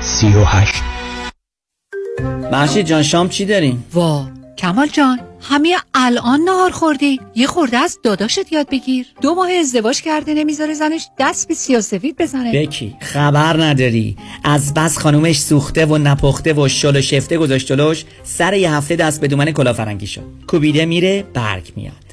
38 محشید جان شام چی داریم؟ وا. کمال جان همه الان نهار خوردی. یه خورده از داداشت یاد بگیر. دو ماه ازدواج کرده نمی‌ذاره زنش دست به سیاسفید بزنه. بکی خبر نداری. از بس خانومش سوخته و نپخته و شل و شفته گذاشت جلوش سر یه هفته دست به دومن کلافرنگی شد. کوبیده میره برگ میاد.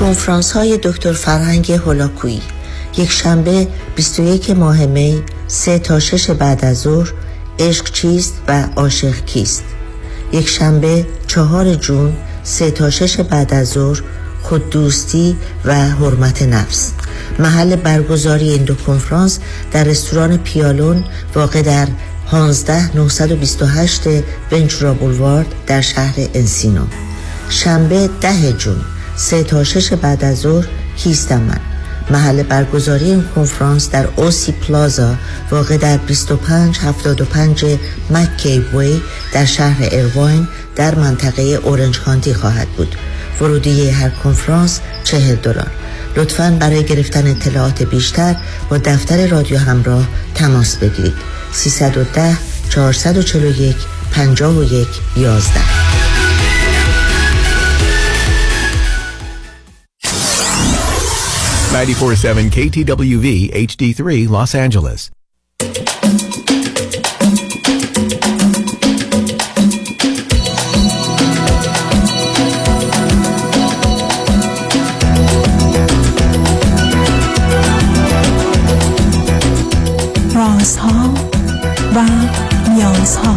کنفرانس های دکتر فرهنگ هولاکویی. یک شنبه 21 ماه می 3 تا 6 بعد از ظهر عشق چیست و عاشق کیست؟ یک شنبه 4 جون 3 تا 6 بعد از ظهر خود دوستی و حرمت نفس. محل برگزاری این دو کنفرانس در رستوران پیالون واقع در 15 928 ونچورا بولوارد در شهر انسینو. شنبه 10 جون سه تا شش بعد از ظهر کیستم من محل برگزاری این کنفرانس در اوسی پلازا واقع در 2575 مکی وی در شهر ارواین در منطقه اورنج کانتی خواهد بود. ورودی هر کنفرانس 40 دلار. لطفا برای گرفتن اطلاعات بیشتر با دفتر رادیو همراه تماس بگیرید. 310 441 51 11 947 KTWV HD3 Los Angeles. رازها و نیازها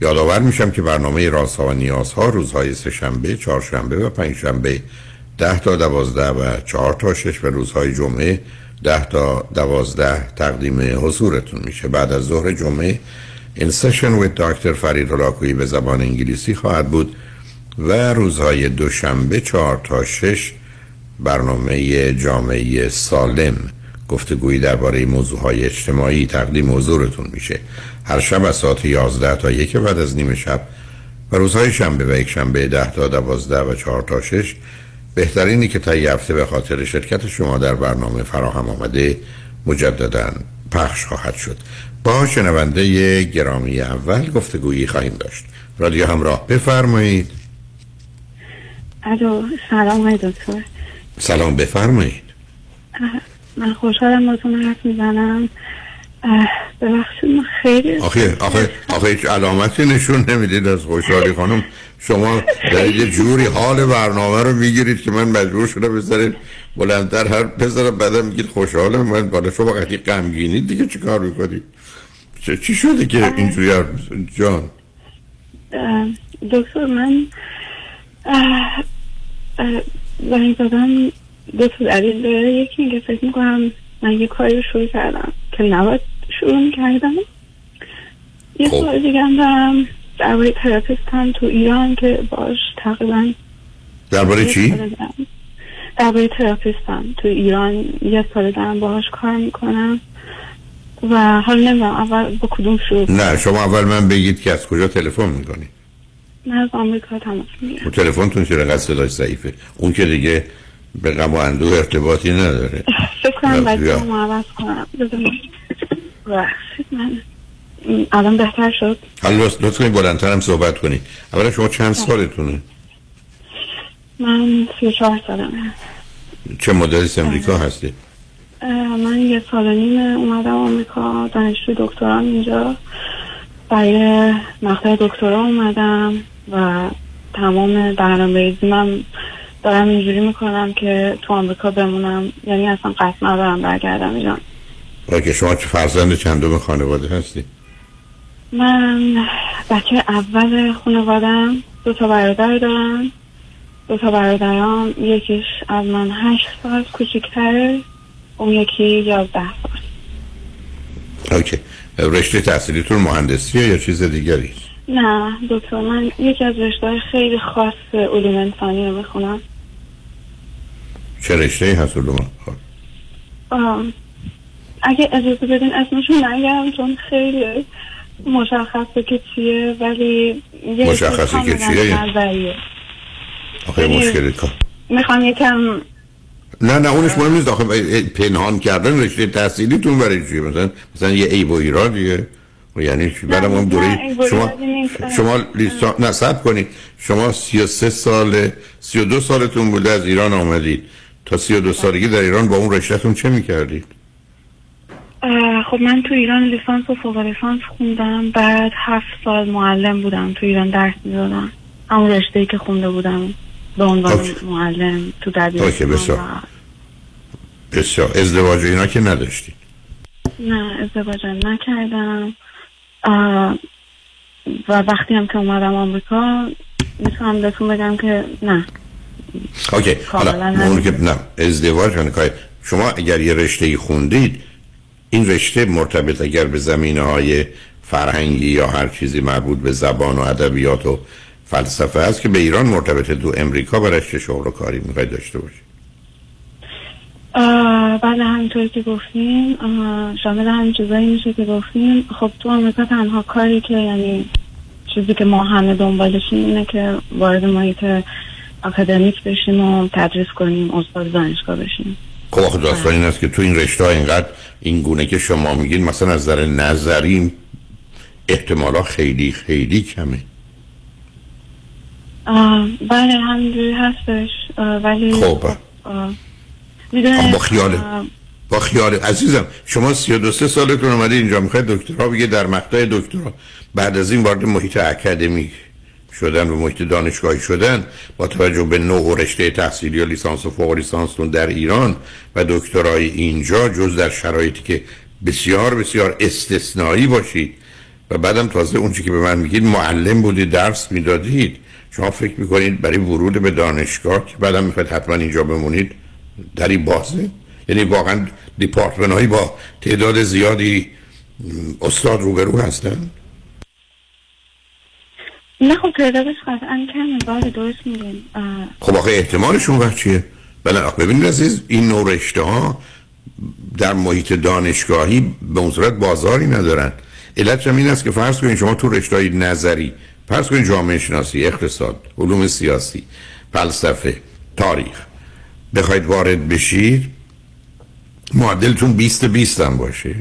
یادآور میشم که برنامه رازها و نیازها روزهای سهشنبه، چهارشنبه و پنجشنبه ده تا دوازده و چهار تا شش و روزهای جمعه ده تا دوازده تقدیم حضورتون میشه. بعد از ظهر جمعه این سشن with دکتر فرید هلاکویی به زبان انگلیسی خواهد بود و روزهای دوشنبه چهار تا شش برنامه جامعه سالم گفتگویی درباره موضوعهای اجتماعی تقدیم حضورتون میشه. هر شب از ساعت 11 تا یک بعد از نیمه شب و روزهای شنبه و یک شنبه 10 تا 12 و 4 تا 6 بهترینی که تا هفته به خاطر شرکت شما در برنامه فراهم آمده مجددا پخش خواهد شد. با شنونده گرامی اول گفتگویی خواهیم داشت. رادیو همراه بفرمایید. الو سلام دکتر. سلام بفرمایید. من خوشحالم باتون حرف می‌زنم. ببخشید خیلی آخه آخه آخه هیچ علامتی نشون نمی‌دید از خوشحالی خانم. شما در یه جوری حال برنامه رو می‌گیرید که من مجبور شده بذارید بلندتر هر بذارم بعدم میگید خوشحالم. من بالا شما وقتی غمگینید دیگه چی کار می‌کنید؟ چی شده که اینجوری جان. دکتر من زنگ زدم. دو تا دلیل داره یکی اینکه فکر می‌کنم من یه کاری رو شروع کردم که نباید شروع می‌کردم. یه خب. سوال دیگه هم دارم درباره تراپیستم تو ایران که باش تقریبا درباره چی؟ درباره تراپیستم تو ایران یه سال دارم باهاش کار می‌کنم. و حالا نمی‌دونم اول با کدوم شروع. نه شما اول من بگید که از کجا تلفن می‌کنی؟ من از آمریکا تماس می‌گیرم. و تلفنتون چرا قصد صداش ضعیفه؟ اون که دیگه به غم و اندوه ارتباطی نداره. فکر کنم. باید عوض کنم. بذارید. ببخشید من الان بهتر شد؟ حالا لطف کنید بلندتر هم صحبت کنید اولا شما چند سالتونه؟ من سی و چهار سالمه. چه مدل امریکا هستی؟ من یه سال و نیم اومدم آمریکا دانشجوی دکترام اینجا. برای مقطع دکترا اومدم و تمام برنامه ریزیمم دارم اینجوری می‌کنم که تو آمریکا بمونم. یعنی اصلا قصد ندارم برگردم ایران. که شما چه فرزند چندم خانواده هستی؟ من بچه اول خانوادم دو تا برادر دارم. دو تا برادرام یکیش از من هشت سال کوچیکتره اون یکی یازده سال. اوکی. رشته تحصیلیتون مهندسیه یا چیز دیگری؟ نه دکتر. من یکی از رشته خیلی خاص علوم انسانی رو می‌خونم. چه رشته هست علوم؟ اگه اجازه بدین اسمشون نگم چون خیلی مشخصه که چیه ولی یه مشخصه که چیه؟ آخه مشکلی کار می‌خوام یکم نه نه اونش مهم نیست. آخه پنهان کردن رشته تحصیلیتون برای چیه؟ مثلا مثلا یه عیب و ایرادیه و یعنی چی؟ بعدم هم نه، دوره شما نیست. شما لیسان نصب کنید. شما 33 سال 32 سالتون بوده از ایران آمدید. تا 32 سالگی در ایران با اون رشتهتون چه می‌کردید؟ خب من تو ایران لیسانس و فوق لیسانس خوندم. بعد هفت سال معلم بودم تو ایران درس می‌دادم. همون رشته ای که خونده بودم به عنوان. معلم تو دبیرستان بسیار. بسیار. ازدواج اینا که نداشتید نه ازدواج نکردم. و وقتی هم که اومدم آمریکا می‌تونم بهتون بگم که نه. اوکی حالا. نه ازدواج یعنی کار شما اگر یه رشته خوندید این رشته مرتبط اگر به زمینه های فرهنگی یا هر چیزی مربوط به زبان و ادبیات و فلسفه است که به ایران مرتبطه تو امریکا برای چه شغل و کاری می‌خواید داشته باشید. بله همینطوری که گفتیم شامل همین چیزایی میشه که گفتیم خب تو آمریکا تنها کاری که یعنی چیزی که ما همه دنبالشیم اینه که وارد محیط اکادمیک بشیم و تدریس کنیم استاد دانشگاه بشیم. خب آخه داستان این است که تو این رشته ها اینقدر این گونه که شما میگین مثلا از نظر نظری احتمالا خیلی خیلی کمه. بله همینجوری هستش. ولی خب. آخه با خیال با خیال. عزیزم شما 32 سه سالتون اومده اینجا می‌خواید دکترا؟ بگه در مقطع دکترا. بعد از این وارد محیط اکادمیک شدن و محیط دانشگاهی شدن با توجه به نوع و رشته تحصیلی و لیسانس و فوق لیسانستون در ایران و دکترای اینجا جز در شرایطی که بسیار بسیار استثنایی باشید. و بعدم تازه اون چی که به من میگید معلم بودید درس می‌دادید. شما فکر می‌کنید برای ورود به دانشگاه که بعدم می‌خواید حتما اینجا بمونید دری بازه؟ یعنی واقعا دیپارتمن هایی با تعداد زیادی استاد روبرو هستن؟ نه خب تعدادش قطعا کمه. بله درست میگین خب آخه احتمالشون وقت چیه؟ بله ببینید عزیز این نوع رشته ها در محیط دانشگاهی به اون صورت بازاری ندارن. علتش هم این است که فرض کنید شما تو رشته های نظری فرض کنید جامعه شناسی اقتصاد علوم سیاسی فلسفه تاریخ بخواید وارد بشید معدلتون 20 20 هم باشه.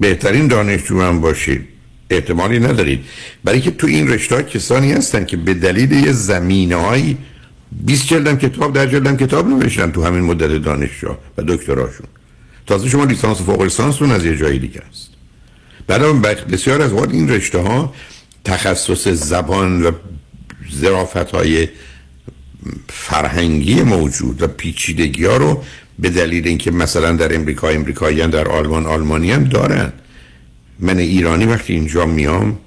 بهترین دانشجو هم باشید احتمالی ندارید. برای که تو این رشته کسانی هستن که به دلیل یه زمینه هایی 20 جلدم کتاب در جلدم کتاب نوشتن تو همین مدت دانشجو و دکتراشون. تازه شما لیسانس و فوق لیسانستون از یه جای دیگه است. بعدم بسیار از اوقات این رشته ها تخصص زبان و ظرافت های فرهنگی موجود و پیچیدگی ها رو به دلیل اینکه مثلا در امریکا امریکایی در آلمان آلمانی هم دارن. من ایرانی وقتی اینجا میام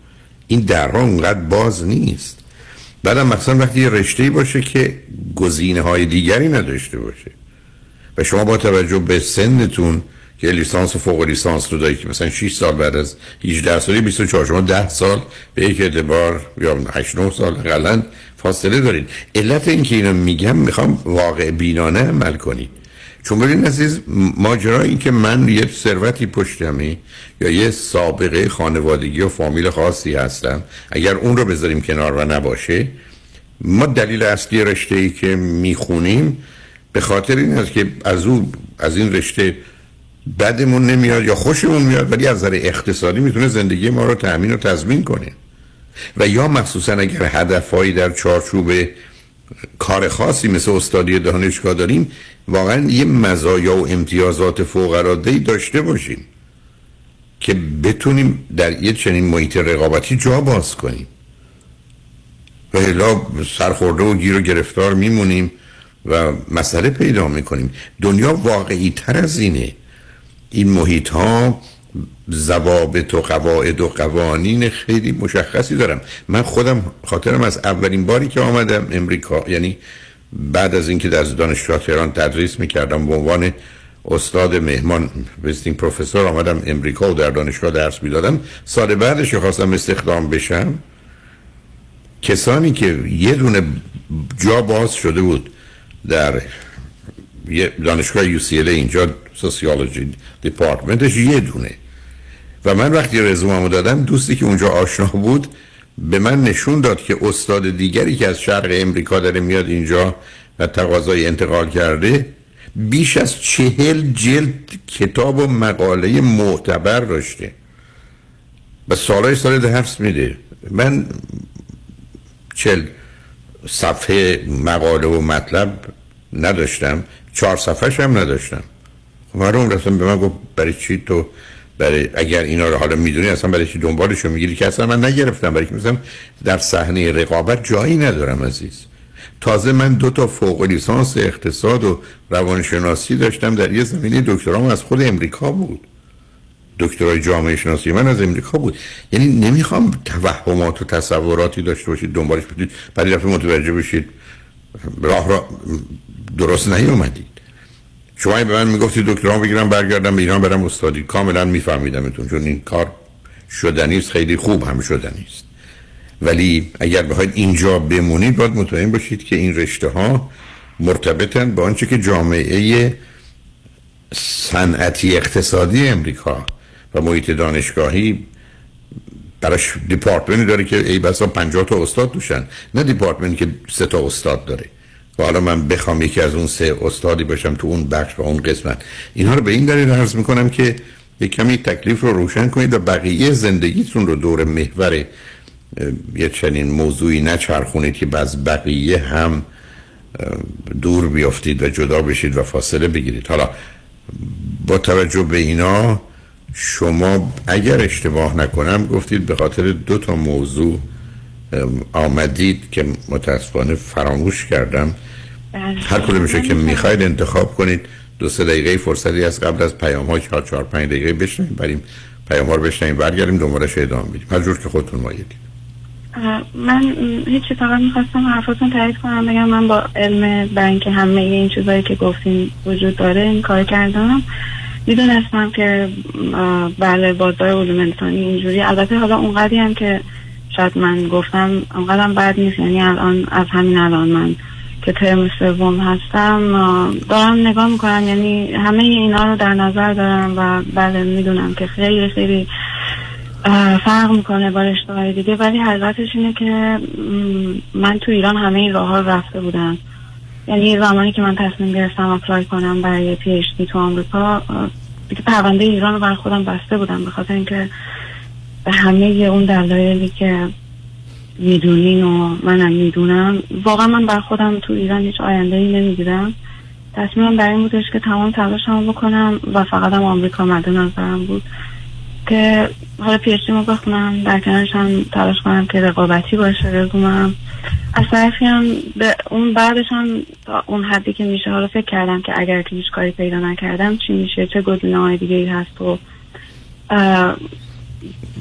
این درها اونقدر باز نیست. بعدم مثلا وقتی یه رشته باشه که گزینه های دیگری نداشته باشه. و شما با توجه به سنتون که لیسانس و فوق لیسانس رو دارید که مثلا 6 سال بعد از 18 سالی 24 شما 10 سال به یک اعتبار یا 8 9 سال حداقل فاصله دارید. علت این که اینو میگم می‌خوام واقع بینانه عمل کنید چون ببین عزیز ماجرا این که من یه ثروتی پشتمی یا یه سابقه خانوادگی و فامیل خاصی هستم اگر اون رو بذاریم کنار و نباشه ما دلیل اصلی رشته ای که می‌خونیم به خاطر این است که از اون از این رشته بدمون نمیاد یا خوشمون میاد ولی از نظر اقتصادی می‌تونه زندگی ما رو تأمین و تضمین کنه. و یا مخصوصا اگر هدفهایی در چارچوب کار خاصی مثل استادی دانشگاه داریم واقعا یه مزایا و امتیازات فوق داشته باشیم که بتونیم در یه چنین محیط رقابتی جا باز کنیم. و هلا سرخورده و گیر و گرفتار میمونیم و مسئله پیدا می‌کنیم. دنیا واقعی تر از اینه. این محیط ها زوابط و قواعد و قوانین خیلی مشخصی دارم. من خودم خاطرم از اولین باری که آمدم امریکا یعنی بعد از اینکه در دانشگاه تهران تدریس می‌کردم به عنوان استاد مهمان visiting professor آمدم امریکا و در دانشگاه درس می‌دادم. سال بعدش خواستم استخدام بشم کسانی که یه دونه جا باز شده بود در دانشگاه UC اینجا sociology department ش یه دونه. و من وقتی رزوممو دادم دوستی که اونجا آشنا بود به من نشون داد که استاد دیگری که از شرق امریکا داره میاد اینجا و تقاضای انتقال کرده بیش از چهل جلد کتاب و مقاله معتبر داشته. و سالهای سال درس میده. من چل صفحه مقاله و مطلب نداشتم چهار صفحهش هم نداشتم. اون رفتم به من گفت برای چی تو برای اگر اینا رو حالا می‌دونی اصلا برای چی دنبالشو می‌گیری؟ که اصلا من نگرفتم برای مثلا در صحنه رقابت جایی ندارم عزیز. تازه من دو تا فوق لیسانس اقتصاد و روانشناسی داشتم در یه زمینه دکترام از خود امریکا بود. دکترای جامعه شناسی من از امریکا بود. یعنی نمی‌خوام توهمات و تصوراتی داشته باشید دنبالش بدید بعد دفعه متوجه بشید. راه را درست نیومدید. شما به من می‌گفتی دکتران بگیرم برگردم به ایران برم استادی. کاملا میفهمیدمتون چون این کار شدنی است خیلی خوب هم شدنی است. ولی اگر بخواید اینجا بمونید باید مطمئن باشید که این رشته ها مرتبطن با آنچه که جامعه صنعتی اقتصادی امریکا و محیط دانشگاهی براش دیپارتمنتی داره که ای بسا 50 تا استاد دوشن نه دیپارتمنتی که سه تا استاد داره. و حالا من بخوام یکی از اون سه استادی باشم تو اون بخش و اون قسمت. اینها رو به این دلیل عرض می‌کنم که یک کمی تکلیف رو روشن کنید و بقیه زندگیتون رو دور محور یه چنین موضوعی نچرخونید که بعض بقیه هم دور بیافتید و جدا بشید و فاصله بگیرید. حالا با توجه به اینا شما اگر اشتباه نکنم گفتید به خاطر دو تا موضوع آمدید که متاسفانه فراموش کردم. بله. هر کدومشو که می‌خواید انتخاب کنید. دو سه دقیقه فرصتی از قبل از پیام های چهار چهار پنج دقیقه بشنیم بریم پیام ها رو بشنیم برگردیم دوباره ادامه بدیم. هر جور که خودتون مایلید. من هیچی فقط می‌خواستم حرفاتون تایید کنم بگم من با علم بنک همه این چیزایی که گفتیم وجود داره این کار کردم. می‌دونستم که بله بازار علوم انسانی اینجوری البته حالا اونقدی هم که شاید من گفتم اونقدر بد نیست یعنی الان از همین الان من که ترم سوم هستم دارم نگاه می‌کنم یعنی همه اینا رو در نظر دارم و بله می‌دونم که خیلی خیلی فرق می‌کنه با رشته دیگه ولی حقیقتش اینه که من تو ایران همه این راه رفته بودم. یعنی زمانی که من تصمیم گرفتم اپلای کنم برای پی تو آمریکا دیگه پرونده ایران رو بر خودم بسته بودم به خاطر اینکه به همه اون دلایلی که می‌دونین و منم می‌دونم. واقعا من بر خودم تو ایران هیچ آینده ای نمی‌دیدم تصمیمم بر این بودش که تمام تلاشمو بکنم و فقط هم آمریکا مد نظرم بود که حالا پیشتی رو بخونم در کنارش هم تلاش کنم که رقابتی باشه رزومم. از طرفی هم به اون بعدش هم تا اون حدی که میشه حالا فکر کردم که اگر که هیچ کاری پیدا نکردم چی میشه چه گزینه های دیگه ای هست و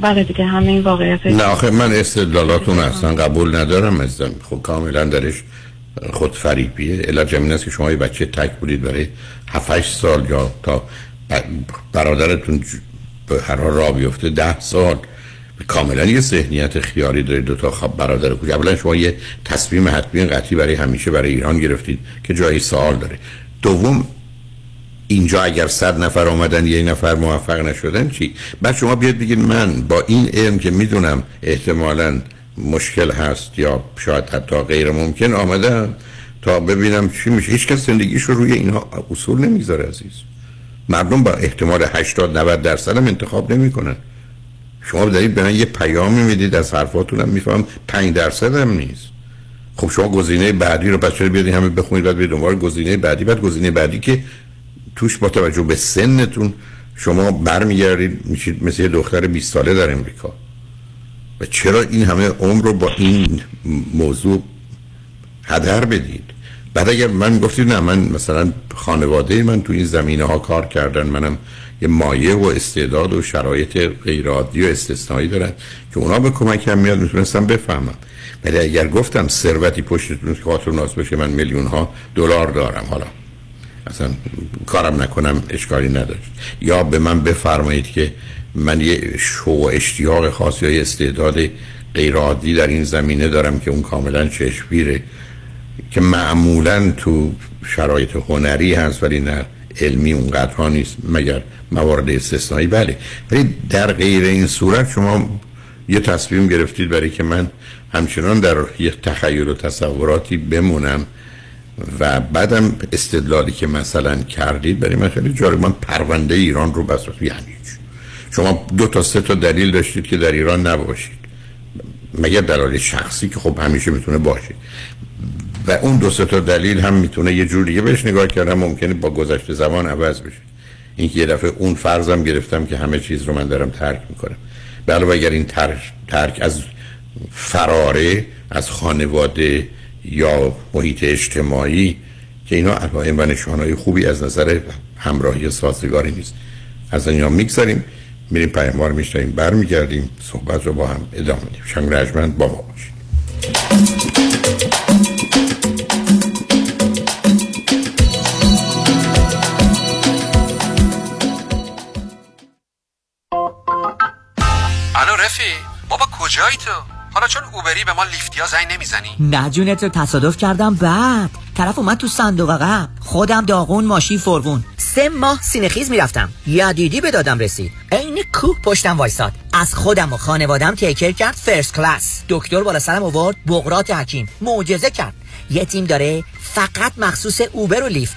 بله دیگه همه این واقعیت. نه آخه من استدلالاتون اصلا قبول ندارم. ازم خب کاملا درش خود فریبیه. الا جمعین است که شما یه بچه تک بودید برای 7 سال یا تا برادرتون به هر را بیفته ده سال. کاملا یه ذهنیت خیالی دارید دو تا خواب برادر کوچ اولا شما یه تصمیم حتمی قطعی برای همیشه برای ایران گرفتید که جایی سوال داره. دوم اینجا اگر صد نفر آمدن یه نفر موفق نشدن چی؟ بعد شما بیاد بگید من با این علم که می‌دونم احتمالا مشکل هست یا شاید حتی غیر ممکن آمدم تا ببینم چی میشه. هیچ کس زندگیش رو روی اینها اصول نمی‌ذاره عزیز. مردم با احتمال 80 90 درصد هم انتخاب نمی‌کنن. شما دارید به من یه پیامی می‌دید از حرفاتونم میفهم. 5 درصد هم نیست. خب شما گزینه بعدی رو پس چرا بیاد همه بخونید بعد برید دنبال گزینه بعدی؟ بعد گزینه بعدی که توش با توجه به سنتون شما برمیگردید میشید مثل یه دختر 20 ساله در امریکا. و چرا این همه عمر رو با این موضوع هدر بدید؟ بعد اگر من گفتید نه من مثلا خانواده من تو این زمینه ها کار کردن منم یه مایه و استعداد و شرایط غیرعادی و استثنایی دارن که اونا به کمکم میاد می‌تونستم بفهمم. ولی اگر گفتم ثروتی پشتتون که خاطر ناز بشه من میلیون ها دلار دارم. حالا اصلا کارم نکنم اشکالی نداشت. یا به من بفرمایید که من یه شو اشتیاق خاص یا استعداد غیرعادی در این زمینه دارم که اون کاملا چشمگیره که معمولا تو شرایط هنری هست ولی نه علمی اونقدر نیست مگر موارد استثنایی؟ بله. ولی در غیر این صورت شما یه تصمیم گرفتید برای که من همچنان در یه تخیل و تصوراتی بمونم. و بعدم استدلالی که مثلا کردید برای من خیلی جالب. من پرونده ایران رو بس یعنی شما دو تا سه تا دلیل داشتید که در ایران نباشید. مگر دلایل شخصی که خب همیشه می‌تونه باشه. و اون دو سه تا دلیل هم می‌تونه یه جور دیگه بهش نگاه کردم ممکنه با گذشته زمان عوض بشه. اینکه یه دفعه اون فرضم گرفتم که همه چیز رو من دارم ترک می‌کنم. علاوه اگر این ترک, ترک از فراره از خانواده یا محیط اجتماعی که اینا علائم و نشانهای خوبی از نظر همراهی سازگاری نیست. از اینجا می‌گذاریم میریم پیاموار میشنیم برمیگردیم صحبت رو با هم ادامه میدیم. شنگ رجمند با ما باشید. کجایی تو؟ حالا چون Uber ی به ما Lyft یا زنگ نمی‌زنی؟ نه جون تو تصادف کردم. بعد طرف اومد تو صندوق عقب. خودم داغون ماشین فرغون. سه ماه سینه‌خیز می‌رفتم. یدیدی به دادم رسید. عین کوه پشتم وایساد. از خودم و خانوادم take care کرد first class دکتر بالا سرم آورد بقراط حکیم. معجزه کرد. یه تیم داره فقط مخصوص Uber و Lyft.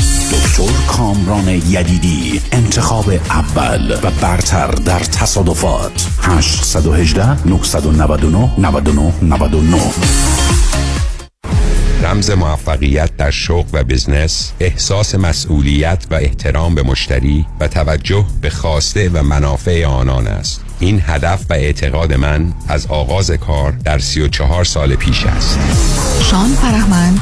دکتر کامران یدیدی انتخاب اول و برتر در تصادفات. 818 999 99 99 رمز موفقیت در شغل و بزنس احساس مسئولیت و احترام به مشتری و توجه به خواسته و منافع آنان است. این هدف و اعتقاد من از آغاز کار در 34 سال پیش است. شان فرهمند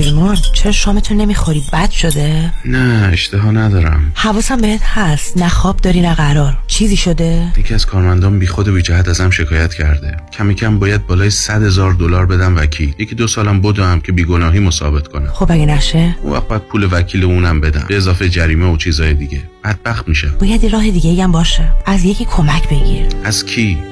پیمان چرا شامتون نمی‌خوری؟ بد شده؟ نه اشتها ندارم. حواسم بهت هست. نه خواب داری نه قرار. چیزی شده؟ یکی از کارمندان بی خود بی جهت ازم شکایت کرده. کمی کم باید بالای صد هزار دلار بدم وکیل. یکی دو سالم بدم که بیگناهی مثابت کنم. خب اگه نشه؟ اون وقت باید پول وکیل اونم بدم. به اضافه جریمه و چیزای دیگه. بدبخت میشه باید راه دیگه هم باشه. از یکی کمک بگیر. از کی؟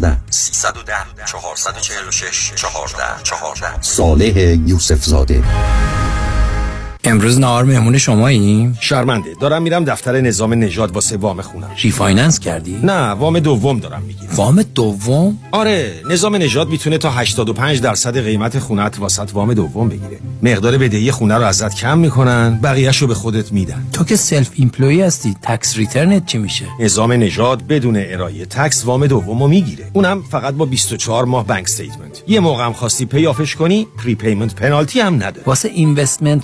310 446 14 14 صالح یوسف زاده امروز نهار مهمون شماییم؟ شرمنده دارم میرم دفتر نظام نژاد واسه وام خونم refinance کردی؟ نه وام دوم دارم می‌گیرم وام دوم؟ آره نظام نژاد می‌تونه تا 85 درصد قیمت خونت واست وام دوم بگیره مقدار بدهی خونه رو ازت کم می‌کنن بقیهشو به خودت میدن تو که self employed هستی tax return ت چی میشه؟ نظام نژاد بدون ارائه tax وام دومو می‌گیره اونم فقط با 24 ماه bank statement یه موقع هم خواستی pay off ش کنی prepayment penalty هم نداره واسه investment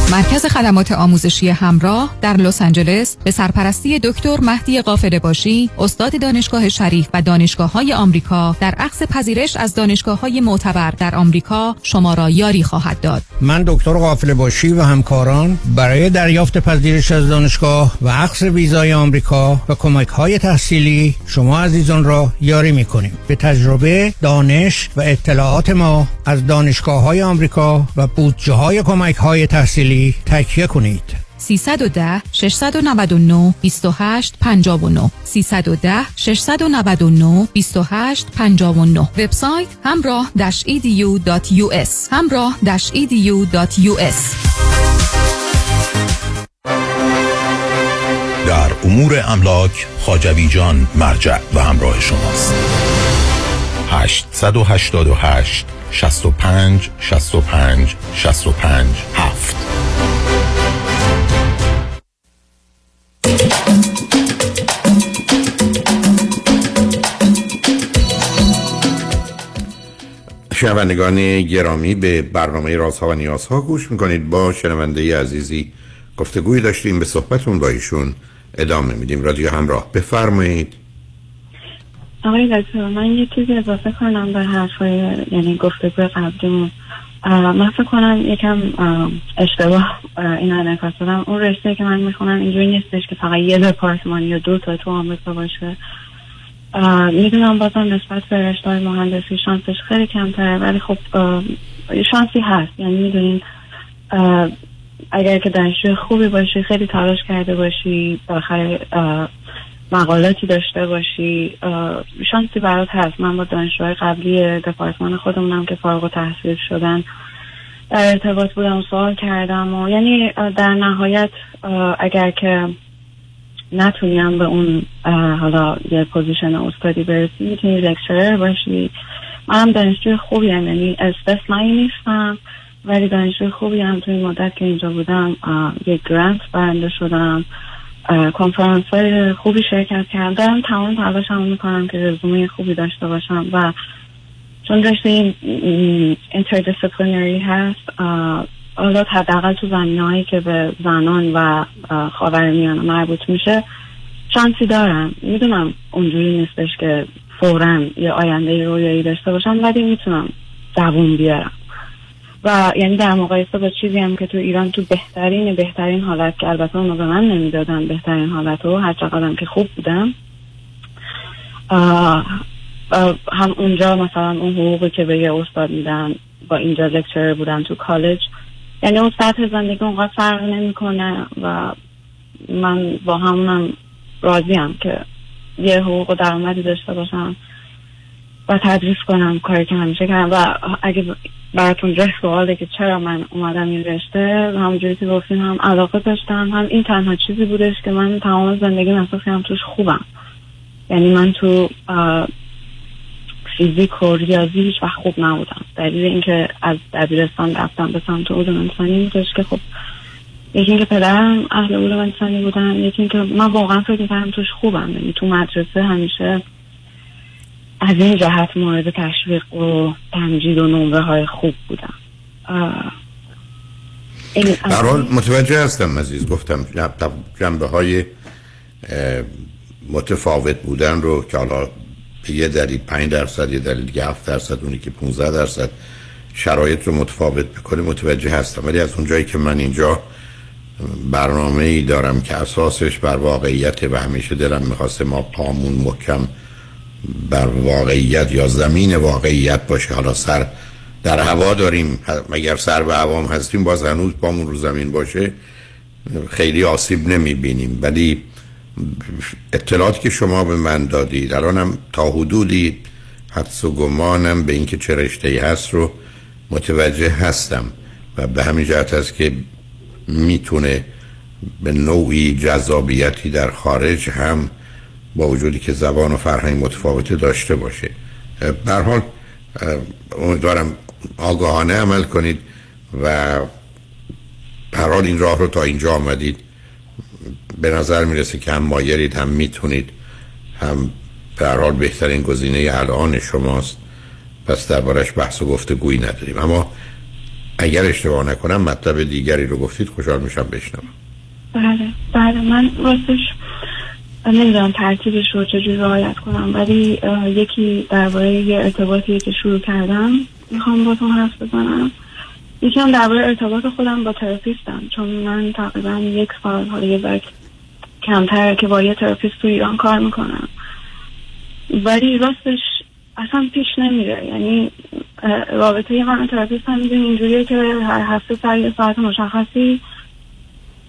مرکز خدمات آموزشی همراه در لس آنجلس به سرپرستی دکتر مهدی قافله باشی استاد دانشگاه شریف و دانشگاه های آمریکا در عقص پذیرش از دانشگاه های معتبر در آمریکا شما را یاری خواهد داد. من دکتر قافله باشی و همکاران برای دریافت پذیرش از دانشگاه و عقص ویزای آمریکا و کمک های تحصیلی شما عزیزان را یاری می کنیم به تجربه دانش و اطلاعات ما از دانشگاه های آمریکا و بودجه های کمک های تحصیلی تکیه کنید. 310 699 28 59 310 699 28 59 وبسایت همراه edu.us همراه edu.us در امور املاک خاجوی جان مرجع و همراه شماست. 888 65 65 65 7 شنوندگان گرامی به برنامه رازها و نیازها گوش می‌کنید. با شنونده عزیزی گفتگوی داشتیم به صحبتون با ایشون ادامه میدیم. رادیو همراه بفرمایید. آقای دکتر من یه چیزی اضافه کنم به حرفای یعنی گفتگوی قبلیمون. من فکر کنم یکم اشتباه این انعکاس دادم اون رشته که من می‌خونم اینجوری نیستش که فقط یه دپارتمان یا دو تا تو آمریکا باشه. می‌دونم بازم نسبت به رشته مهندسی شانسش خیلی کمتره ولی خب شانسی هست. یعنی می‌دونین اگر که دانشجوی خوبی باشی خیلی تلاش کرده باشی بالاخره مقالاتی داشته باشی شانسی برات هست. من با دانشجوهای قبلی دپارتمان خودمونم که فارغ تحصیل شدن در ارتباط بودم و سوال کردم و یعنی در نهایت اگر که نتونیم به اون حالا یه position استادی برسی می‌تونی lecturer باشی. منم دانشجوی خوبی هم یعنی استثنایی نیستم ولی دانشجوی خوبی هم توی مدت که اینجا بودم یک grant برنده شدم. کنفرانس های خوبی شرکت کردم. تمام تلاش هم می‌کنم که رزومه خوبی داشته باشم و چون رشته این هست حالا حداقل تو زمینه هایی که به زنان و خاور میانه مربوط میشه شانسی دارم می‌دونم اونجوری نیستش که فورا یه آینده رویایی داشته باشم ولی می‌تونم دووم بیارم. و یعنی در مقایسه با چیزی هم که تو ایران تو بهترین بهترین حالت که البته اونو به من نمی‌دادن بهترین حالت رو هر چقدرم که خوب بودم. اه، هم اونجا مثلا اون حقوقی که به یه استاد میدن با اینجا لکچر بودن تو کالج یعنی اون سطح زندگی اونقدر فرق نمی‌کنه و من با همونم راضیم که یه حقوق و درآمدی داشته باشم و تدریس کنم کاری که همیشه کردم. و اگه براتون جای سواله که چرا من اومدم این رشته همونجوری که گفتین هم علاقه داشتم هم این تنها چیزی بودش که من تمام زندگی احساس کردم توش خوبم. یعنی من تو فیزیک و ریاضی هیچ وقت خوب نبودم. دلیل اینکه از دبیرستان رفتم به سمت علوم انسانی بودش که خب یکی اینکه پدرم اهل علوم انسانی بودن یکی اینکه من واقعا فکر می‌کردم توش خوبم. یعنی تو مدرسه همیشه از این جهت مورد تشویق و تمجید و نمره های خوب بودم. اه، این در حال متوجه هستم عزیز گفتم جنبه های متفاوت بودن رو که حالا به یه دلیل 5 درصد یه دلیل دیگه 7 درصد اونی که 15 درصد شرایط رو متفاوت بکنه متوجه هستم. ولی از اونجایی که من اینجا برنامه ای دارم که اساسش بر واقعیت و همیشه دلم می‌خواسته ما پامون محکم بر واقعیت یا زمین واقعیت باشه. حالا سر در هوا داریم. اگر سر به هوام هستیم باز هنوز پامون رو زمین باشه خیلی آسیب نمی‌بینیم. ولی اطلاعاتی که شما به من دادید الانم تا حدودی حدس و گمانم به اینکه چه رشته هست رو متوجه هستم و به همین جهت هست که می‌تونه به نوعی جذابیتی در خارج هم با وجودی که زبان و فرهنگ متفاوته داشته باشه. در حال امیدوارم آگاهانه عمل کنید و هر حال این راه رو تا اینجا آمدید. به نظر می‌رسه که هم مایلید هم می‌تونید. هم به حال بهترین گزینه الان شماست. پس دربارش بحث و گفتگویی نداریم. اما اگر اشتباه نکنم مطلب دیگری رو گفتید خوشحال میشم بشنوم. بله بله. من راستش نمی‌دونم ترتیبش رو چجوری رعایت کنم ولی یکی درباره یه ارتباطی که شروع کردم می‌خوام باتون حرف بزنم. یکی هم درباره ارتباط خودم با تراپیستم چون من تقریبا یک سال حالا یه ذره کمتر که با یه تراپیست تو ایران کار می‌کنم. ولی راستش اصلا پیش نمیره. یعنی رابطه من و تراپیست هم اینجوریه که هر هفته سر یه ساعت مشخصی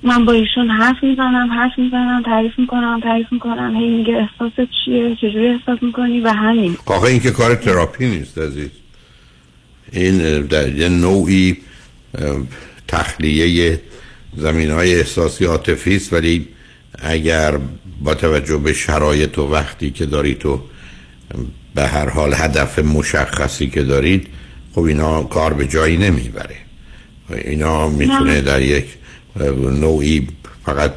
من با ایشون حرف می‌زنم حرف می‌زنم تعریف می‌کنم تعریف می‌کنم. هی میگه احساست چیه؟ چجوری احساس می‌کنی؟ و همین. آخه این که کار تراپی نیست عزیز. این در یه نوعی تخلیه زمین های احساسی عاطفی است ولی اگر با توجه به شرایط و وقتی که دارید تو به هر حال هدف مشخصی که دارید خب اینا کار به جایی نمی‌بره اینا می‌تونه نه. در یک نوعی فقط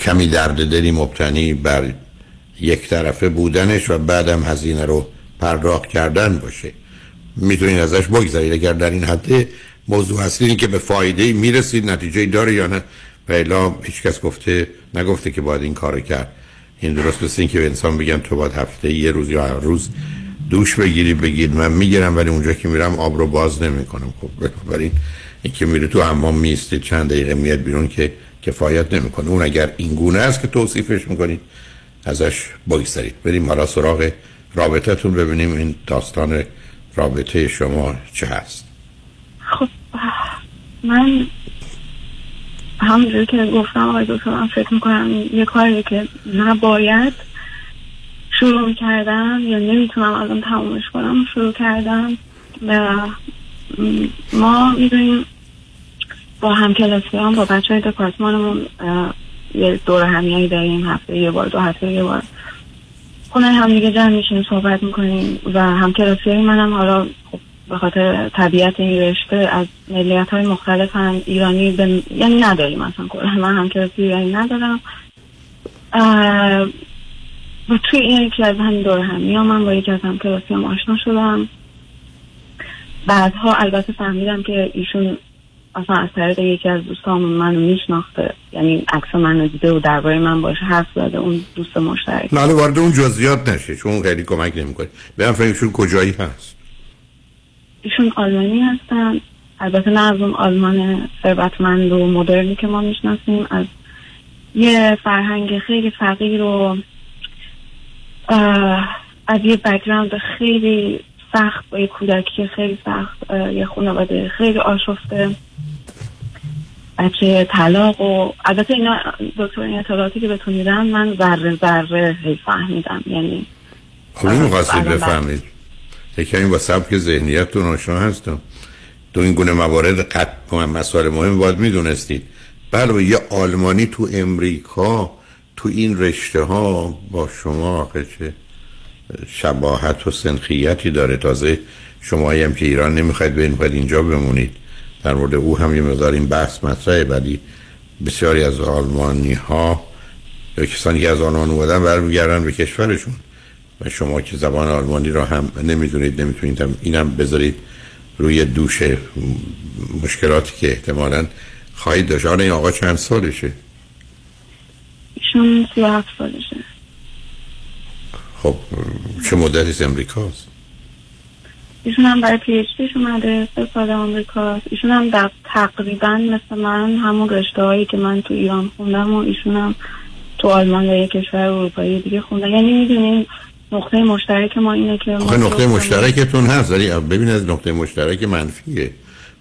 کمی درد دلی مبتنی بر یک طرفه بودنش و بعدم هزینه رو پرداخت کردن باشه می‌تونید ازش بگذارید اگر در این حد موضوع اصلی اینه که به فایده می‌رسید نتیجه داره یا نه و الا هیچ کس گفته نگفته که باید این کار کرد. این درست مثل این که به انسان بگن تو باید هفته یه روز یا هر روز دوش بگیری بگید من می‌گیرم ولی اونجا که میرم آب رو باز نمی‌کنم. خب بنابراین این که میره تو حمام میستید چند دقیقه میاد بیرون که کفایت نمی‌کنه. اون اگر این گونه است که توصیفش می‌کنید ازش بگذارید بریم حالا سراغ رابطتون ببینیم. این داستان رابطه شما چه هست؟ خب من همونجوری که گفتم آقای دکتر من فکر می‌کنم یه کاری که نباید شروع کردم یا نمی‌تونم الان تمومش کنم شروع کردم و ما می‌دونیم با همکلاسی هم با بچه های دپارتمانمون یه دور همیایی داریم هفته یه بار دو هفته یه بار. خونه هم دیگه جمع میشیم صحبت می‌کنیم و همکلاسی های منم حالا خب به خاطر طبیعت این رشته از ملیت های مختلف هم ایرانی به... یعنی نداریم اصلا کلا. من همکلاسی ایرانی ندارم. و توی این یکی از همین دور همی ها من با یکی از هم آشنا شدم. بعدها البته فهمیدم که ایشون اصلا از طریق یکی از دوستان منو میشناخته. یعنی عکس منو دیده و درباره من باشه حرف زده اون دوست مشترک. نه وارد اون جزئیات نشه چون خیلی کمک نمی‌کنه. به فکرشون کجایی هست. ایشون آلمانی هستن. البته نه از اون آلمان ثروتمند و مدرنی که ما می‌شناسیم از یه فرهنگ خیلی فقیر و از یه بکگراند خیلی سخت با یه کودکی خیلی سخت یه خانواده خیلی آشفته. بچه طلاق و البته اینا دکتر این اطلاعاتی که بهتون میدم من ذره ذره فهمیدم. یعنی خب این می‌خواستید بفهمید. یکی این با سبک ذهنیتتون آشنا هستم. تو این گونه موارد قط مسائل مهم باید می‌دونستید. بله یه آلمانی تو امریکا تو این رشته ها با شما آخه چه؟ شباهت و سنخیتی داره. تازه شما هم که ایران نمی‌خواید به باید اینجا بمونید. در مورد او هم یه مقدار این بحث مطرحه ولی بسیاری از آلمانی ها یا کسانی که از آلمان اومدن برمیگردن به کشورشون. و شما که زبان آلمانی را هم نمی‌دونید نمی‌تونید هم اینم بذارید روی دوش مشکلاتی که احتمالا خواهید داشت. حالا این آقا چند سالشه؟ ایشون سی و هفت سالشه. خب چه مدتی از امریکاست ایشون هم برای پی اچ دیش اومده سه سال آمریکاست ایشون هم در تقریبا مثل من همون رشته هایی که من تو ایران خوندم و ایشون هم تو آلمان یا یک کشور اروپایی دیگه خوندن. یعنی می‌دونین نقطه مشترک ما اینه که آخه نقطه مشترکتون هست ولی ببین از نقطه مشترک منفیه.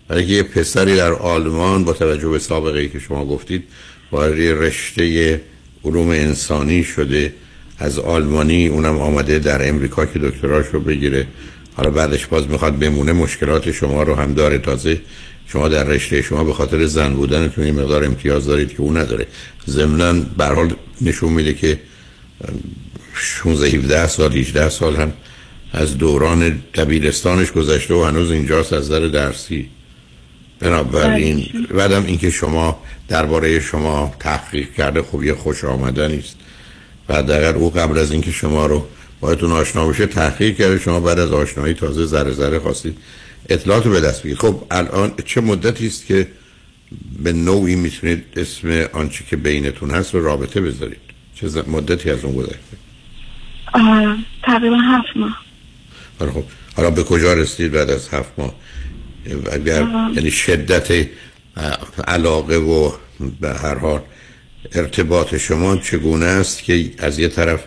برای که یه پسری در آلمان با توجه به سابقه ای که شما گفتید وارد رشته علوم انسانی شده. از آلمانی اونم آمده در امریکا که دکتراش رو بگیره. حالا بعدش باز می‌خواد بمونه مشکلات شما رو هم داره. تازه شما در رشته شما به خاطر زن بودنتون یه مقدار امتیاز دارید که اون نداره. ضمنا به حال نشون میده که 16 17 سال 18 سال هم از دوران دبیرستانش گذشته و هنوز اینجاست از نظر درسی. بنابراین بعدم اینکه شما درباره شما تحقیق کرده خب یه خوش آمدنی است. و اگر او قبل از اینکه شما رو باهاتون آشنا بشه تحقیق کرده. شما بعد از آشنایی تازه ذره ذره خواستید اطلاعات رو به دست بگیرید. خب الان چه مدتی است که به نوعی می‌تونید اسم آنچه که بینتون هست رو رابطه بذارید؟ چه مدتی از اون گذشته؟ تقریبا هفت ماه. حالا خب. حالا به کجا رسید بعد از هفت ماه؟ اگر. یعنی شدت علاقه و به هر حال ارتباط شما چگونه است که از یه طرف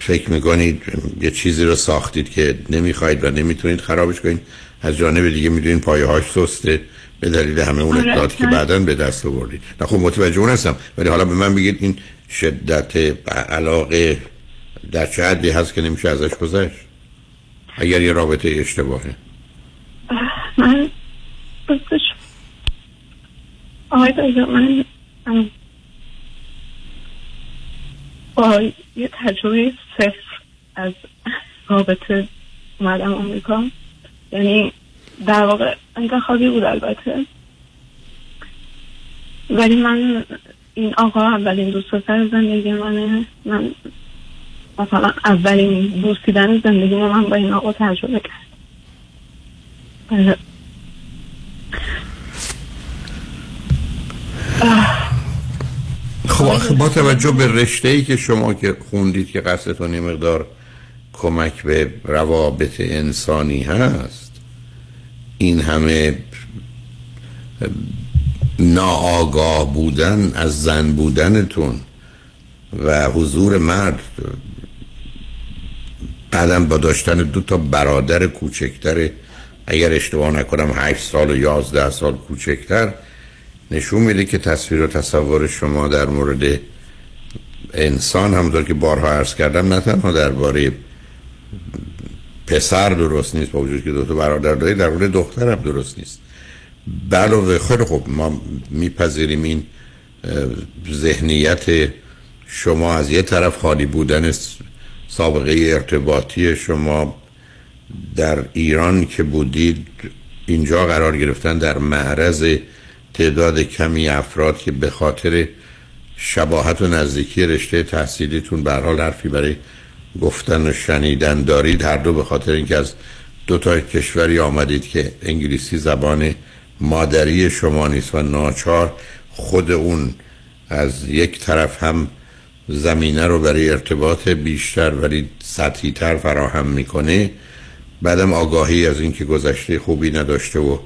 فکر می‌کنید یه چیزی رو ساختید که نمی‌خواید و نمی‌تونید خرابش کنید از جانب دیگه می‌دونید پایه هاش سسته به دلیل همه اون آره، اطلاعاتی که. بعدا به دست آوردید. نه خب متوجه اون هستم ولی حالا به من بگید این شدت علاقه در چه حدی هست که نمیشه ازش گذشت؟ اگر یه رابطه اشتباهه. من آقای من با یه تجربه صفر از رابطه اومدم آمریکا. یعنی در واقع انتخابی بود البته. ولی من این آقا اولین دوست پسر زندگی منه. من مثلا اولین دوستیدن زندگی من با این آقا تجربه کردم خب با توجه به رشته ای که شما که خوندید که قصدتون یه مقدار کمک به روابط انسانی هست این همه ناآگاه بودن از زن بودنتون و حضور مرد بعدم با داشتن دو تا برادر کوچکتر اگر اشتباه نکنم هشت سال و یازده سال کوچکتر نشون میده که تصویر و تصور شما در مورد انسان همونطور که بارها عرض کردم نه تنها درباره پسر درست نیست با وجود که دو تا برادر دارید در مورد هم درست نیست. علاوه خیلی خب ما میپذیریم این ذهنیت شما از یه طرف خالی بودن سابقه ارتباطی شما در ایران که بودید اینجا قرار گرفتن در معرض تعداد کمی افراد که به خاطر شباهت و نزدیکی رشته تحصیلیتون به حال حرفی برای گفتن و شنیدن دارید هر دو به خاطر اینکه از دو تا کشوری آمدید که انگلیسی زبان مادری شما نیست و ناچار خود اون از یک طرف هم زمینه رو برای ارتباط بیشتر ولی سطحی تر فراهم می‌کنه. بعدم آگاهی از اینکه گذشته خوبی نداشته و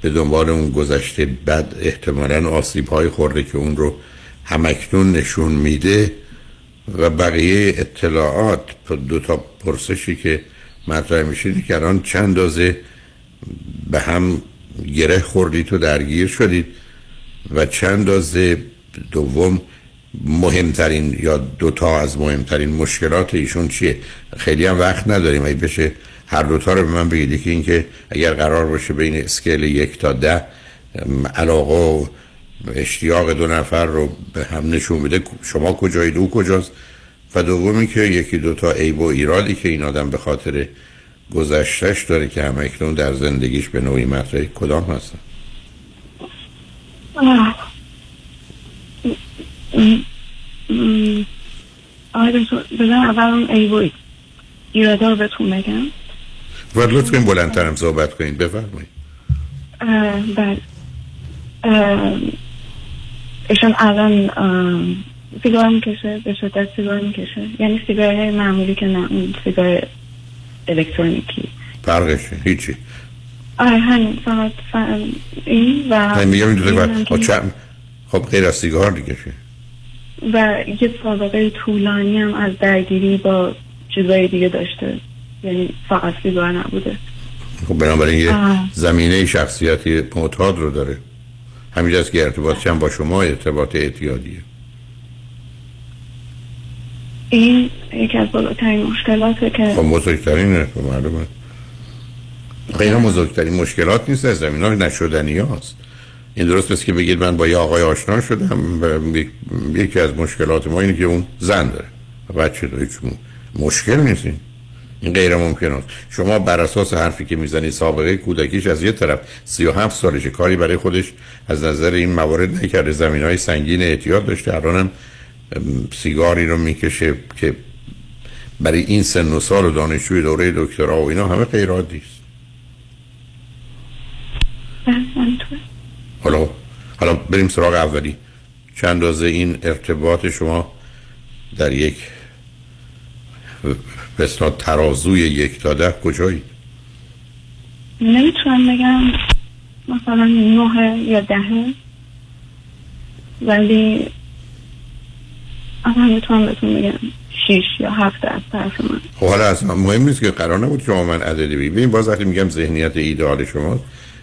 به دنبال اون گذشته بد احتمالا آسیب های خورده که اون رو همکنون نشون میده و بقیه اطلاعات دو تا پرسشی که مطرح میشه که الان چند دازه به هم گره خوردید و درگیر شدید و چند دازه دوم مهمترین یا دوتا از مهمترین مشکلات ایشون چیه؟ خیلی هم وقت نداریم. ای بشه هر دوتا رو به من بگید. که اینکه اگر قرار باشه بین اسکیل یک تا ده علاقه و اشتیاق دو نفر رو به هم نشون بده شما کجایید؟ او کجاست؟ و دومی که یکی دوتا عیب و ایرادی که این آدم به خاطر گذشتش داره که هم اکنون در زندگیش به نوعی مطرح کدام هستن؟ آقای دکتر بزن اول اون عیب ایرادا رو بهتون بگم. و لطف کنید بلندترم صحبت کنید. بفرمایید. بله. ایشون الان سیگار می‌کشه به شدت سیگار می‌کشه. یعنی سیگار معمولی که نه اون سیگار الکترونیکی. فرقش هیچی. آره همین. فقط این و همین میگم این دو خب خب غیر از سیگار دیگه و یه سابقه طولانی هم از درگیری با چیزای دیگه داشته. یعنی فقط سیگار نبوده. خب بنابراین یه زمینه شخصیتی معتاد رو داره. همینجاست که ارتباط هم با شما ارتباط اعتیادیه. این یکی از بالاترین مشکلاته که خب بزرگترینه خب معلومه. خیلی بزرگترین مشکلات نیست از زمین ها نشدنی هاست این درست است که بگید من با یه آقای آشنا شدم و یکی از مشکلات ما اینه که اون زن داره. بچه داره چون مشکل نیست این. غیر ممکن است شما بر اساس حرفی که می‌زنی سابقه کودکیش از یه طرف 37 سالش کاری برای خودش از نظر این موارد نکرده. زمین های سنگین اعتیاد داشته. الانم سیگاری رو می‌کشه که برای این سن و سال و دانشجوی دوره دکترا و اینا همه غیر عادی است. حالا حالا بریم سراغ اولی. چند اندازه این ارتباط شما در یک بسنا ترازوی یک تا ده کجایی؟ نمی‌تونم بگم مثلا نه یا دهه ولی اصلا می‌تونم بهتون بگم شیش یا هفت از طرف من. خب حالا اصلا مهم نیست که قرار نبود شما من عددی ببینیم باز وقتی میگم ذهنیت ایدئال شما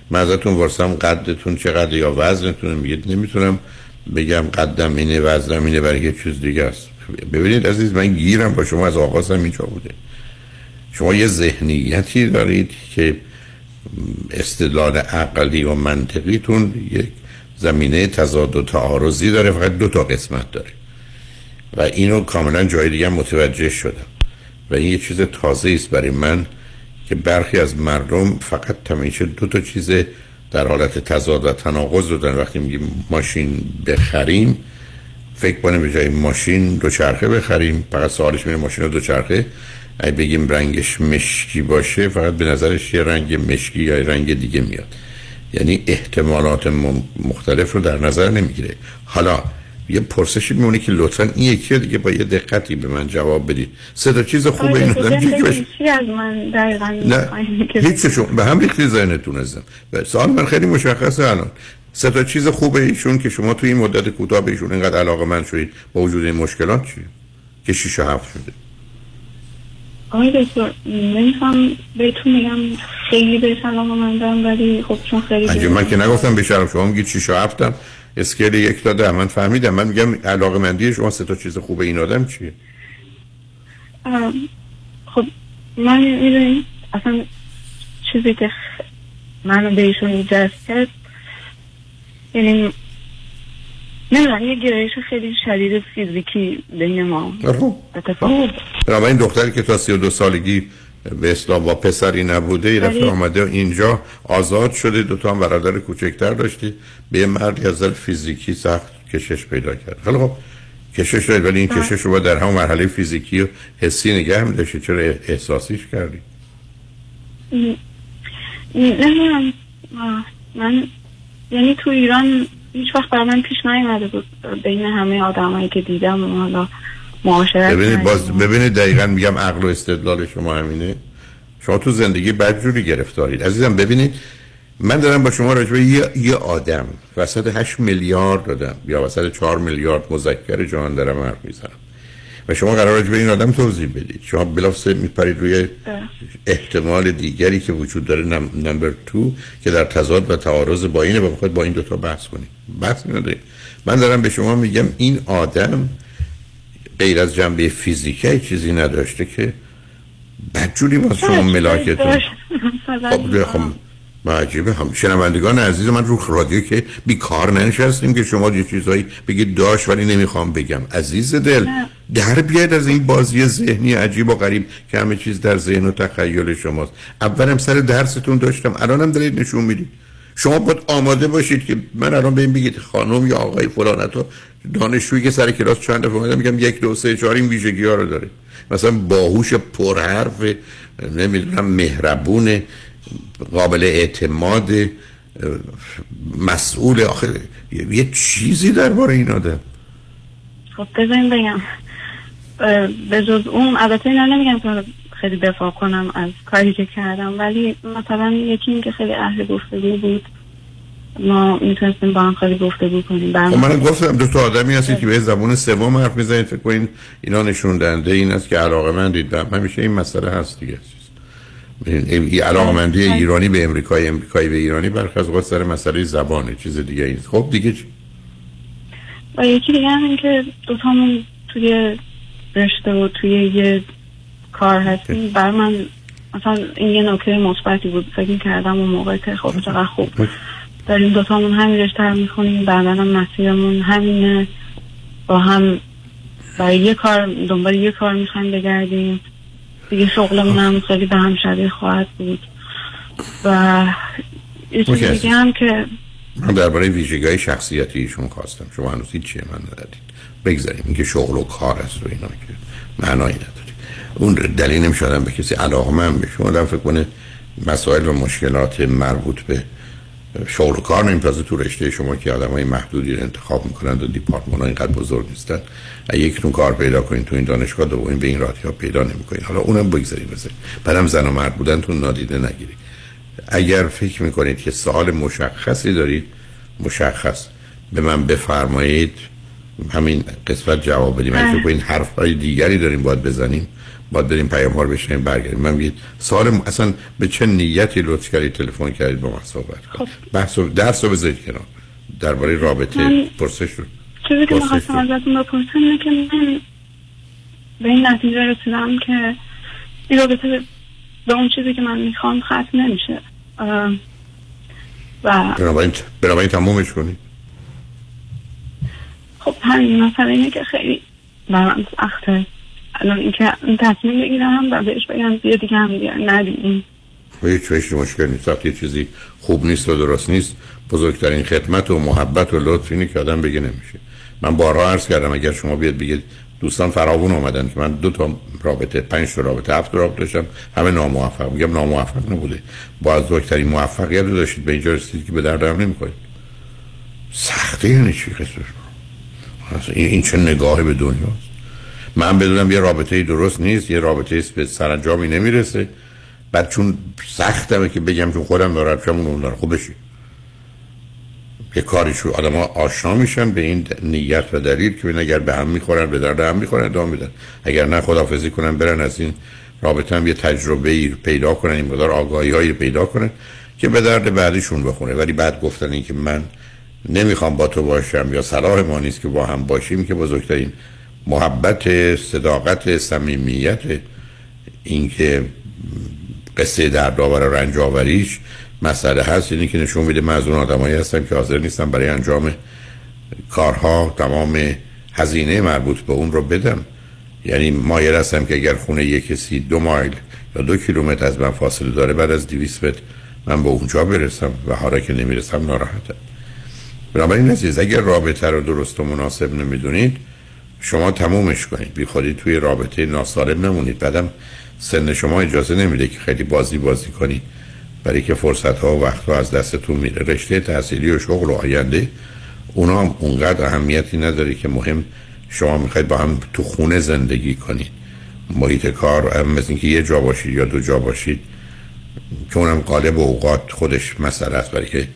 من ازتون ورسم قدتون چقدر یا وزنتون؟ میگید نمی‌تونم بگم قدم اینه وزنم اینه برای یه چیز دیگه است. ببینید عزیز من گیرم با شما از آغاز هم اینجا بوده. شما یه ذهنیتی دارید که استدلال عقلی و منطقیتون یک زمینه تضاد و تعارضی داره فقط دو تا قسمت داره. و اینو کاملا جای دیگه متوجه شدم. و این یه چیز تازه است برای من که برخی از مردم فقط تمیشه دو تا چیز در حالت تضاد و تناقض رو وقتی میگیم ماشین بخریم فکر کنه به جای ماشین دو چرخه بخریم. فقط سوالش میره ماشین دو چرخه اگه بگیم رنگش مشکی باشه فقط به نظرش یه رنگ مشکی یا رنگ دیگه میاد. یعنی احتمالات مختلف رو در نظر نمی‌گیره. حالا یه پرسشی میمونه که لطفا این یکی دیگه با یه دقتی به من جواب بدید. سه تا چیز خوبه این آدم چی از من دقیقا نه هیچشون به هم ریختی ذهنتون ازم سوال من خیلی مشخصه الان. سه تا چیز خوبه ایشون که شما توی این مدت کوتاه به ایشون اینقدر علاقه من شدید با وجود این مشکلات چیه که شیش و هفت شده. آقای دکتر نمی‌خوام بهتون میگم خیلی به علاقه من دارم ولی خب چون خیلی من که نگفتم به شما میگید شیش و هفتم اسکیل یک داده. من فهمیدم. من میگم علاقه مندی شما سه تا چیز خوبه. این آدم چیه؟ خب من می‌دونی اصلا چیزی که منو بهشون جذب کرد یعنی نمی‌دونم یه گرایش خیلی شدید فیزیکی بین ما. اتفاق. این دختری که تا سی و دو سالگی به اسلام با پسری نبوده یه دفعه آمده اینجا آزاد شده. دو تا هم برادر کوچکتر داشتی. به یه مردی از فیزیکی سخت کشش پیدا کرد. خیلی خب کشش دارید ولی این کشش رو با در همون مرحله فیزیکی و حسی نگه هم داشتی. چرا احساسیش کردی؟ نه. من یعنی تو ایران هیچ وقت برای من پیش نیومده بود بین همه آدمایی که دیدم و حالا معاشرت ببینید باز ببینید دقیقا میگم عقل و استدلال شما همینه. شما تو زندگی بدجوری گرفتارید. عزیزم ببینید من دارم با شما راجبه یه, یه آدم وسط 8 میلیارد دادم. یا وسط 4 میلیارد مذکر جهان دارم حرف می‌زنم. و شما قرار به این آدم توضیح بدید. شما بلافاصله میپرید روی احتمال دیگری که وجود داره نم... نمبر تو که در تضاد و تعارض با اینه و بخواید با این دوتا بحث کنید. بحث نداره من دارم به شما میگم این آدم غیر از جنبه فیزیکی چیزی نداشته که بدجوری ما شما ملاکتون خب خب عجیبه. هم شنوندگان عزیز من رو رادیو که بیکار ننشستیم که شما یه چیزایی بگید داشت ولی نمی‌خوام بگم. عزیز دل در بیاید از این بازی ذهنی عجیب و غریب که همه چیز در ذهن و تخیل شماست. اولم سر درستون داشتم الانم دارید نشون می‌دید. شما باید آماده باشید که من الان به این بگید خانم یا آقای فلانتو دانشجویی که سر کلاس چند دفعه میگم یک دو سه چهار این ویژگی ها رو داره. مثلا باهوش پرحرف نمی‌دونم مهربون قابل اعتماد مسئول آخر یه چیزی درباره این آدم. خب بذاریم بگم. به جز اون البته اینا نمیگم که خیلی دفاع کنم از کاری که کردم ولی مثلا یکی این که خیلی اهل گفتگو بود. ما می‌تونستیم با هم خیلی گفتگو کنیم. خب من گفتم دو تا آدمی هستید که به زبون سوم حرف می‌زنید فکر کنین اینا نشون دهنده این است که علاقه من دید. همیشه این مسئله هست دیگه. این علاقه مندی ایرانی به امریکای امریکایی به ایرانی برخی از اوقات سر مسئله زبانه چیز دیگه این خب دیگه چی؟ و یکی دیگه هم این که دوتامون توی رشته و توی یه کار هستیم. بر من مثلا این یه نکته مثبتی بود. فکر کردم اون موقع که خب چقدر خوب. داریم دوتامون همین رشته رو می‌خونیم. بعدا هم مسیرمون همینه. با هم برای یه کار دنبال یه کار می‌خوایم بگردیم. دیگه شغلمون هم خیلی به هم شبیه خواهد بود. و یه چیز دیگه هم که من درباره ویژگی شخصیتی ایشون خواستم. شما هنوز چیه من ندادید بگذاریم. اینکه شغل و کار است و اینا که معنایی نداری اون دلیل نمیشه به کسی علاقه من به شما فکر کنه مسائل و مشکلات مربوط به شغل و کار نمیپذه تو رشته شما که آدم های محدودی رو انتخاب می‌کنند و دیپارتمان ها اینقدر بزرگ نیستن. یکتون کار پیدا کنید تو این دانشگاه دومین به این راحتی ها پیدا نمی‌کنید حالا اونم بگذارید بذارید بعدم زن و مرد بودنتون نادیده نگیرید اگر فکر می‌کنید که سوال مشخصی دارید مشخص. به من بفرمایید. همین قسمت جواب بدیم. اگه فکر حرف های دیگری داریم باید بزنیم. باید بریم پیام ها رو بشنیم برگردیم. من میگید سوال اصلا به چه نیتی لطف کردید تلفن کردید با من صحبت خب. بحث درس رو بذارید کنار. درباره رابطه. پرسش رو. چیزی که می‌خواستم ازتون بپرسم اینه که من به این نتیجه رسیدم که این رابطه به اون چیزی که من می‌خوام ختم نمیشه. و بنابراین تمومش کنید. خب همین مثلا اینه که خیلی برام سخته. الان اینکه این تصمیم بگیرم و بهش بگم دیگه هم دیگه. ندیم هیچ مشکل نیست. چیزی خوب نیست و درست نیست بزرگترین خدمت و محبت و لطف اینه که آدم بگه نمیشه. من بارها عرض کردم اگر شما بیاد بگید دوستان فراوون اومدن که من دو تا رابطه پنج تا رابطه هفت رابطه داشتم همه ناموفق. میگم ناموفق نبوده. با از بزرگترین موفقیت رو داشتید به اینجا رسیدید که به درد هم نمی‌خورید. سخته یعنی چی این چه نگاهی به دنیاست من بدونم یه رابطه درست نیست یه رابطه به سرانجامی نمی‌رسه. بعد چون سختمه که بگم چون خودم ناراحت شم اون داره خوب بشی یه کاری شو آدم ها آشنا میشن به این نیت و دلیل که اگر به هم می‌خورن به درد هم می‌خورن ادامه میدن. اگر نه خدافزی کنن برن از این رابطه هم یه تجربه ای پیدا کنن این مدار آگاهی هایی پیدا کنن که به درد بعدیشون بخونه ولی بعد گفتن این که من نمی‌خوام با تو باشم یا صلاح ما نیست که با هم باشیم که بزرگترین محبت صداقت صمیمیت اینکه قصه دردآور و رنج آوریش مسئله هست. اینی که نشون میده من از اون آدمایی هستم که حاضر نیستم برای انجام کارها تمام هزینه مربوط به اون رو بدم. یعنی مایل هستم که اگر خونه یک کسی دو مایل یا دو کیلومتر از من فاصله داره بعد از دیویس متر من به اونجا برسم و حالا که نمی‌رسم ناراحتم. بنابراین عزیز اگر رابطه رو درست و مناسب نمی‌دونید شما تمومش کنید. بی خودی توی رابطه ناسالم نمونید. بعدم سن شما اجازه نمیده که خیلی بازی بازی کنید برای که فرصت ها و وقت ها از دستتون میره. رشته تحصیلی و شغل و آینده اونا هم اونقدر اهمیتی نداره که مهم شما می‌خواید با هم تو خونه زندگی کنید. محیط کار هم مثل اینکه یه جا باشید یا دو جا باشید که اونم قالب و اوقات خودش مسئله است. برای که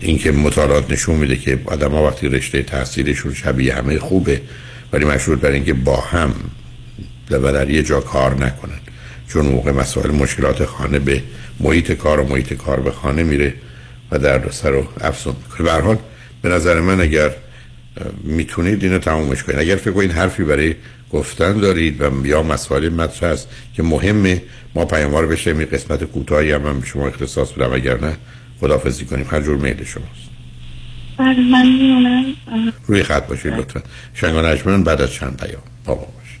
اینکه مطالعات نشون میده که آدم ها وقتی رشته تحصیلشون شبیه همه خوبه ولی مشروط بر اینکه با هم و در یه جا کار نکنن. چون موقع مسائل مشکلات خانه به محیط کار و محیط کار به خانه میره و در سر رو افزون می‌کنه. به هر حال به نظر من اگر می‌تونید اینو تمومش کنید. اگر فکر کنید حرفی برای گفتن دارید و یا مسائل مطرح است که مهمه ما پیام رو بشه می قسمت کوتاهی هم, هم شما اختصاص بدم اگر نه خدافزی کنیم. هر جور میل شماست. بله من میونم روی خط باشید لطفا. شنگان بعد از چند پیام بابا باشید.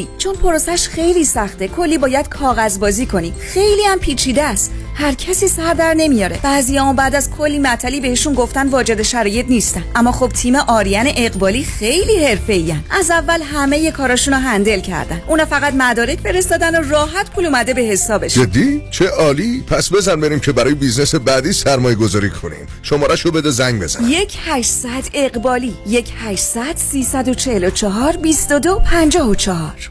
چون پروسه‌ش خیلی سخته کلی باید کاغذ بازی کنی. خیلی هم پیچیده است. هر کسی سر در نمیاره. بعضی هم بعد از کلی معطلی بهشون گفتن واجد شرایط نیستن. اما خب تیم آریان اقبالی خیلی حرفه‌ای از اول همه کاراشون رو handle کردن. اونا فقط مدارک فرستادن و راحت پول اومده به حسابش. جدی؟ چه عالی؟ پس بزن بریم که برای business بعدی سرمایه گذاری کنیم. شمارش رو بده زنگ بزن. یک 800 اقبالی یک 800 344 22 54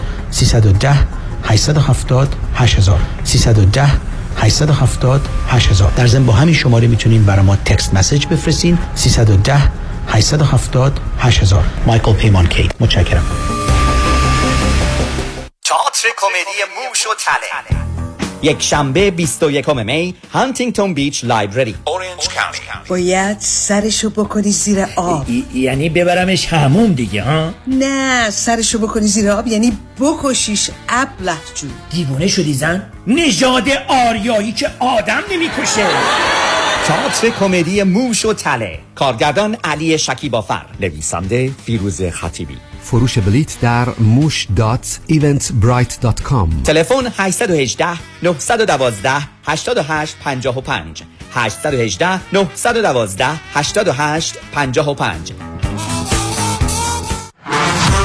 310 870 8000 310 870 8000 در ضمن با همین شماره می‌تونین برای ما تکست مسیج بفرستین. 310 870 8000 مایکل پیمان کی. متشکرم. تئاتر کمدی موش و تله. یک شنبه 21 می هانتینگتون بیچ لایبرری. اورنج کانتی باید سرشو بکنی زیر آب. یعنی ببرمش هموم دیگه ها؟ نه سرشو بکنی زیر آب یعنی بکشیش ابله جون دیوونه شدی زن؟ نژاد آریایی که آدم نمی‌کشه. تئاتر کمدی موش و تله. کارگردان علی شکیبافر. نویسنده فیروز خطیبی. فروش بلیت در کام. تلفن 818 912 88 55 818 912 88 55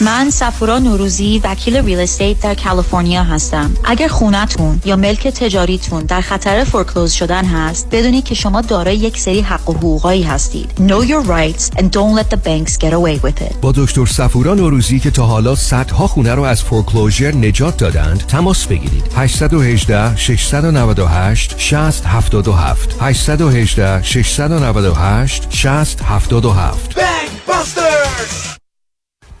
من سفورا نوروزی وکیل real estate در کالیفرنیا هستم. اگر خونتون یا ملک تجاریتون در خطر foreclose شدن هست بدونید که شما دارای یک سری حق و حقوقایی هستید. Know your rights and don't let the banks get away with it. با دکتر سفورا نوروزی که تا حالا صدها خونه رو از foreclosure نجات دادند تماس بگیرید. 818 698 60 77 818 698 60 77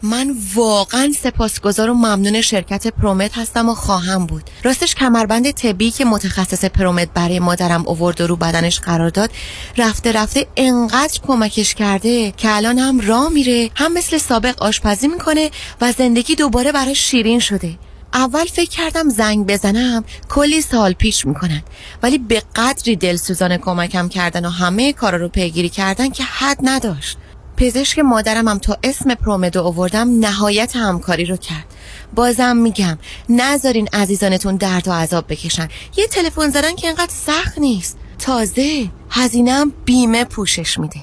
من واقعا سپاسگزار و ممنون شرکت پرومد هستم و خواهم بود. راستش کمربند طبی که متخصص پرومد برای مادرم اوورد و رو بدنش قرار داد رفته رفته انقدر کمکش کرده که الان هم راه میره هم مثل سابق آشپزی می‌کنه و زندگی دوباره براش شیرین شده. اول فکر کردم زنگ بزنم کلی سال پیش می‌کنن. ولی به قدری دلسوزان کمکم کردن و همه کارا رو پیگیری کردن که حد نداشت. پزشک مادرم هم تا اسم پرومدو آوردم نهایت همکاری رو کرد. بازم میگم نذارین عزیزانتون درد و عذاب بکشن. یه تلفن زدن که انقدر سخت نیست. تازه هزینم بیمه پوشش میده.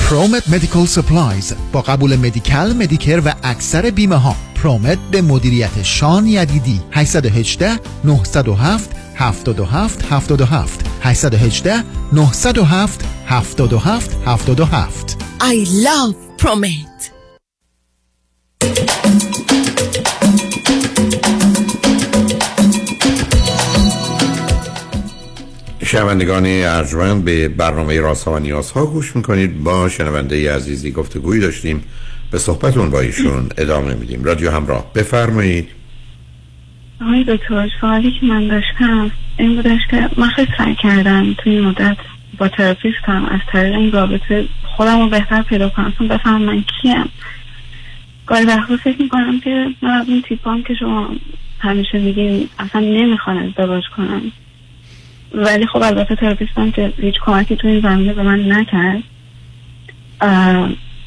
پرومد Medical Supplies با قبول Medi-Cal Medicare و اکثر بیمه ها پرومد به مدیریت شان یدیدی 818 907 77 77 818 907 77 77 I love Promed. شنوندگان ارجمند به برنامه راسا و نیاز ها گوش می‌کنید. با شنونده عزیزی گفتگویی داشتیم. به صحبتون با ایشون ادامه میدیم. رادیو همراه. بفرمایید. آقای دکتر سوالی که من داشتم این بودش که من خیلی سعی کردم توی این مدت با تراپیستم از طریق این رابطه خودم رو بهتر پیدا کنم. بفهم من کیم. گاهی وقتا فکر می‌کنم که من از اون تیپام که شما همیشه میگین اصلا نمی‌خوان ازدواج کنم ولی خب البته تراپیستم که هیچ کمکی تو این زمینه به من نکرد.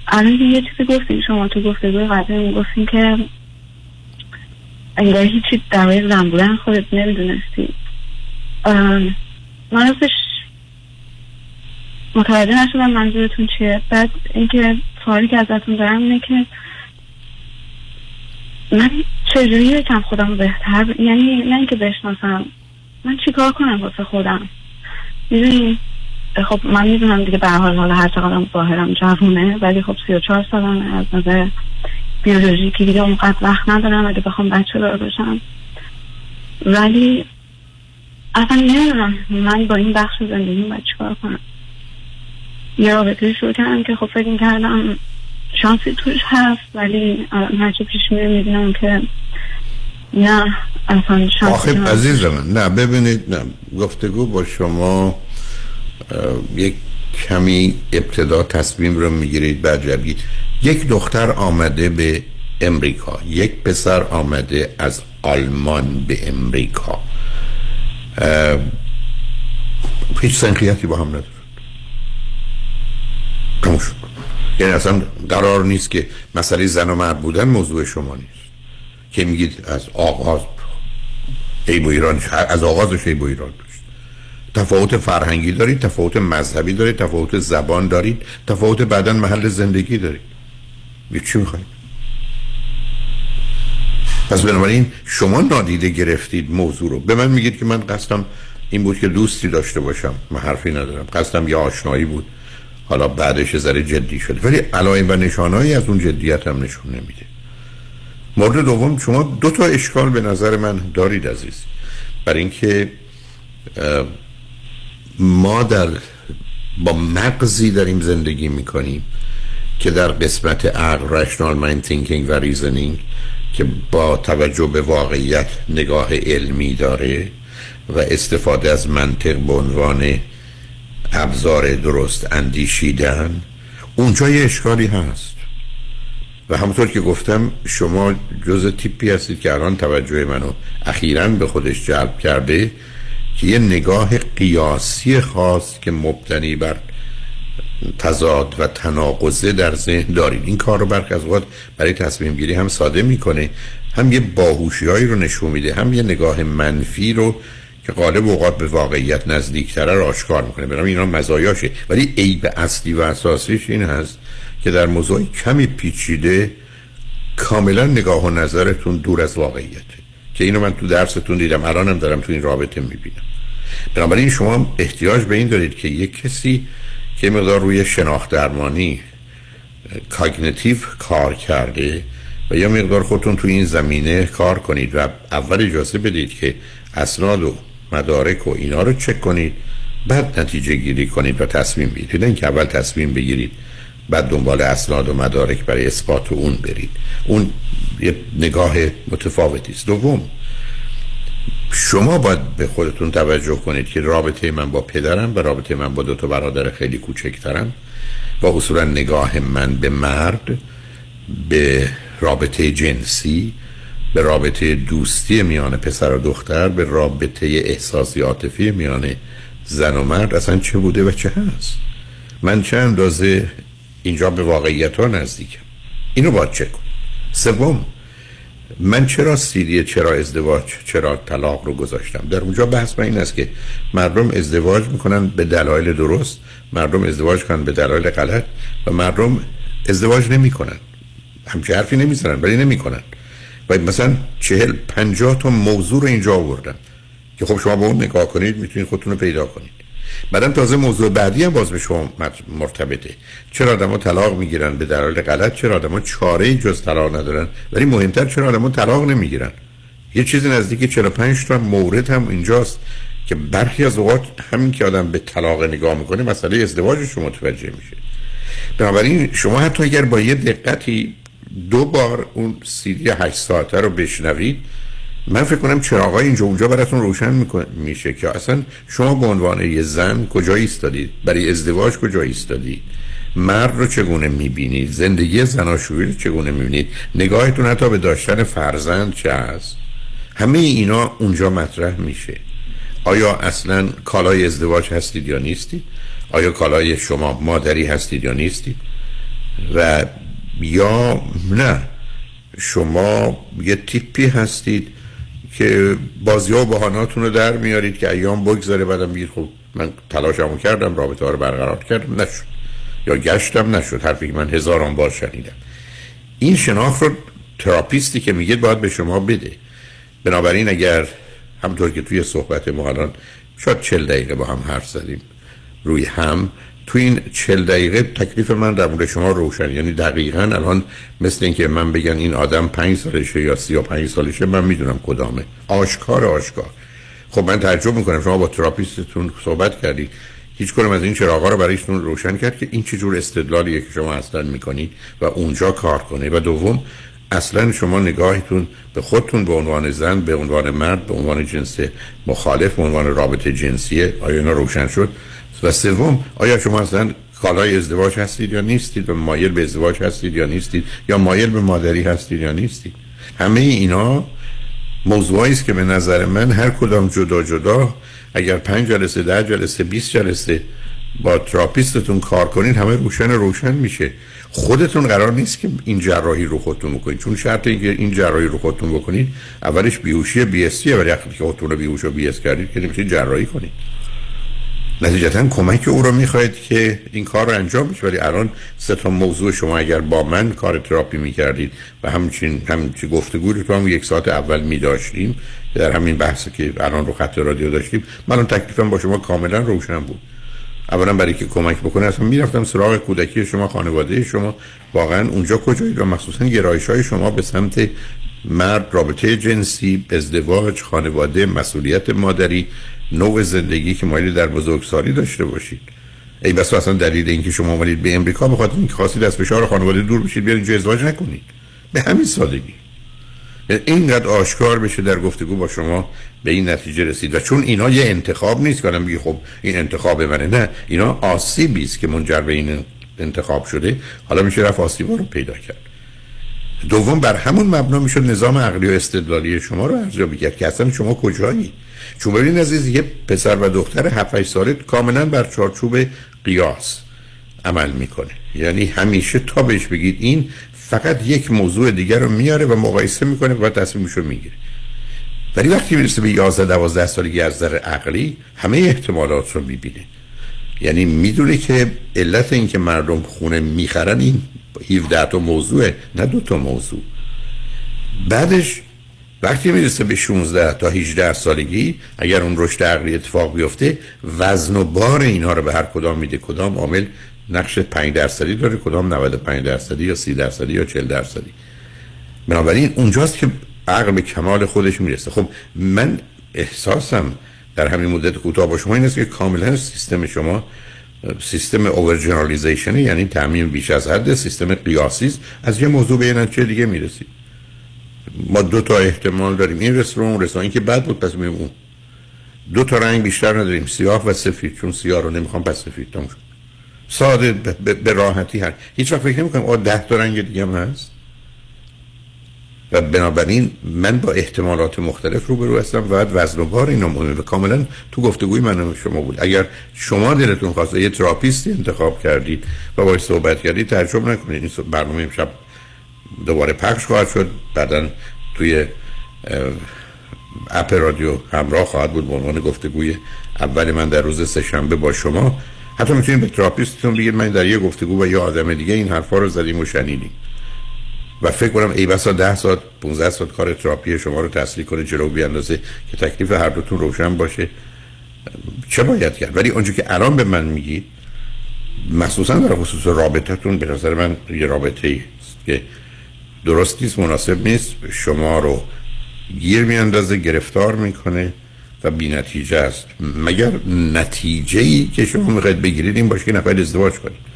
الان یه چیزی گفتیم شما تو گفتگوی قبلی گفتیم که انگار هیچی در مورد زن بودن خودت نمی‌دونستی. من راستش متوجه نشدم منظورتون چیه. بعد اینکه سوالی که ازتون دارم اینه که من چجوری یکم خودم بهتر یعنی نه اینکه بشناسم من چیکار کنم واسه خودم؟ می‌دونی؟ خب من می‌دونم دیگه به حال حالا هر چقدرم ظاهرم جوونه ولی خب سی و چهار سالم از نظر بیولوژیکی دیگه اونقدر وقت ندارم اگه بخوام بچه دار بشم ولی اصلا نمی‌دونم. من با این بخش زندگی باید چیکار کنم. یه رابطه شروع کردم که خب فکر کردم شانسی توش هست ولی هرچی پیش میره می‌بینم که نه اصلا شانسی آخه عزیز من نه ببینید نه گفتگو با شما یک کمی ابتدا تصمیم رو می‌گیرید بعد یک دختر آمده به امریکا یک پسر آمده از آلمان به امریکا. هیچ سنخیتی با هم تموم شد. یعنی اصلا قرار نیست که مسئله زن و مرد بودن موضوع شما نیست. که میگید از آغاز عیب و ایران از آغازش عیب و ایران داشت. تفاوت فرهنگی دارید تفاوت مذهبی دارید تفاوت زبان دارید تفاوت بعدا محل زندگی دارید. چی می‌خواید پس بنابراین شما نادیده گرفتید موضوع رو. به من میگید که من قصدم این بود که دوستی داشته باشم. من حرفی ندارم. قصدم یه آشنایی بود. حالا بعدش ذره جدی شد ولی علائم و نشانهایی از اون جدیت هم نشون نمیده. مورد دوم شما دو تا اشکال به نظر من دارید عزیز. برای اینکه ما در با مغزی داریم زندگی می‌کنیم. که در قسمت عقل rational mind thinking و reasoning که با توجه به واقعیت نگاه علمی داره و استفاده از منطق به عنوان ابزار درست اندیشیدن اونجا یه اشکالی هست. و همونطور که گفتم شما جز تیپی هستید که الان توجه منو اخیرا به خودش جلب کرده که یه نگاه قیاسی خاص که مبتنی بر تضاد و تناقضه در ذهن دارید این کار رو برخی از اوقات برای تصمیم گیری هم ساده می‌کنه. هم یه باهوشیایی رو نشون میده هم یه نگاه منفی رو که غالب اوقات به واقعیت نزدیکتره رو آشکار می‌کنه. برام اینا مزایاشه. ولی عیب اصلی و اساسیش این هست که در موضوع کمی پیچیده کاملا نگاه و نظرتون دور از واقعیته. که اینو من تو درستون دیدم الانم دارم تو این رابطه می‌بینم. بنابراین شما احتیاج به این دارید که یک کسی که مقدار روی شناخت درمانی کاگنیتیو کار کرده و یا مقدار خودتون تو این زمینه کار کنید و اول اجازه بدید که اسناد و مدارک و اینا رو چک کنید بعد نتیجه گیری کنید و تصمیم بگیرید. اینکه اول تصمیم بگیرید بعد دنبال اسناد و مدارک برای اثبات اون برید. اون یه نگاه متفاوتی است. دوم شما باید به خودتون توجه کنید که رابطه من با پدرم و رابطه من با دو تا برادر خیلی کوچکترم و اصولا نگاه من به مرد به رابطه جنسی به رابطه دوستی میان پسر و دختر به رابطه احساسی عاطفی میان زن و مرد اصلا چه بوده و چه هست. من چه اندازه اینجا به واقعیت ها نزدیکم؟ اینو باید چک کن سوم من چرا سیدی چرا ازدواج چرا طلاق رو گذاشتم؟ در اونجا بحث من این است که مردم ازدواج می‌کنن به دلایل درست مردم ازدواج کنن به دلایل غلط و مردم ازدواج نمی‌کنن. همچه حرفی نمی‌زنن ولی نمی‌کنن. و مثلا چهل پنجاه تا موضوع رو اینجا آوردم که خب شما با اون نگاه کنید می‌تونید خودتون رو پیدا کنید. بعدم تازه موضوع بعدی هم باز به شما مرتبطه. چرا آدم‌ها طلاق می‌گیرن؟ به دلایل غلط چرا آدم‌ها چاره جز طلاق ندارن؟ ولی مهمتر چرا آدم‌ها طلاق نمی‌گیرن؟ یه چیزی نزدیک 45 تا مورد هم اینجاست که برخی از اوقات همین که آدم به طلاق نگاه می‌کنه مسئله ازدواجش رو متوجه میشه. بنابراین شما حتی اگر با یه دقتی دو بار اون سیدی 8 ساعته رو بشنوید من فکر کنم چراغای اینجا اونجا براتون روشن میشه که اصلا شما به عنوان یه زن کجا ایستادید برای ازدواج کجا ایستادید مرد رو چگونه می‌بینید زندگی زناشویی رو چگونه می‌بینید نگاهتون حتی به داشتن فرزند چه هست؟ همه اینا اونجا مطرح میشه. آیا اصلا کالای ازدواج هستید یا نیستید آیا کالای شما مادری هستید یا نیستید و یا نه شما یه تیپی هستید که بازی ها و بحاناتون رو در میارید که ایام بگذاره بعدم بگید خب من تلاشمو کردم رابطه ها رو برقرار کردم. نشد. یا گشتم نشد. حرفی که من هزاران بار شنیدم. این شناخت رو therapist ی که میگید باید به شما بده. بنابراین اگر همینطور که توی صحبت ما الان شاید چل دقیقه با هم حرف زدیم روی هم تو این چل دقیقه تکلیف من در مورد شما روشن. یعنی دقیقا الان مثل اینکه من بگن این آدم پنج سالشه یا سی و پنج سالشه من می‌دونم کدامه. آشکار آشکار. خب من تعجب می‌کنم. شما با therapist تون صحبت کردید هیچ کنم از این چراغا رو برایشون روشن کرد که این چجور استدلالیه که شما اصلا می‌کنید و اونجا کار کنه و دوم اصلا شما نگاهتون به خودتون به عنوان زن به عنوان مرد به عنوان جنس مخالف به عنوان رابطه جنسیه آیا اینا روشن شد؟ و سوم آیا شما اصلا کالای ازدواج هستید یا نیستید و مایل به ازدواج هستید یا نیستید؟ یا مایل به مادری هستید یا نیستید؟ همه اینا موضوعی است که به نظر من هر کدام جدا جدا اگر پنج جلسه ده جلسه 20 جلسه با therapist تون کار کنید همه روشن روشن میشه. خودتون قرار نیست که این جراحی رو خودتون بکنید. چون شرط اینکه این جراحی رو خودتون بکنید اولش بیهوشی بی حسیه ولی وقتی که خودتون رو بیهوش و بی حس کردید که نمیشه جراحی کنید. نتیجتا کمک او رو می‌خواید که این کار رو انجام بشه. ولی الان سه تا موضوع شما اگر با من کار تراپی می‌کردید و همچین همچین گفتگو رو تو هم یک ساعت اول میداشتیم در همین بحثی که الان رو خط رادیو داشتیم من تکلیفم با شما کاملا روشن بود. اولا برای که کمک بکنه اصلا می‌رفتم سراغ کودکی شما خانواده شما. واقعا اونجا کجایید و مخصوصا گرایش های شما به سمت مرد رابطه جنسی ازدواج خانواده مسئولیت مادری نوع زندگی که مایلی در بزرگسالی داشته باشید. ای بس اصلا دلیل اینکه شما اومدید به امریکا بخاطر اینکه خواستید از فشار خانواده دور بشید اینجا ازدواج نکنید. به همین سادگی. یعنی اینقدر آشکار بشه در گفتگو با شما به این نتیجه رسید. و چون اینا یه انتخاب نیست کنم بگی خب این انتخاب منه. نه اینا آسیبی است که منجر به این انتخاب شده. حالا میشه رفت آسیبا رو پیدا کرد. دوم بر همون مبنا می‌شد نظام عقلی و استدلالی شما رو ارزیابی کرد که اصلا شما کجایی؟ چون ببینید عزیز یه پسر و دختر 7 ساله کاملا بر چارچوب قیاس عمل می‌کنه. یعنی همیشه تا بهش بگید این فقط یک موضوع دیگر رو میاره و مقایسه می‌کنه و تصمیمش رو می‌گیره. ولی وقتی می‌رسه به 11 12 سالگی از نظر عقلی همه احتمالات رو می‌بینه. یعنی می‌دونه که علت این که مردم خونه می‌خرن این 17 تا موضوعه نه دو تا موضوع. بعدش وقتی می‌رسه به 16 تا 18 سالگی اگر اون رشد عقلی اتفاق بیفته وزن و بار اینا رو به هر کدام میده. کدام عامل نقش 5 درصدی داره کدام 95 درصدی یا 30 درصدی یا 40 درصدی. بنابراین اونجاست که عقل به کمال خودش می‌رسه. خب من احساسم در همین مدت کوتاه با شما این است که کاملا سیستم شما سیستم اوورجنرالیزیشن یعنی تعمیم بیش از حد سیستم قیاسی است از یه موضوع به یه دیگه می‌رسید. ما دو تا احتمال داریم. این رستوران اون رستوران که بد بود پس میگم اون دو تا رنگ بیشتر نداریم سیاه و سفید چون سیاه رو نمی‌خوام پس سفید شد. ساده به راحتی هست هیچ وقت فکر نمی‌کنم آ ده تا رنگ دیگه هم هست. و بنابراین من با احتمالات مختلف روبرو هستم و وزن و بار اینا مهمه کاملا تو گفتگوی من شما بود. اگر شما دلتون خواست یه تراپیستی انتخاب کردید و باید صحبت کردید تعجب نکنید. این برنامه امشب دوباره پخش خواهد شد. بعدا توی app رادیو همراه خواهد بود به عنوان گفتگوی اول من در روز سهشنبه با شما. حتی می‌تونید به therapist تون بگید من در یه گفتگو و یه آدم دیگه این حرفا رو زدیم و شنیدیم. و فکر کنم ای بسا ده ساعت 15 ساعت کار تراپی شما رو تسریع کنه جلو بیاندازه که تکلیف هر دوتون روشن باشه. چه باید کرد؟ ولی اونجا که الان به من میگید مخصوصا در خصوص رابطتون به نظر من یه رابطه است که درست نیست مناسب نیست. شما رو گیر میاندازه گرفتار می‌کنه و بی نتیجه است. مگر نتیجه ای که شما می‌خواید بگیرید این باشه که نخواهید ازدواج کنید.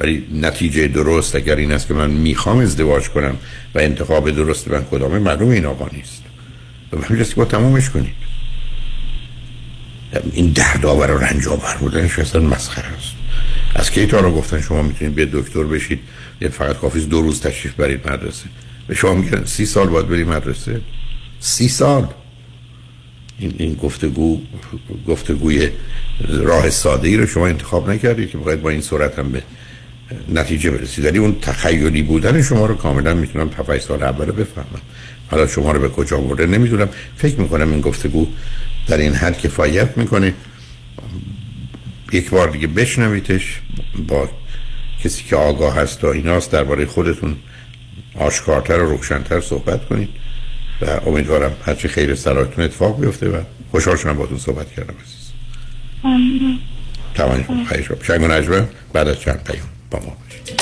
ولی نتیجه درست اگر این است که من می‌خوام ازدواج کنم و انتخاب درست من کدامه معلوم این آقا نیست. و همینجاست که با تمامش کنید. این دردآور و رنج آور بودنش اصلا مسخره است. از کی تا رو گفتن شما می‌تونید به دکتر بشید؟ یه فقط کافی دو روز تشریف برید مدرسه. به شما میگن سی سال باید برید مدرسه. سی سال. این, این گفتگو گفتگوی راه ساده ای رو شما انتخاب نکردید که باید با این صورت هم به نتیجه برسید. ولی اون تخیلی بودن شما رو کاملا می‌تونم 7 سال اول بفهمم. حالا شما رو به کجا برده نمی‌دونم. فکر می‌کنم این گفتگو در این حد کفایت می‌کنه. یک بار دیگه بشنویدش با کسی که آگاه هست و ایناست درباره خودتون آشکارتر و روشنتر صحبت کنید و امیدوارم هرچی خیر سرایتون اتفاق بیفته و خوشحال شدم باتون صحبت کردم عزیز. تمام خیلی شب شنگ و نجمه بعد از چند پیام با ما باشید.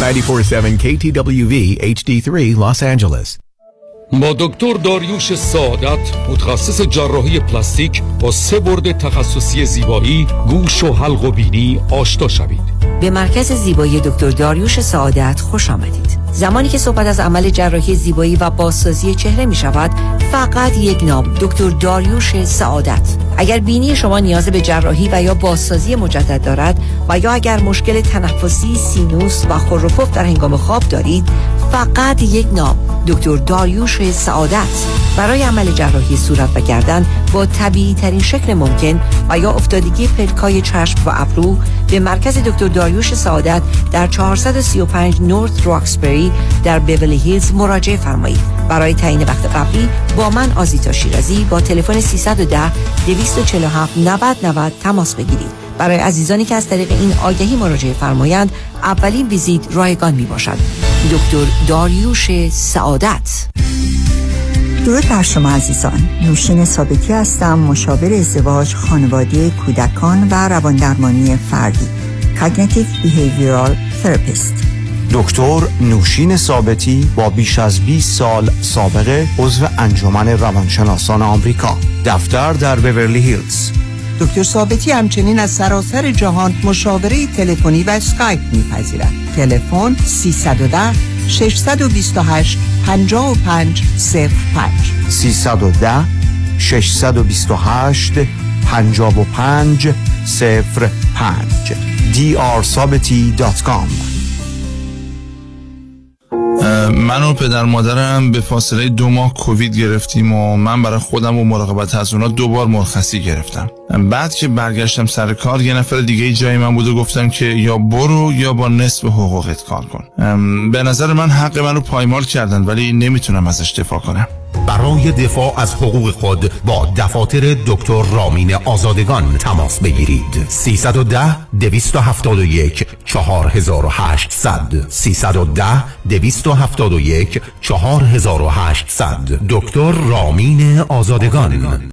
947 KTWV HD3 Los Angeles. با دکتر داریوش سعادت متخصص جراحی پلاستیک با سه برد تخصصی زیبایی گوش و حلق و بینی آشنا شوید. به مرکز زیبایی دکتر داریوش سعادت خوش آمدید. زمانی که صحبت از عمل جراحی زیبایی و بازسازی چهره می شود فقط یک نام دکتر داریوش سعادت. اگر بینی شما نیاز به جراحی و یا بازسازی مجدد دارد و یا اگر مشکل تنفسی سینوس و خروپف در هنگام خواب دارید فقط یک نام دکتر داریوش سعادت. برای عمل جراحی صورت و گردن با طبیعی ترین شکل ممکن و یا افتادگی پلکای چشم و ابرو به مرکز دکتر داریوش سعادت در 435 نورت راکسبری در بیولی هیلز مراجعه فرمایید. برای تعیین وقت قبلی با من آزیتا شیرازی با تلفن 310 247 90 90 تماس بگیرید. برای عزیزانی که از طریق این آگهی مراجعه فرمایند اولین ویزیت رایگان می باشد دکتر داریوش سعادت. درود بر شما عزیزان. نوشین ثابتی هستم مشاور ازدواج خانواده کودکان و رواندرمانی فردی Cognitive Behavioral Therapist. دکتر نوشین ثابتی با بیش از 20 سال سابقه عضو انجمن روانشناسان آمریکا. دفتر در بورلی هیلز. دکتر ثابتی همچنین از سراسر جهان مشاوره تلفنی و اسکایپ میپذیرد. تلفن 310 628 55 05 310 628 55 05 drsabati.com من و پدر مادرم به فاصله دو ماه کووید گرفتیم و من برای خودم و مراقبت از اونا دو بار مرخصی گرفتم. بعد که برگشتم سر کار یه نفر دیگه جای من بود و گفتم که یا برو یا با نصف حقوقت کار کن. به نظر من حق من رو پایمال کردن ولی نمی‌تونم ازش دفاع کنم. برای دفاع از حقوق خود با دفاتر دکتر رامین آزادگان تماس بگیرید. 310 271 4800 310 271 4800 دکتر رامین آزادگان.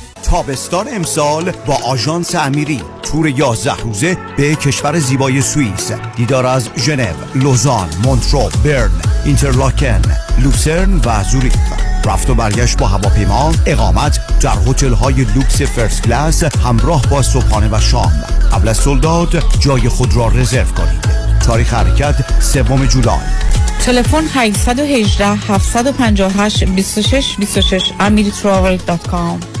تابستان امسال با آژانس امیری. تور 11 روزه به کشور زیبای سوئیس. دیدار از ژنو، لوزان، مونترو، برن، اینترلاکن، لوسرن و زوریخ. رفت و برگشت با هواپیما اقامت در هتل های لوکس first class همراه با صبحانه و شام. قبل از sold out جای خود را رزرو کنید. تاریخ حرکت سوم جولای. تلفن 818 758 26 26 amiritravel.com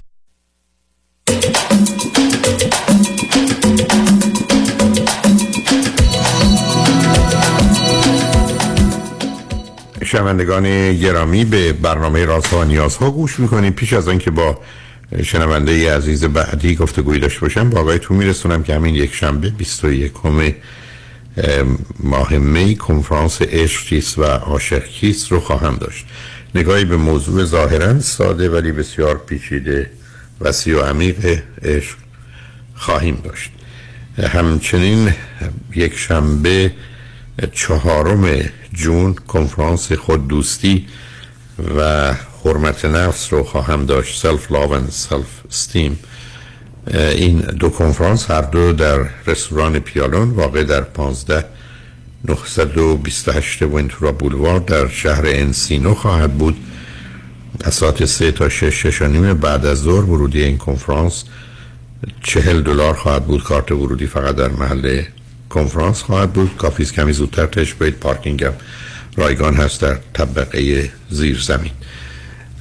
شنوندگان گرامی به برنامه راست و نیاز ها گوش می‌کنید پیش از آنکه با شنونده عزیز بعدی گفتگوی داشته باشم با آقایتون میرسونم که همین یک شنبه 21 ماه می کنفرانس عشق و عاشق رو خواهم داشت. نگاهی به موضوع ظاهرا ساده ولی بسیار پیچیده وسیع و عمیق عشق خواهیم داشت. همچنین یک شنبه چهارم جون کنفرانس خود دوستی و حرمت نفس رو خواهم داشت self love و self esteem این دو کنفرانس هر دو در رستوران پیالون واقع در 15 928 ونتورا بولوار در شهر انسینو خواهد بود. از ساعت سه تا شش شش نیم بعد از ظهر ورودی این کنفرانس چهل دلار خواهد بود. کارت ورودی فقط در محل کنفرانس خواهد بود. کافی کمی زودتر تش برید. پارکینگ هم رایگان هست در طبقه زیر زمین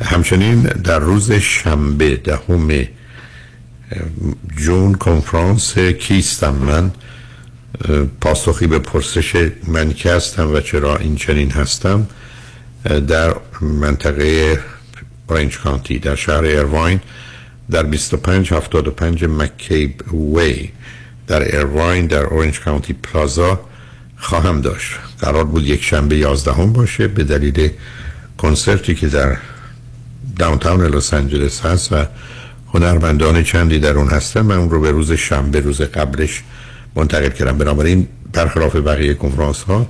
همچنین در روز شنبه دهم جون کنفرانس کیستم من؟ پاسخی به پرسش من که هستم و چرا این چنین هستم؟ در منطقه برنج کانتی در شهر ایرواین در 2575 مکیب وی در ایرواین در اورنج کانتی پلازا خواهم داشت. قرار بود یک شنبه یازدهم باشه به دلیل کنسرتی که در داونتاون لس آنجلس هست و هنرمندان چندی در اون هستن من اون رو به روز شنبه روز قبلش منتقل کردم. بنابراین برخلاف بقیه کنفرانس ها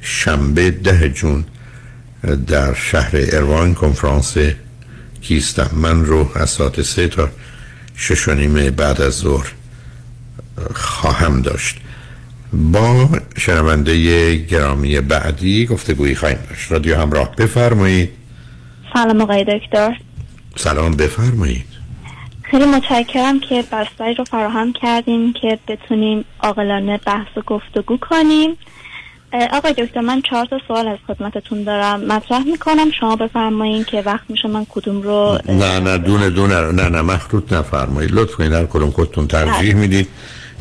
شنبه ده جون در شهر اروان کنفرانس کیستم. من رو از ساعت سه تا شش و نیم بعد از ظهر خواهم داشت. با شنونده گرامی بعدی گفتگویی خواهیم داشت. رادیو همراه بفرمایید. سلام آقای دکتر. سلام بفرمایید. خیلی متشکرم که بستری رو فراهم کردیم که بتونیم عاقلانه بحث و گفتگو کنیم. آقای دکتر من چهار تا سوال از خدمتتون دارم. مطرح می‌کنم شما بفرمایین که وقت میشه من کدوم رو نه نه دونه دونه نه نه مخروط نفرمایید. لطف کنید هر کدوم خودتون ترجیح بله. می‌دید.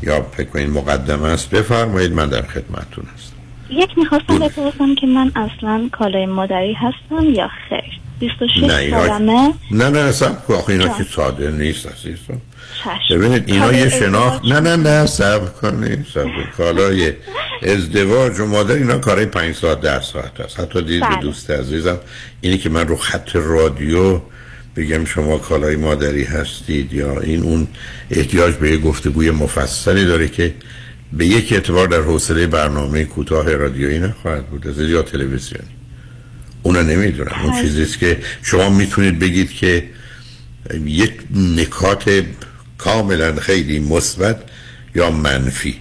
یا فکر کنید مقدمه است بفرمایید من در خدمتتون هستم یک می‌خواستم بپرسم که من اصلا کالای مادری هستم یا خیر 26 نه اینا سالمه نه نه سب آخه اینا جان. که ساده نیست عزیزم. ببینید اینا یه شناخت نه نه نه سب کنید سب. کالای ازدواج و مادر اینا کارای پنج ساعت در ساعت هست حتی دید به بله. دوست عزیزم اینی که من رو خط رادیو بگم شما کالای مادری هستید یا این اون احتیاج به یه گفتگوی مفصلی داره که به یک اعتبار در حوصله برنامه کوتاه رادیویی نخواهد بود از یا تلویزیونی. اونو نمی‌دونم. اون چیزیست که شما می‌تونید بگید که یک نکات کاملا خیلی مثبت یا منفی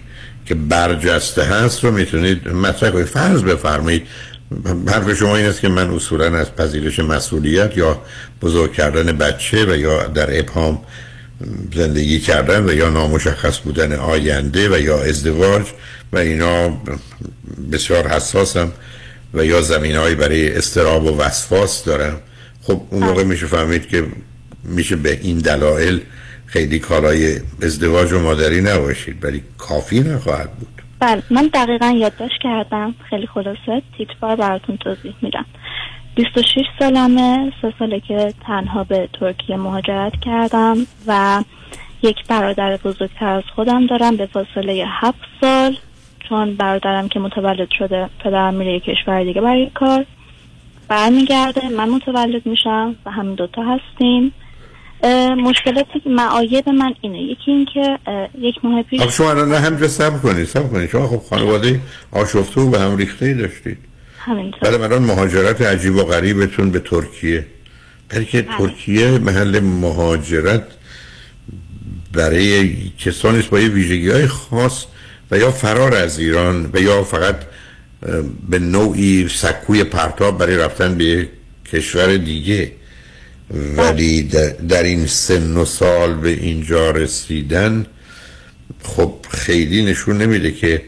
که برجسته هست رو می‌تونید مطرح کنید. فرض بفرمایید حرف شما این است که من اصولا از پذیرش مسئولیت یا بزرگ کردن بچه و یا در ابهام زندگی کردن و یا نامشخص بودن آینده و یا ازدواج و اینا بسیار حساسم و یا زمین برای استراب و وسواس دارم. خب اون موقع میشه فهمید که میشه به این دلایل خیلی کارای ازدواج و مادری نباشید ولی کافی نخواهد بود. بله من دقیقا یادداشت کردم. خیلی خلاصه تیتبار براتون توضیح میدم. 26 سالمه سه ساله که تنها به ترکیه مهاجرت کردم و یک برادر بزرگتر از خودم دارم به فاصله هفت سال چون برادرم که متولد شده پدرم میره یک کشور دیگه برای کار. برمیگرده من متولد میشم و همین دوتا هستیم. مشکلاتی که معایب من اینه. یکی این که اه، یک ماه پیش خب شما الان نه همجا سب کنید سب کنید. شما خب خانواده آشفته و به هم ریخته داشتید. همینطور. بعد الان مهاجرت عجیب و غریبتون به ترکیه. برای که ترکیه محل مهاجرت برای کسانی است با یه ویژگی های خاص و یا فرار از ایران و یا فقط به نوعی سکوی پرتاب برای رفتن به کشور دیگه. ولی در, این سن و سال به اینجا رسیدن خب خیلی نشون نمیده که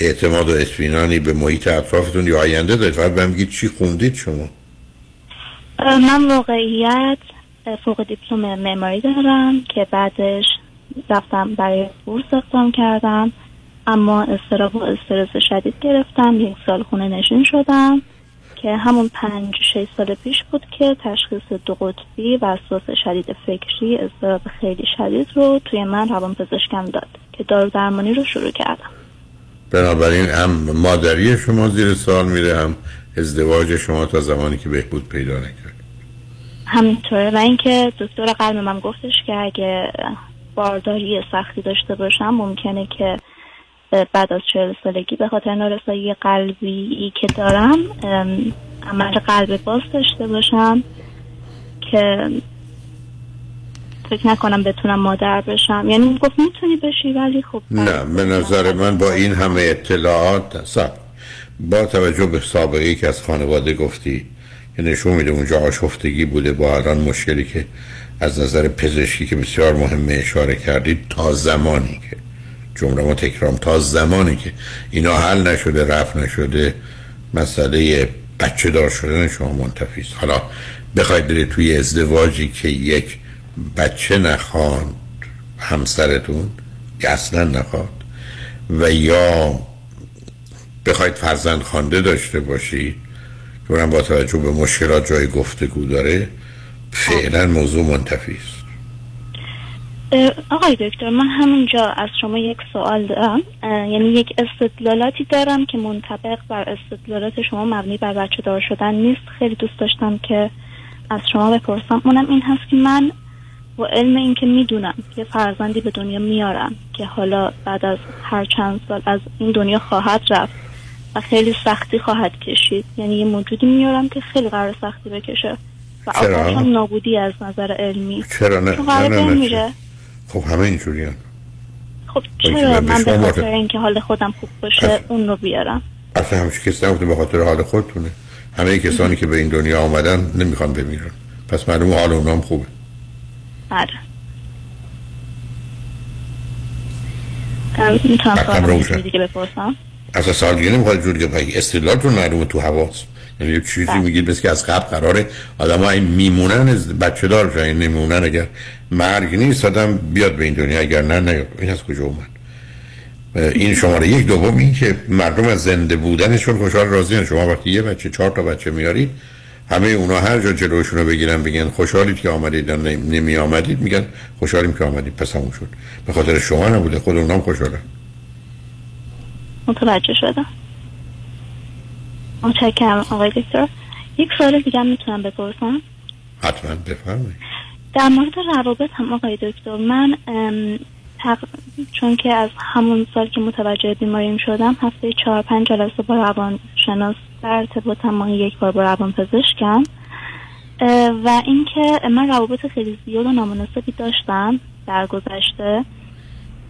اعتماد و اطمینانی به محیط اطرافتون یا آینده دارید فقط بهم بگید چی خوندید شما؟ من واقعیت فوق دیپلم معماری دارم که بعدش رفتم برای بورس اقدام کردم اما استراب و استرس شدید گرفتم یک سال خونه نشین شدم. که همون پنج شش سال پیش بود که تشخیص دو قطبی و وسواس شدید فکری استراب خیلی شدید رو توی من روان پزشکم داد که دارو درمانی رو شروع کردم. بنابراین هم مادری شما زیر سوال میره هم ازدواج شما تا زمانی که بهبود پیدا نکرد. همینطوره. و اینکه دکتر قلب من گفتش که اگه بارداری سختی داشته باشم ممکنه که بعد از چهل سالگی به خاطر نارسایی قلبی که دارم عمل قلب باز داشته باشم که فکر نکنم بتونم مادر بشم. یعنی گفت می‌تونی بشی ولی خب نه به نظر من با این همه اطلاعات سب با توجه به سابقه که از خانواده گفتی که نشون میده اونجا آشفتگی بوده با الان مشکلی که از نظر پزشکی که بسیار مهمه اشاره کردید تا زمانی که جمله ما تکرام تا زمانی که اینا حل نشده رفت نشده مسئله بچه دار شدن شما منتفی است. حالا بخواید برید توی ازدواجی که یک بچه نخواند همسرتون که اصلا نخواد و یا بخواید فرزند خوانده داشته باشید که با توجه به مشکلات جای گفتگو داره فعلا موضوع منتفی است. اه، آقای دکتر من همینجا از شما یک سوال دارم. یعنی یک استدلالاتی دارم که منطبق بر استدلالات شما مبنی بر بچه دار شدن نیست. خیلی دوست داشتم که از شما بپرسم. اونم این هست که من و علم این که می‌دونم یه فرزندی به دنیا میارم که حالا بعد از هر چند سال از این دنیا خواهد رفت و خیلی سختی خواهد کشید. یعنی یه موجودی میارم که خیلی قرار سختی بکشه. و؟ آخرش هم نابودی از نظر علمی. چرا؟ نه نه نه, نه. میره خب همه اینجوری خب باید که چرا من به خاطر اینکه حال خودم خوب باشه اون رو بیارم؟ اصلا همچه کسی نگفته به خاطر حال خودتونه. همه کسانی که به این دنیا آمدن نمی‌خوان بمیرن. پس معلوم حال اونام خوبه. آره ام، می‌تونم سوال. دیگه بپرسم؟ اصلا سال دیگه نمی‌خواد جوری که بگی استدلالتون معلومه تو حواس. یعنی یه چیزی بله. میگید مثل که از قبل قراره. آدم این میمونن بچه دار این نمیمونن اگر مرگ نیست آدم بیاد به این دنیا اگر نه نیاد. این از کجا اومد؟ این شماره یک دوم این که مردم از زنده بودنشون خوشحال راضی شما وقتی یه بچه چهار تا بچه میارید همه اونا هر جا جلوشون رو بگیرن بگن خوشحالید که آمدید یا نمی- آمدید میگن خوشحالیم که آمدید. پس همون شد. به خاطر شما نبوده خود اونام خوشحالن. متوجه شدم. متشکرم آقای دکتر. یک سوال دیگه می‌تونم بپرسم؟ حتما بفرمایید. در مورد روابط هم آقای دکتر من تق... چون که از همون سال که متوجه بیماریم شدم هفته چهار پنج جلسه با روان شناس در ارتباطم ماهی یک بار با روان پزشکم و اینکه من روابط خیلی زیاد و نامناسبی داشتم در گذشته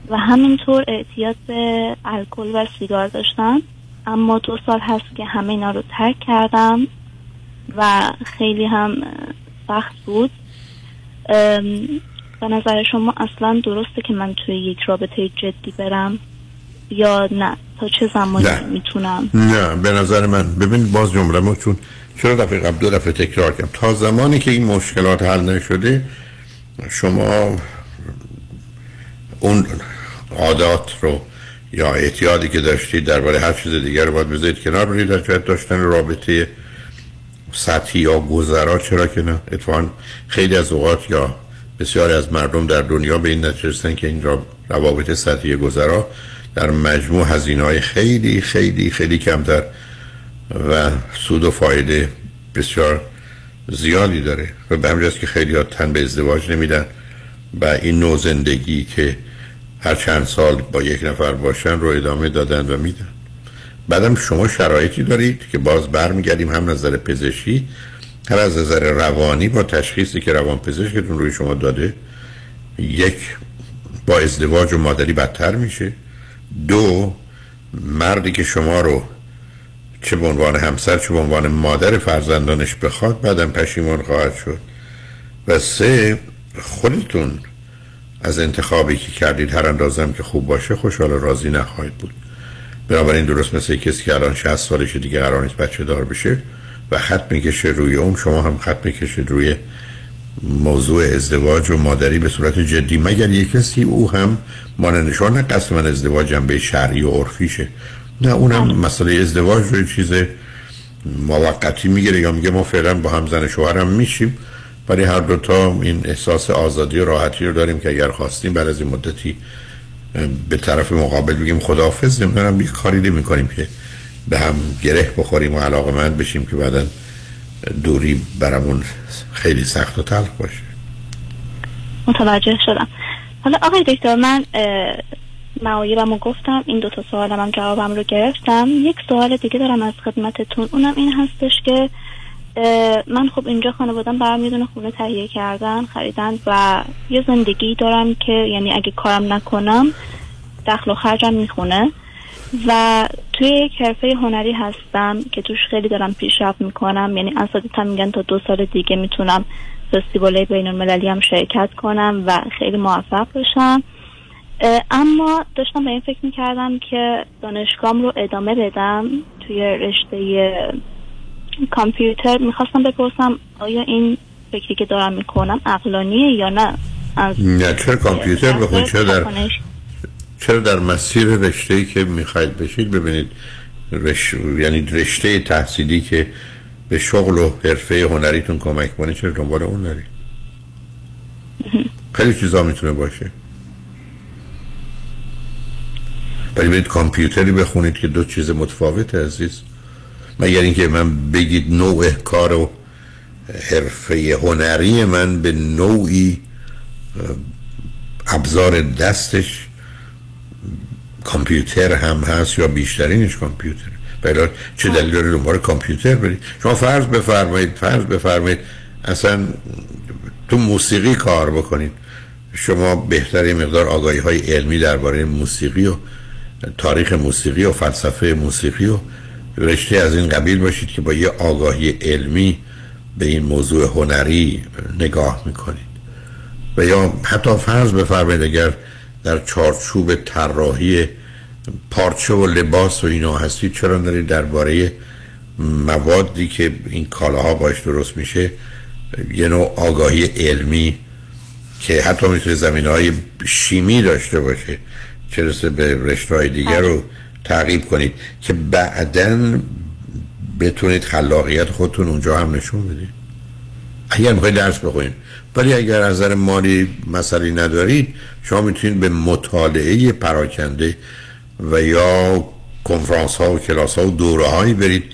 و همینطور اعتیاد به الکل و سیگار داشتم. اما دو سال هست که همه اینا رو ترک کردم و خیلی هم سخت بود. به نظر شما اصلا درسته که من توی یک رابطه جدی برم یا نه؟ تا چه زمانی. می‌تونم؟ نه به نظر من. ببین باز جمله چون چرا دفعه قبل دو دفعه تکرار کردم؟ تا زمانی که این مشکلات حل نشده شما اون عادات رو یا اعتیادی که داشتید درباره هر چیز دیگر رو باید بذارید کنار برید در داشتن رابطه سطحی یا گذرا چرا که نه؟ اتفاقا خیلی از اوقات یا بسیاری از مردم در دنیا به این نتیجه که این را- روابط سطحی گذرا در مجموع هزینه های خیلی خیلی خیلی کمتر و سود و فایده بسیار زیادی داره. و به همین جاست که خیلی ها تن به ازدواج نمیدن و این نوع زندگی که هر چند سال با یک نفر باشن رو ادامه دادن و میدن. بعدم شما شرایطی دارید که باز برمیگردیم هم نظر پزشکی هم از نظر روانی با تشخیصی که روان پزشکتون روی شما داده یک با ازدواج و مادری بدتر میشه. دو مردی که شما رو چه به عنوان همسر چه به عنوان مادر فرزندانش بخواد بعدم پشیمان خواهد شد. و سه خودتون از انتخابی که کردید هر اندازم که خوب باشه خوشحال و راضی نخواهید بود. بنابراین درست مثل کسی که الان 60 سالشه دیگه قرار نیست بچه دار بشه و خط می‌کشه روی اون شما هم خط می‌کشید روی موضوع ازدواج و مادری به صورت جدی. مگر یک کسی او هم مانندشان نه قصد من ازدواج جنبه شرعی و عرفیشه نه اونم مسئله ازدواج روی چیز موقتی می‌گیره یا میگه ما فعلا با هم زن شوهرم میشیم ولی هر دوتا این احساس آزادی و راحتی رو داریم که اگر خواستیم بعد از این مدتی به طرف مقابل بگیم خداحافظ نمی‌دونم یک کاری نمی کنیم که به هم گره بخوریم و علاقه من بشیم که بعدا دوری برامون خیلی سخت و تلخ باشه. متوجه شدم. حالا آقای دکتر من معایبم گفتم این دو تا سوالم هم جوابم رو گرفتم. یک سوال دیگه دارم از خدمتتون. اونم این هستش که من خب اینجا خانوادم برام یه دونه خونه تهیه کردن خریدن و یه زندگی دارم که یعنی اگه کارم نکنم دخل و خرجم می‌خونه. و توی یک حرفه هنری هستم که توش خیلی دارم پیشرفت می‌کنم. یعنی اساتیدم میگن تا دو سال دیگه می‌تونم فستیوال بین المللی هم شرکت کنم و خیلی موفق بشم. اما داشتم به این فکر می‌کردم که دانشگاهم رو ادامه بدم توی رشته کامپیوتر می‌خواستم بپرسم آیا این فکری که دارم می‌کنم عقلانیه یا نه؟ از نه چرا کامپیوتر بخونید چرا در. چرا در مسیر رشته ای که می‌خواید بشید ببینید رش... یعنی رشته تحصیلی که به شغل و حرفه هنریتون کمک کنه چرا دنبال اون نرید خیلی چیزا می‌تونه باشه. ولی برید کامپیوتری بخونید که دو چیز متفاوت عزیز. مگر اینکه من بگید نوع کار و حرفه هنری من به نوعی ابزار دستش کامپیوتر هم هست یا بیشترینش کامپیوتر. بلا چه دلیل داره دنبال کامپیوتر برید؟ شما فرض بفرمایید فرض بفرمایید اصلا تو موسیقی کار بکنید. شما بهتری مقدار آگاهی های علمی درباره موسیقی و تاریخ موسیقی و فلسفه موسیقی و رشته از این قبیل باشید که با یه آگاهی علمی به این موضوع هنری نگاه می‌کنید. و یا حتی فرض بفرمایید اگر در چارچوب طراحی پارچه و لباس و اینا هستید چرا دارید درباره موادی که این کالاها باش درست میشه یه نوع آگاهی علمی که حتی می‌تونه زمین های شیمی داشته باشه چه به رشته های دیگر رو تعقیب کنید که بعدا بتونید خلاقیت خودتون اونجا هم نشون بدید. اگر می‌خواید درس بخونید. ولی اگر از نظر مالی مسئله ندارید شما می‌تونید به مطالعه پراکنده و یا کنفرانس ها و کلاس ها و دوره هایی برید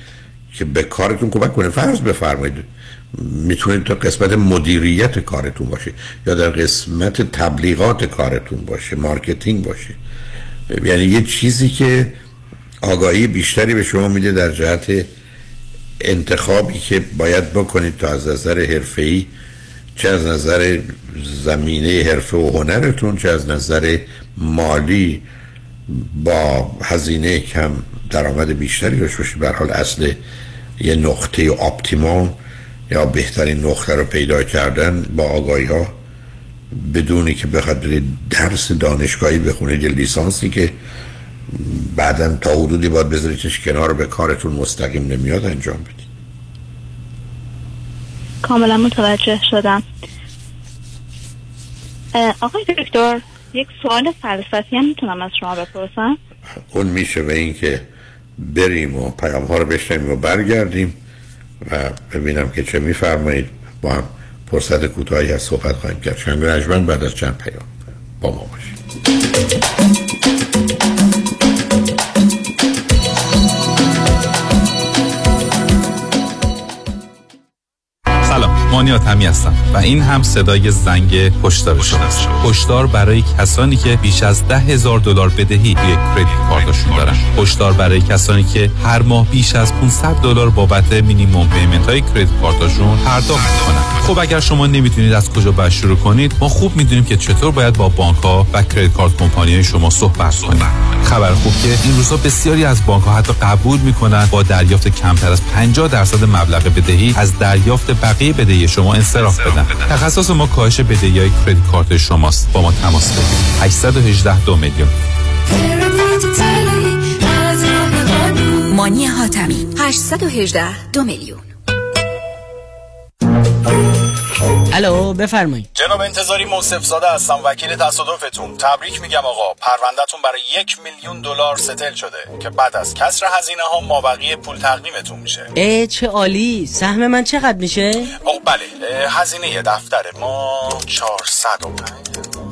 که به کارتون کمک کنه. فرض بفرمایید می‌تونید تا قسمت مدیریت کارتون باشه یا در قسمت تبلیغات کارتون باشه marketing باشه. یعنی یه چیزی که آگاهی بیشتری به شما میده در جهت انتخابی که باید بکنید تا از نظر حرفه‌ای چه از نظر زمینه حرفه و هنرتون چه از نظر مالی با هزینه کم درآمد بیشتری داشته باشید. به حال اصل یه نقطه اپتیموم یا بهترین نقطه رو پیدا کردن با آگاهی ها بدونی که بخاطر درس دانشگاهی بخونید لیسانسی که بعدا تا حدودی باید بذاریدش کنار به کارتون مستقیم نمیاد انجام بدید. کاملا متوجه شدم. آقای دکتر یک سوال فلسفی هم می‌تونم از شما بپرسم. اون میشه به این که بریم و پیام ها رو بشنیم و برگردیم و ببینم که چه میفرمایید. با هم فرصت کوتاهی از صحبت خواهیم کرد. شنگ بعد از چند پیام با ما باشید. مانیات همی هستم. و این هم صدای زنگ هشدار شماست هشدار برای کسانی که بیش از ده هزار دلار بدهی روی کردیت کارتشون دارن. هشدار برای کسانی که هر ماه بیش از 500 دلار بابت مینیمم پیمنت های کردیت کارتشون پرداخت کنن خب اگر شما نمی‌تونید از کجا باید شروع کنید ما خوب می‌دونیم که چطور باید با بانک ها و کردیت کارت کمپانی شما صحبت کنید خبر خوب که این روزها بسیاری از بانک ها حتی قبول می‌کنن با دریافت کمتر از 50 درصد مبلغ بدهی از دریافت بقیه بدهی شما انصراف بدن. تخصص ما کاهش بدهی های کردیت کارت شماست. با ما تماس بگیرید. 818 دو میلیون. مانی حاتمی. 818 دو میلیون. الو بفرمایید. جناب انتظاری موصف زاده هستم وکیل تصادفتون. تبریک میگم آقا. پروندهتون برای یک میلیون دلار ستل شده که بعد از کسر هزینه ها مابقی پول تقدیمتون میشه. ای چه عالی. سهم من چقدر میشه؟ او بله. هزینه دفتر ما 405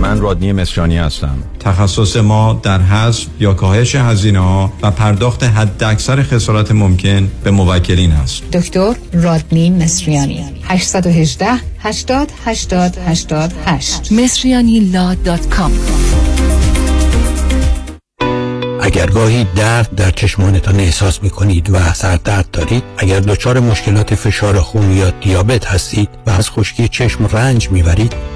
من رادنی مصریانی هستم. تخصص ما در حذف یا کاهش هزینه ها و پرداخت حد اکثر خسارت ممکن به موکلین است. دکتر رادنی مصریانی. 818 80 80 88 مصریانی اگر گاهی درد در چشمانتان احساس می کنید و سردرد دارید اگر دچار مشکلات فشار خون یا دیابت هستید و از خشکی چشم رنج می‌برید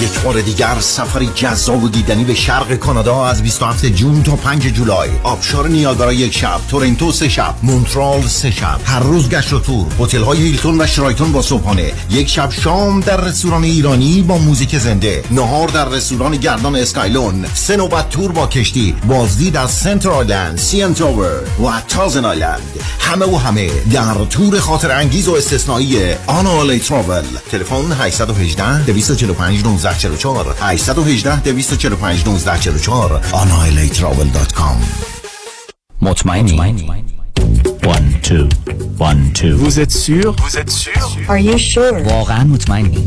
یک بار دیگر سفری جذاب و دیدنی به شرق کانادا از 27 جون تا 5 جولای. آبشار نیاگارا یک شب تورنتو سه شب مونترال سه شب. هر روز گشت و تور. هتل های هیلتون و شرایتون با صبحانه. یک شب شام در رستوران ایرانی با موزیک زنده. نهار در رستوران گردان اسکایلون. سه نوبت تور با کشتی. بازدید از سنتر آیلند سیان تاور و تازن آیلند. همه و همه در تور خاطر انگیز و استثنایی آنالی تراول. تلفن 818 245 1944 818 245 1944 anailytravel.com مطمئنی One, two, one, two. Vous êtes sûr Vous êtes sûr Are you sure واقعا مطمئنی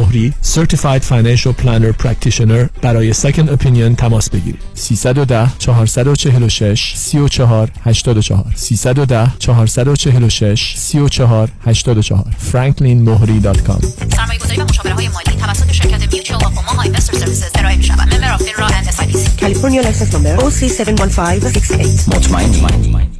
مهری Certified Financial Planner Practitioner برای Second Opinion تماس بگیرید. 310 446 34 84 310 446 34 84 franklinmohri.com سرمایه گذاری و مشاوره های مالی توسط شرکت Mutual of Omaha Investor Services ارائه می شود member of FINRA and SIPC California license number OC71568 مطمئنی.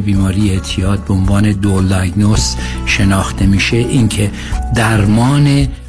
بیماری اعتیاد به عنوان دول شناخته میشه این که درمان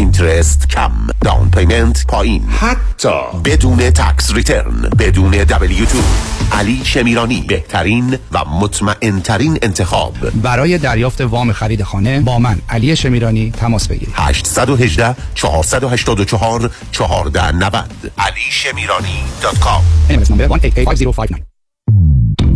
interest کم. down payment پایین. حتی بدون tax return بدون دبلیو تو علی شمیرانی بهترین و مطمئن انتخاب. برای دریافت وام خرید خانه با من علی شمیرانی تماس بگیرید. 818 484 1490 علی شمیرانی dot com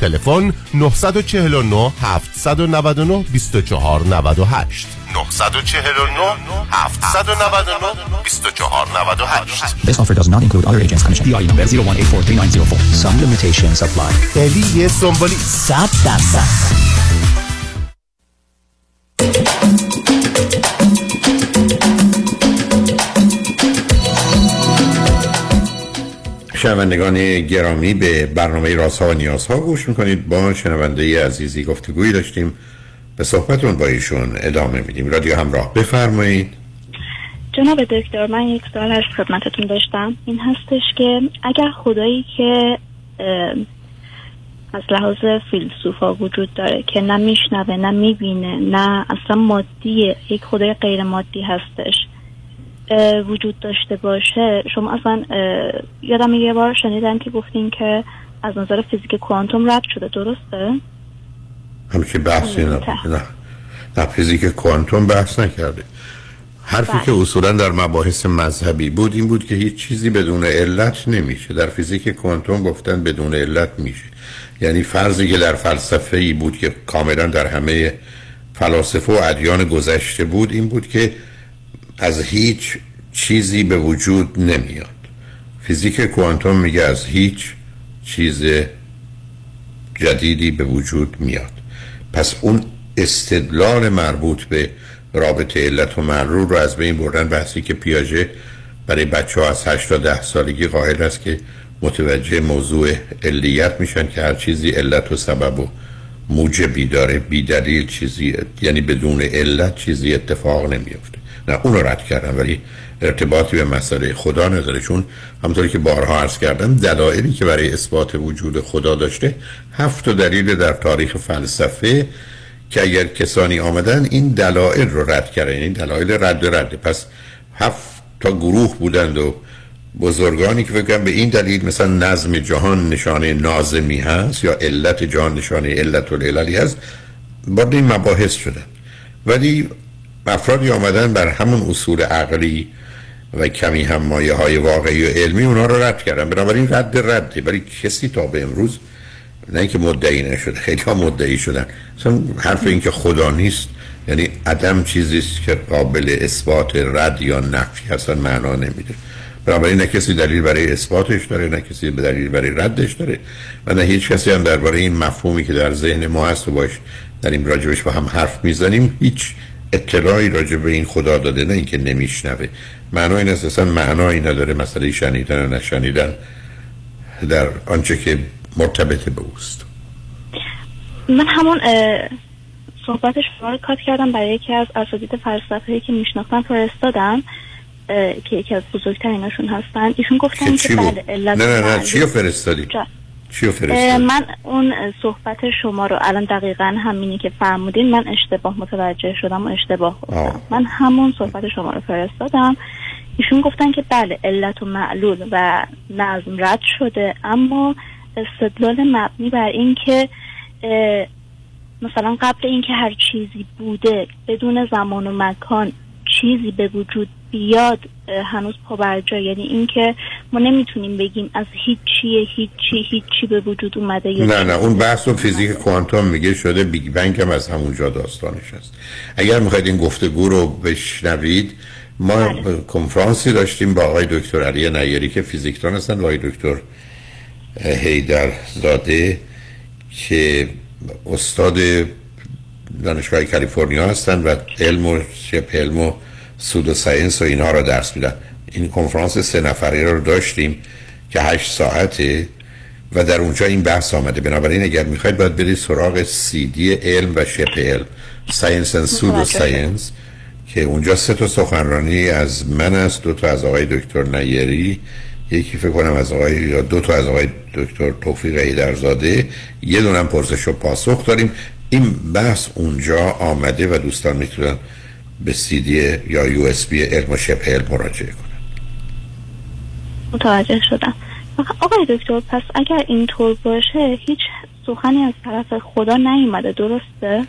تلفن 949 799 و نه هفت صد 24 نهاد شنوندگان گرامی به برنامه رازها و نیازها گوش می‌کنید. با شنونده عزیزی گفتگویی داشتیم. به صحبتون با ایشون ادامه میدیم. رادیو همراه. بفرمایید. جناب دکتر من یک سوال از خدمتتون داشتم. این هستش که اگر خدایی که از لحاظ فیلسوفا وجود داره که نه میشنوه نه می‌بینه نه اصلا مادیه یک خدای غیر مادی هستش. وجود داشته باشه. شما اصلا یادم یه بار شنیدم که گفتین که از نظر فیزیک کوانتوم رد شده. درسته؟ همچین بحثی نه. نه. نه فیزیک کوانتوم بحث نکرده. حرفی که اصولا در مباحث مذهبی بود این بود که هیچ چیزی بدون علت نمیشه. در فیزیک کوانتوم گفتن بدون علت میشه. یعنی فرضی که در فلسفه ای بود که کاملا در همه فلاسفه و ادیان گذشته بود این بود که از هیچ چیزی به وجود نمیاد. فیزیک کوانتوم میگه از هیچ چیز جدیدی به وجود میاد. پس اون استدلال مربوط به رابطه علت و معلول رو از بین بردن بحثی که پیاژه برای بچه ها از 8 تا 10 سالگی قائل است که متوجه موضوع علیت میشن که هر چیزی علت و سبب و موجبی داره بی دلیل چیزی یعنی بدون علت چیزی اتفاق نمیفته نه اون رو رد کردم ولی ارتباطی به مسئله خدا نداره چون همطوری که بارها عرض کردم دلایلی که برای اثبات وجود خدا داشته هفت دلیل در تاریخ فلسفه که اگر کسانی آمدن این دلایل رو رد کردن این دلایل رد رد پس هفت تا گروه بودند و بزرگانی که فکر به این دلیل مثلا نظم جهان نشانه نازمی هست یا علت جهان نشانه علت و هست وارد این مباحث شدن. ولی افرادی آمدن بر همون اصول عقلی و کمی هم مایه های واقعی و علمی اونا رو رد کردن. بنابراین رد رده. ولی کسی تا به امروز نه اینکه مدعی نشده خیلی ها مدعی شدن. مثلا حرف این که خدا نیست یعنی عدم چیزی است که قابل اثبات رد یا نفی اصلا معنا نمیده. بنابراین نه کسی دلیل برای اثباتش داره نه کسی دلیل برای ردش داره و نه هیچ کسی هم درباره این مفهومی که در ذهن ما هست و باش این راجبش با هم حرف می‌زنیم هیچ اطلاعی راجع به این خدا داده نه اینکه نمیشنوه. معنای این است اصلا معنایی نداره مسئله شنیدن و نشنیدن در آنچه که مرتبط به اوست. من همون صحبت شما رو کات کردم برای یکی از اساتید فلسفه که میشناختم فرستادم که یکی از بزرگتریناشون هستن. ایشون گفتن که بله علت نه نه نه چی رو فرستادی؟ چی؟ من اون صحبت شما رو الان دقیقا همینی که فرمودین من اشتباه متوجه شدم و اشتباه گفتم. من همون صحبت شما رو فرستادم. ایشون گفتن که بله علت و معلول و نظم رد شده. اما استدلال مبنی بر این که مثلا قبل اینکه هر چیزی بوده بدون زمان و مکان چیزی به وجود بیاد هنوز پا بر جا. یعنی اینکه ما نمی‌تونیم بگیم از هیچی هیچی هیچی به وجود اومده یا نه نه. اون بحث و فیزیک کوانتوم میگه شده. Big Bang هم از همونجا داستانش هست. اگر می‌خواید این گفتگو رو بشنوید ما بله. کنفرانسی داشتیم با آقای دکتر علی نیری که فیزیکدان هستن و آقای دکتر حیدرزاده که استاد دانشگاه کالیفرنیا هستن و علم و شبه علم و pseudoscience و اینها رو درس میدن. این کنفرانس سه نفره رو داشتیم که هشت ساعته و در اونجا این بحث آمده. بنابراین اگر می‌خواید باید برید سراغ سیدی علم و شبه علم. science و pseudoscience که اونجا سه تا سخنرانی از من است دو تا از آقای دکتر نیری یکی فکر کنم از آقای یا دو تا از آقای دکتر توفیق حیدرزاده. یه دونم پرسش و پاسخ داریم. این بحث اونجا آمده و دوستان می‌تونن به سیدی یا یو اس بی علم و شبه علم مراجعه کنن متوجه شدم. آقای دکتر پس اگر اینطور باشه هیچ سخنی از طرف خدا نیومده درسته؟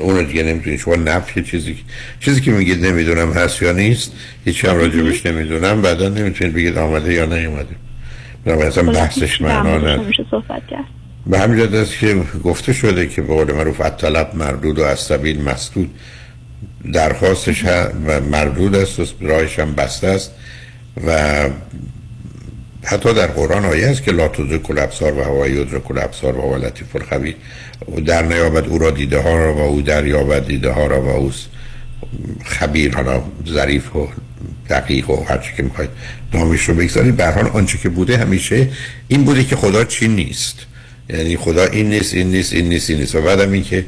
اونو دیگه نمی‌تونی شما نفی چیزی چیزی که میگید نمی‌دونم هست یا نیست. هیچ هم راجبش نمی‌دونم. بعدا نمی‌تونید بگید آمده یا نیومده. بنابراین اصلا بحثش معنا نداره. به همین است که گفته شده که به قول معروف طلب مردود و از سبیل مسدود. درخواستش و مردود است و راهش هم بسته است و حتی در قرآن آیه است که لا تدرک الابصار و هوا یدرک الابصار و هو لطیف و در نیابد او را دیده ها را و او در یابد دیده ها را و او خبیر حالا ظریف و دقیق و هر چی که می‌خواید نامش رو بگذارید. به آنچه که بوده همیشه این بوده که خدا چی نیست. یعنی خدا این نیست این نیست این نیست این نیست. و بعدم این که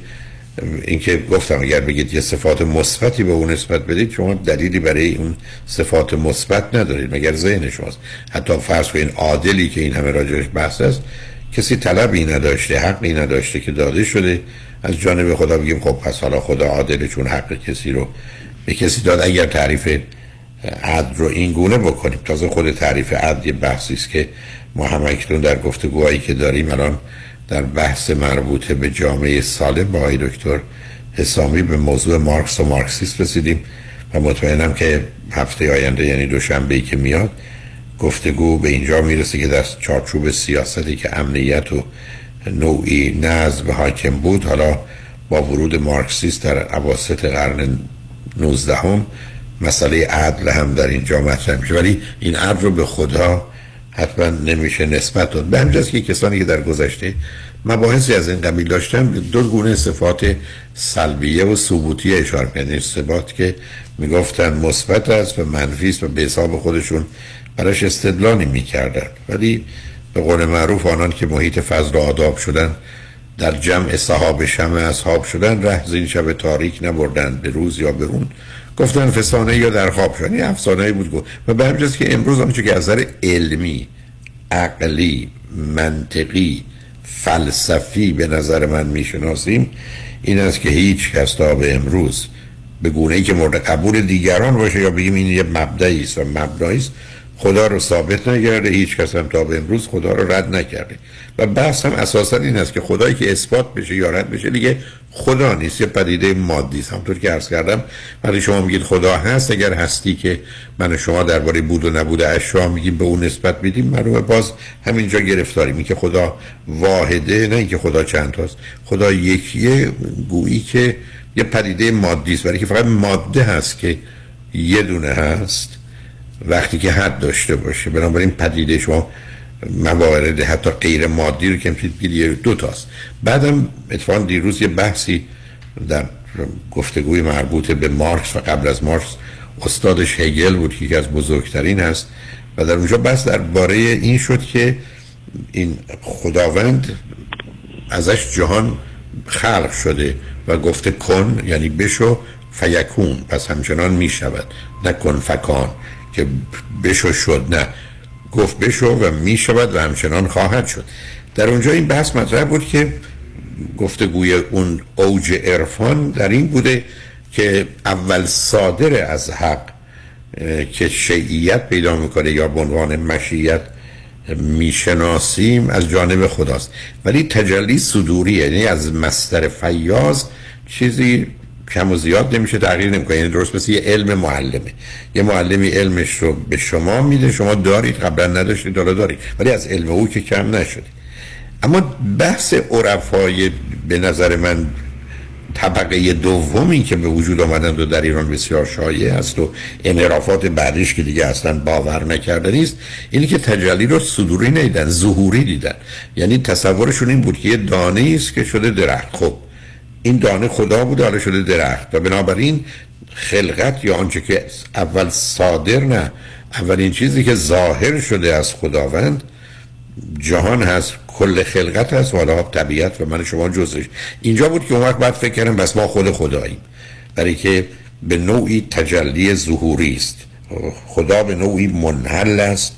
این که گفتم اگر بگید یه صفات مثبتی به اون نسبت بدید شما دلیلی برای اون صفات مثبت ندارید مگر ذهن شماست. حتی فرض این عادلی که این همه راجعش بحث است کسی طلبی نداشته حقی نداشته که داده شده از جانب خدا بگیم خب پس حالا خدا عادله چون حق کسی رو به کسی داد. اگر تعریف عدل رو این گونه بکنیم تازه خود تعریف عدل یه بحثی است که ما هم در گفتگوهایی که داریم الان در بحث مربوط به جامعه سالم با آقای دکتر حسامی به موضوع مارکس و مارکسیست رسیدیم و مطمئنم که هفته آینده یعنی دوشنبه ای که میاد گفتگو به اینجا می‌رسه که در چارچوب سیاستی که امنیت و نوعی نظم حاکم بود حالا با ورود مارکسیست در عواسط قرن 19 هم مسئله عدل هم در اینجا مطرح میشه. ولی این عدل رو به خدا حتما نمیشه نسبت داد. به همجاست که کسانی که در گذشته مباحثی از این قبیل داشتن دو گونه صفات سلبیه و ثبوتیه اشاره یعنی صفات که می‌گفتن مثبت است و منفی است و به حساب خودشون براش استدلالی می‌کردن. ولی به قول معروف آنان که محیط فضل و آداب شدن در جمع صحاب شمع اصحاب شدن ره زین شب تاریک نبردن به روز یا به رون گفتن فسانه یا در خواب شدن این افسانه بود گفت. و به همجاز که امروز آنچه که از نظر علمی عقلی منطقی فلسفی به نظر من می‌شناسیم این است که هیچ کس تا به امروز به گونه ای که مورد قبول دیگران باشه یا بگیم این یه مبدعی است و مبنایی است خدا رو ثابت نکرده هیچ کس هم تا به امروز خدا رو رد نکرده. و بحث هم اساسا این است که خدایی که اثبات بشه یا رد بشه دیگه خدا نیست یه پدیده مادی است. همطور که عرض کردم ولی شما میگید خدا هست اگر هستی که من و شما درباره بود و نبود اشیا میگیم به اون نسبت میدیم معلومه باز همینجا گرفتاریم. این که خدا واحده نه اینکه خدا چند تاست. خدا یکیه گویی که یه پدیده مادی است. ولی که فقط ماده هست که یه دونه هست وقتی که حد داشته باشه بنابراین پدیده شما موارد حتی غیر مادی رو که می‌تونید دو تاست. بعدم اتفاقا دیروز یه بحثی در گفتگوی مربوط به مارکس و قبل از مارکس استادش هگل بود که یکی از بزرگترین هست و در اونجا بحث درباره این شد که این خداوند ازش جهان خلق شده و گفته کن یعنی بشو فیکون پس همچنان می شود نه کن فکان. که بشو شد نه. گفت بشو و می شود و همچنان خواهد شد. در اونجا این بحث مطرح بود که گفتگوی اون اوج عرفان در این بوده که اول صادر از حق که شیعیت پیدا می‌کنه یا به عنوان مشیت می‌شناسیم از جانب خداست. ولی تجلی صدوری یعنی از مستر فیاض چیزی کم و زیاد نمیشه تغییر نمی‌کنه. یعنی درست مثل یه علم معلمه. یه معلمی علمش رو به شما میده شما دارید قبلا نداشتید حالا دارید. ولی از علم او که کم نشده. اما بحث عرفای به نظر من طبقه دومی که به وجود آمدن و در ایران بسیار شایع است و انعرافات بعدیش که دیگه اصلا باور نکردنی است اینی که تجلی رو صدوری نیدن ظهوری دیدن. یعنی تصورشون این بود که یه دانه است که شده درخت. خب این دانه خدا بود حالا شده درخت. و بنابراین خلقت یا آنچه که اول صادر نه اولین چیزی که ظاهر شده از خداوند جهان هست کل خلقت هست. و حالا طبیعت و من شما جزش. اینجا بود که اون وقت بعد فکر کردم بس ما خود خداییم. برای که به نوعی تجلی ظهوری است. خدا به نوعی منحل است.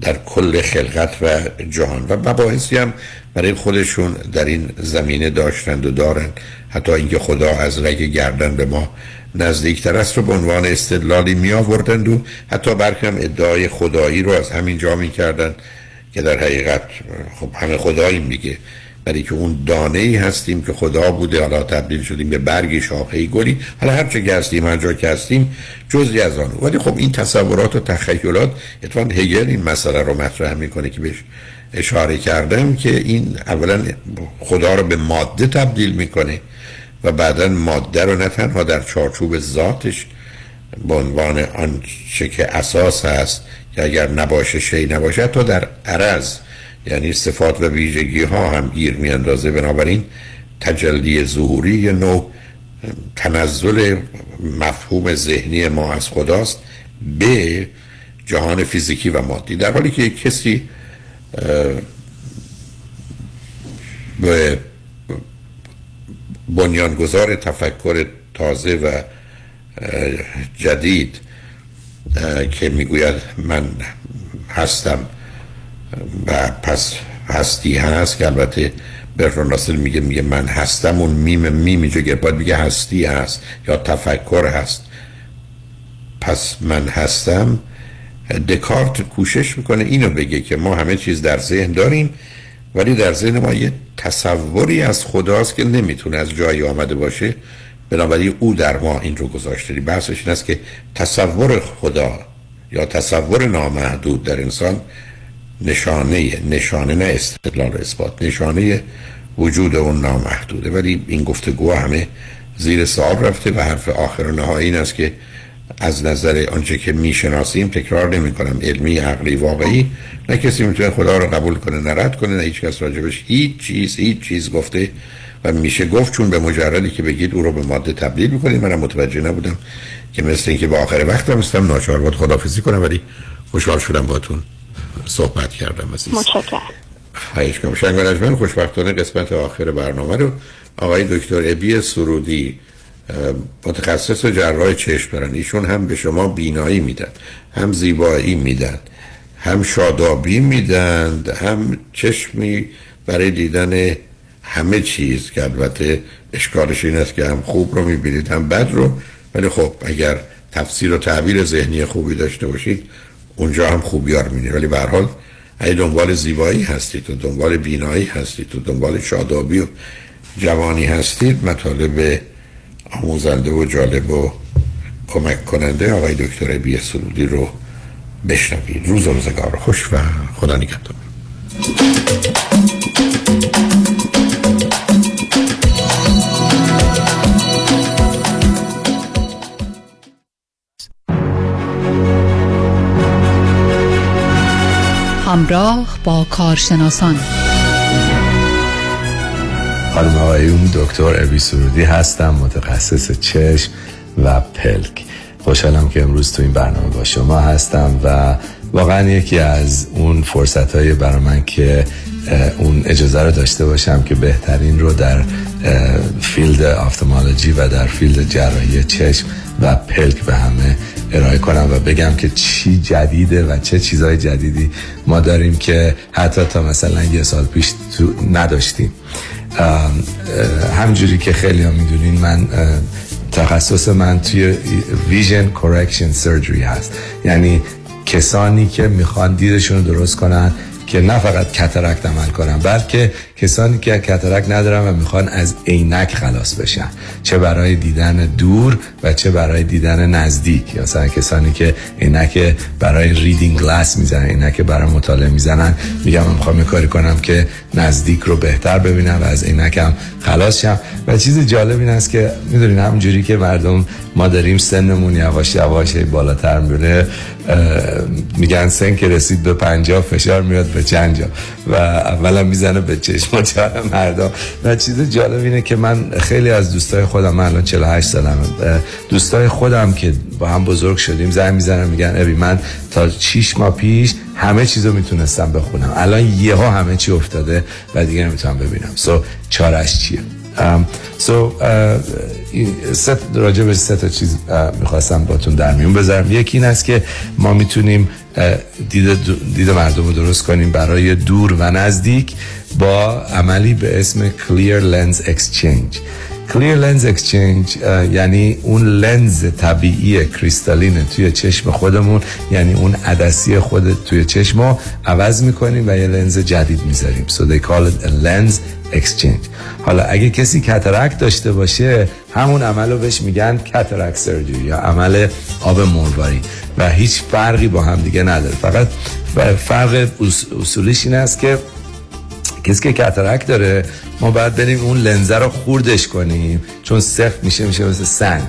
در کل خلقت و جهان و مباحثی هم برای خودشون در این زمینه داشتند و دارند. حتی اینکه خدا از رگ گردن به ما نزدیکتر است رو به عنوان استدلالی می آوردند و حتی برخی هم ادعای خدایی رو از همین جا می کردند که در حقیقت خب همه خدایی میگه. برای که اون دانه ای هستیم که خدا بوده حالا تبدیل شدیم به برگی شاخه گلی. حالا هر چه که هر جا که هستیم جزی از آن. ولی خب این تصورات و تخیلات اتفاقا هگل این مسئله رو مطرح می‌کنه که بهش اشاره کردم که این اولا خدا رو به ماده تبدیل می‌کنه و بعدا ماده رو نه تنها در چارچوب ذاتش به عنوان آنچه که اساس هست که اگر نباشه شی نباشه تا در عرض یعنی صفات و ویژگی ها هم گیر می اندازه بنابراین تجلی ظهوری یه نوع تنزل مفهوم ذهنی ما از خداست به جهان فیزیکی و مادی. در حالی که کسی به بنیانگذار تفکر تازه و جدید که می‌گوید من هستم و پس هستی هست که البته برتون راسل میگه میگه من هستم اون میم میم اینجا باید میگه هستی هست یا تفکر هست. پس من هستم. دکارت کوشش می‌کنه اینو بگه که ما همه چیز در ذهن داریم ولی در ذهن ما یه تصوری از خداست که نمی‌تونه از جایی آمده باشه. بنابراین او در ما این رو گذاشته. بحثش این است که تصور خدا یا تصور نامحدود در انسان نشانه نشانه نه استدلال اثبات نشانه وجود اون نامحدوده. ولی این گفتگو همه زیر سوال رفته و حرف آخر و نهایی این است که از نظر آنچه که می‌شناسیم تکرار نمی کنم علمی عقلی واقعی. نه کسی می‌تونه خدا رو قبول کنه نه رد کنه نه هیچ کس راجبش هیچ چیز هیچ چیز گفته و میشه گفت. چون به مجردی که بگید او رو به ماده تبدیل می‌کنید منم متوجه نبودم که مثل اینکه به آخر وقت هم ناچار باید خدافزی کنم. ولی خوشحال شدم باتون صحبت کردم عزیز. متشکرم. خواهش کنم شنگ خوشبختانه قسمت آخر برنامه رو آقای دکتر ابی سرودی متخصص جراح چشم دارن. ایشون هم به شما بینایی میدن هم زیبایی میدن هم شادابی میدن هم چشمی برای دیدن همه چیز. که البته اشکالش این است که هم خوب رو می‌بینید هم بد رو. ولی خب اگر تفسیر و تعبیر ذهنی خوبی داشته باشید اونجا هم خوبیار می‌بینید ولی به حال اگه دنبال زیبایی هستید و دنبال بینایی هستید و دنبال شادابی و جوانی هستید مطالب آموزنده و جالب و کمک کننده آقای دکتر بی سرودی رو بشنوید. روز روزگار خوش و خدا نگهدار. همراه با کارشناسان. خانم آقایون دکتر ابی سرودی هستم متخصص چشم و پلک. خوشحالم که امروز تو این برنامه با شما هستم و واقعا یکی از اون فرصت های برای من که اون اجازه رو داشته باشم که بهترین رو در field ophthalmology و در field جراحی چشم و پلک به همه ارائه کنم و بگم که چی جدیده و چه چیزهای جدیدی ما داریم که حتی تا مثلا یه سال پیش تو نداشتیم. همجوری که خیلی هم می‌دونین من تخصص من توی vision correction surgery هست. یعنی کسانی که می‌خوان دیدشون رو درست کنن که نه فقط cataract عمل کنن بلکه کسانی که cataract ندارن و می‌خوان از عینک خلاص بشن. چه برای دیدن دور و چه برای دیدن نزدیک. مثلا کسانی که عینک برای reading glass می‌زنن عینک برای مطالعه می‌زنن. میگم من می‌خوام کاری کنم که نزدیک رو بهتر ببینم و از عینکم خلاص شم. و چیز جالب این است که می‌دونین همونجوری که مردم ما داریم سنمون یواش یواش بالاتر میره میگن سن که رسید به پنجاه فشار میاد به چند جا. و اولا می‌زنه به چشم. جان مردم و چیز جالب اینه که من خیلی از دوستای خودم من الان 48 سالم دوستای خودم که با هم بزرگ شدیم زنگ می‌زنن میگن ابی من تا 6 ماه پیش همه چیزو می‌تونستم بخونم. الان یهو همه چی افتاده و دیگه نمی‌تونم ببینم. سو چارش چیه؟ سو ست راجع به سه تا چیز می‌خواستم باتون در میون بذارم. یکی این است که ما می‌تونیم دید, دید مردم رو درست کنیم برای دور و نزدیک. با عملی به اسم Clear Lens Exchange. Clear Lens Exchange یعنی اون لنز طبیعی کریستالین توی چشم خودمون یعنی اون عدسی خود توی چشم عوض می‌کنیم و یه لنز جدید می‌ذاریم. So they call it a lens exchange. حالا اگه کسی کترک داشته باشه همون عمل رو بهش میگن کترک سرجری یا عمل آب مرواری. و هیچ فرقی با هم دیگه نداره. فقط فرق اصولیش این است که کسی که کترک داره ما باید بریم اون لنزه رو خوردش کنیم. چون سفت میشه میشه مثل سنگ.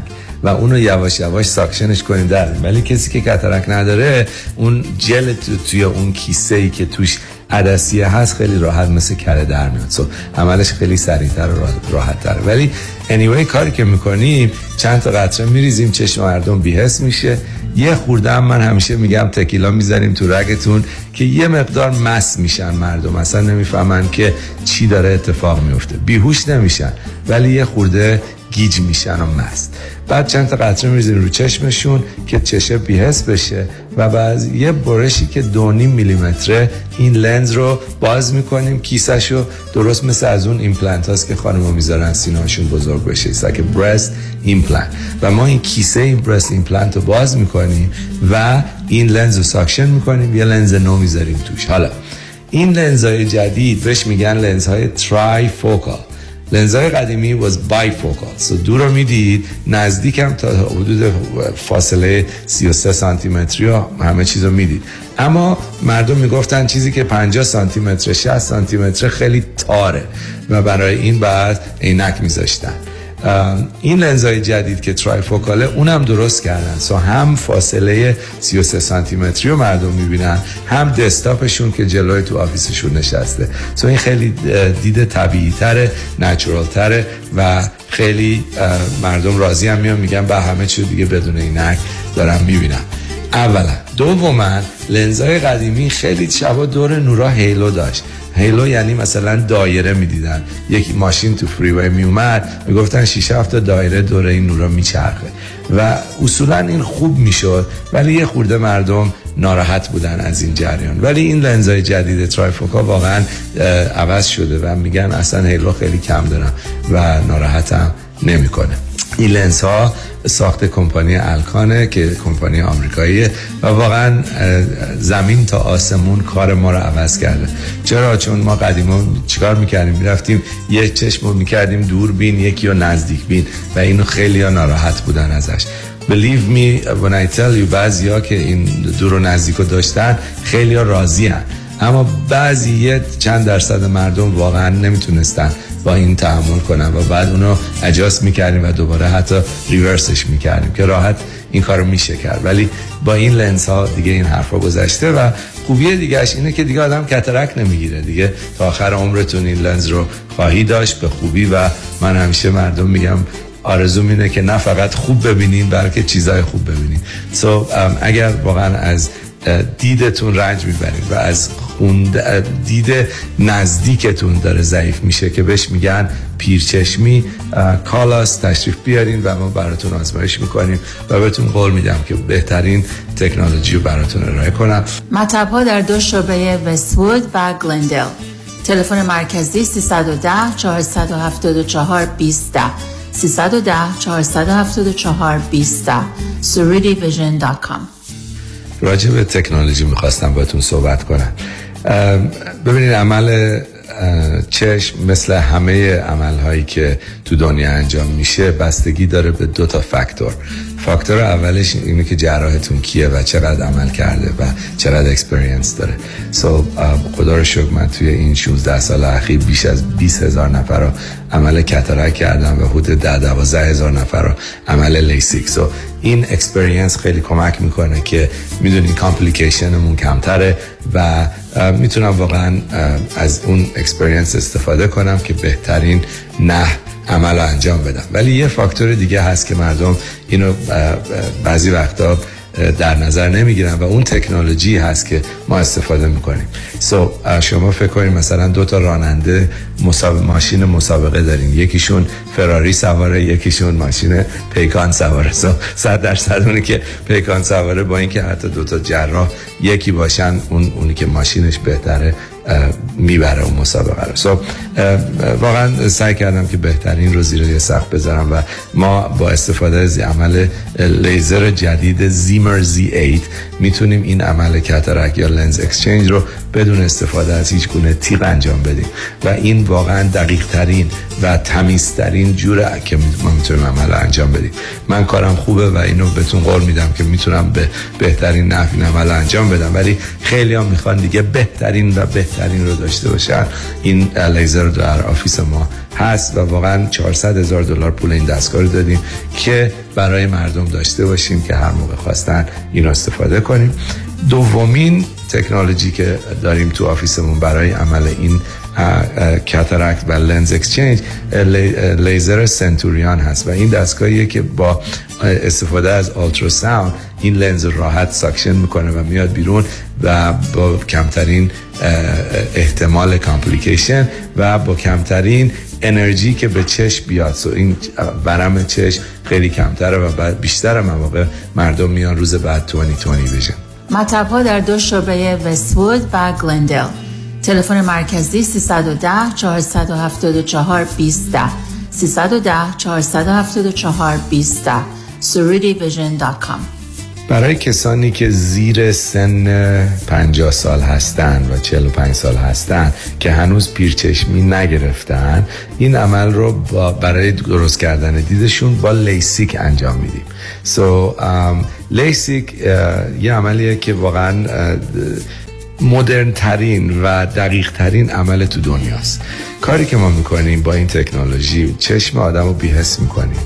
و اونو یواش یواش ساکشنش کنیم در ولی کسی که کترک نداره اون جل توی اون کیسه ای که توش عدسیه هست خیلی راحت مثل کره در میاد. سو عملش خیلی سریعتر و راحت تر ولی anyway کاری که می‌کنیم چند تا قطره میریزیم چشم مردم بیهس میشه. یه خورده هم من همیشه میگم تکیلا می‌زنیم تو رگتون که یه مقدار مست میشن مردم. اصلا نمی‌فهمن که چی داره اتفاق میفته بیهوش نمیشن. ولی یه خورده گیج میشن و مست. بعد چند تا قطره میریزیم رو چشمشون که چشه بی‌حس بشه و بعد یه برشی که دونیم میلیمتره این لنز رو باز می‌کنیم کیسش رو درست مثل از اون ایمپلنت هاست که خانم می‌ذارن سینهاشون بزرگ بشه. که breast implant و ما این کیسه این breast implant رو باز می‌کنیم و این لنز رو suction می‌کنیم. یه لنز نو می‌ذاریم توش. حالا این لنزهای جدید بهش میگن لنزهای trifocal لنزهای قدیمی was bifocal so دور رو می‌دید نزدیک هم تا حدود فاصله 33 سانتی متری همه چیز رو می‌دید. اما مردم می‌گفتن چیزی که 50 سانتی متر 60 سانتی متر خیلی تاره و برای این بعد عینک میذاشتن. این لنزهای جدید که ترایفوکاله اونم درست کردن. سو هم فاصله 33 سانتی متری رو مردم می‌بینن هم دسکتاپشون که جلوی تو آفیسشون نشسته. سو این خیلی دید طبیعی تره نچرال تره و خیلی مردم راضی هم میان میگن به همه چیز دیگه بدون اینک دارم می‌بینم اولا دوما لنزهای قدیمی خیلی شبا دور نورا هیلو داشت. هیلو یعنی مثلا دایره می‌دیدن. یک ماشین تو فریوی میومد می‌گفتن 6 هفته دایره دور این نورا میچرخه. و اصولا این خوب می‌شد ولی یه خورده مردم ناراحت بودن از این جریان. ولی این لنزهای جدید ترایفوکا واقعا عوض شده و میگن اصلا هیلو خیلی کم دارم و ناراحتم نمی‌کنه. این لنز ها ساخت کمپانی الکانه که کمپانی آمریکاییه و واقعا زمین تا آسمون کار ما رو عوض کرده. چرا؟ چون ما قدیما چیکار می‌کردیم؟ می‌رفتیم یه چشم رو می‌کردیم دور بین یکی رو نزدیک بین و اینو خیلی ناراحت بودن ازش. Believe me when I tell you بعضی که این دور و نزدیک رو داشتن خیلی ها. اما بعضی چند درصد مردم واقعا نمی‌تونستن با این تحمل کنم و بعد اونو اجاست می‌کردیم و دوباره حتی ریورسش می‌کردیم که راحت این کارو میشه کرد. ولی با این لنز ها دیگه این حرفا گذشته و خوبی دیگهش اینه که دیگه آدم کترک نمی‌گیره دیگه. تا آخر عمرتون این لنز رو خواهی داشت به خوبی و من همیشه مردم میگم آرزو اینه که نه فقط خوب ببینین بلکه چیزای خوب ببینین. So, um, اگر واقعا از دیدتون رنج می‌برید و از اون دید نزدیکتون داره ضعیف میشه که بهش میگن پیرچشمی. کالاس تشریف بیارین و ما براتون آزمایش می‌کنیم و بهتون قول میدم که بهترین تکنولوژی رو براتون ارائه کنم. مطب ها در دو شعبه وستوود و گلندل. تلفن مرکزی 310 474 20 310 474 20 suridivision.com راجع به تکنولوژی می‌خواستم باتون صحبت کنم. ببینید عمل چشم مثل همه عمل هایی که تو دنیا انجام میشه بستگی داره به دو تا فاکتور. فاکتور اولش اینه که جراحتون کیه و چقدر عمل کرده و چقدر experience داره. so, خدا رو شکر من توی این 16 سال اخیر بیش از 20 هزار نفر رو عمل cataract کردم و حدود 10 12 هزار نفر رو عمل LASIK so, این experience خیلی کمک می‌کنه که می‌دونین complication مون کمتره و می‌تونم واقعا از اون experience استفاده کنم که بهترین نه عمل انجام بدم. ولی یه فاکتور دیگه هست که مردم اینو بعضی وقتا در نظر نمی‌گیرن و اون تکنولوژی هست که ما استفاده می‌کنیم. so, شما فکر کنید مثلا دو تا راننده مسابقه ماشین مسابقه داریم. یکیشون فراری سواره یکیشون ماشین پیکان سواره. so صد درصد اونی که پیکان سواره با اینکه حتی دو تا جراح یکی باشن اون اونی که ماشینش بهتره می‌بره اون مسابقه رو. So, واقعا سعی کردم که بهترین رو زیر یه سخت بذارم و ما با استفاده از عمل لیزر جدید زیمر Z8 می‌تونیم این عمل کاتاراک یا لنز اکسچنج رو بدون استفاده از هیچ گونه تیغ انجام بدیم. و این واقعا دقیق ترین و تمیزترین جوره که ما می‌تونیم عمل انجام بدیم. من کارم خوبه و اینو بهتون قول میدم که می‌تونم به بهترین نحو عمل انجام بدم. ولی خیلی هم می‌خوان دیگه بهترین و بهترین رو داشته باشن. این لیزر در office ما هست و واقعا 400 هزار دلار پول این دستگاه رو دادیم که برای مردم داشته باشیم که هر موقع خواستن این استفاده کنیم. دومین تکنولوژی که داریم تو office مون برای عمل این cataract و lens exchange لیزر Centurion هست. و این دستگاهیه که با استفاده از ultrasound این لنز راحت suction می‌کنه و میاد بیرون و با کمترین احتمال complication و با کمترین انرژی که به چشم بیاد. so این ورم چشم خیلی کمتره و بیشتر مواقع مردم میان روز بعد twenty twenty بشن مطب ها در دو شعبه وستوود و گلندل. تلفن مرکزی 310 474 20 310 474 20 suridivision.com برای کسانی که زیر سن 50 سال هستند و 45 سال هستند که هنوز پیرچشمی نگرفتن این عمل رو با برای درست کردن دیدشون با لیسیک انجام میدیم. سو so, um, لیسیک uh, یه عملیه که واقعا uh, مدرن ترین و دقیق ترین عمل تو دنیاست. کاری که ما می‌کنیم با این تکنولوژی چشم آدم رو بیهس می‌کنیم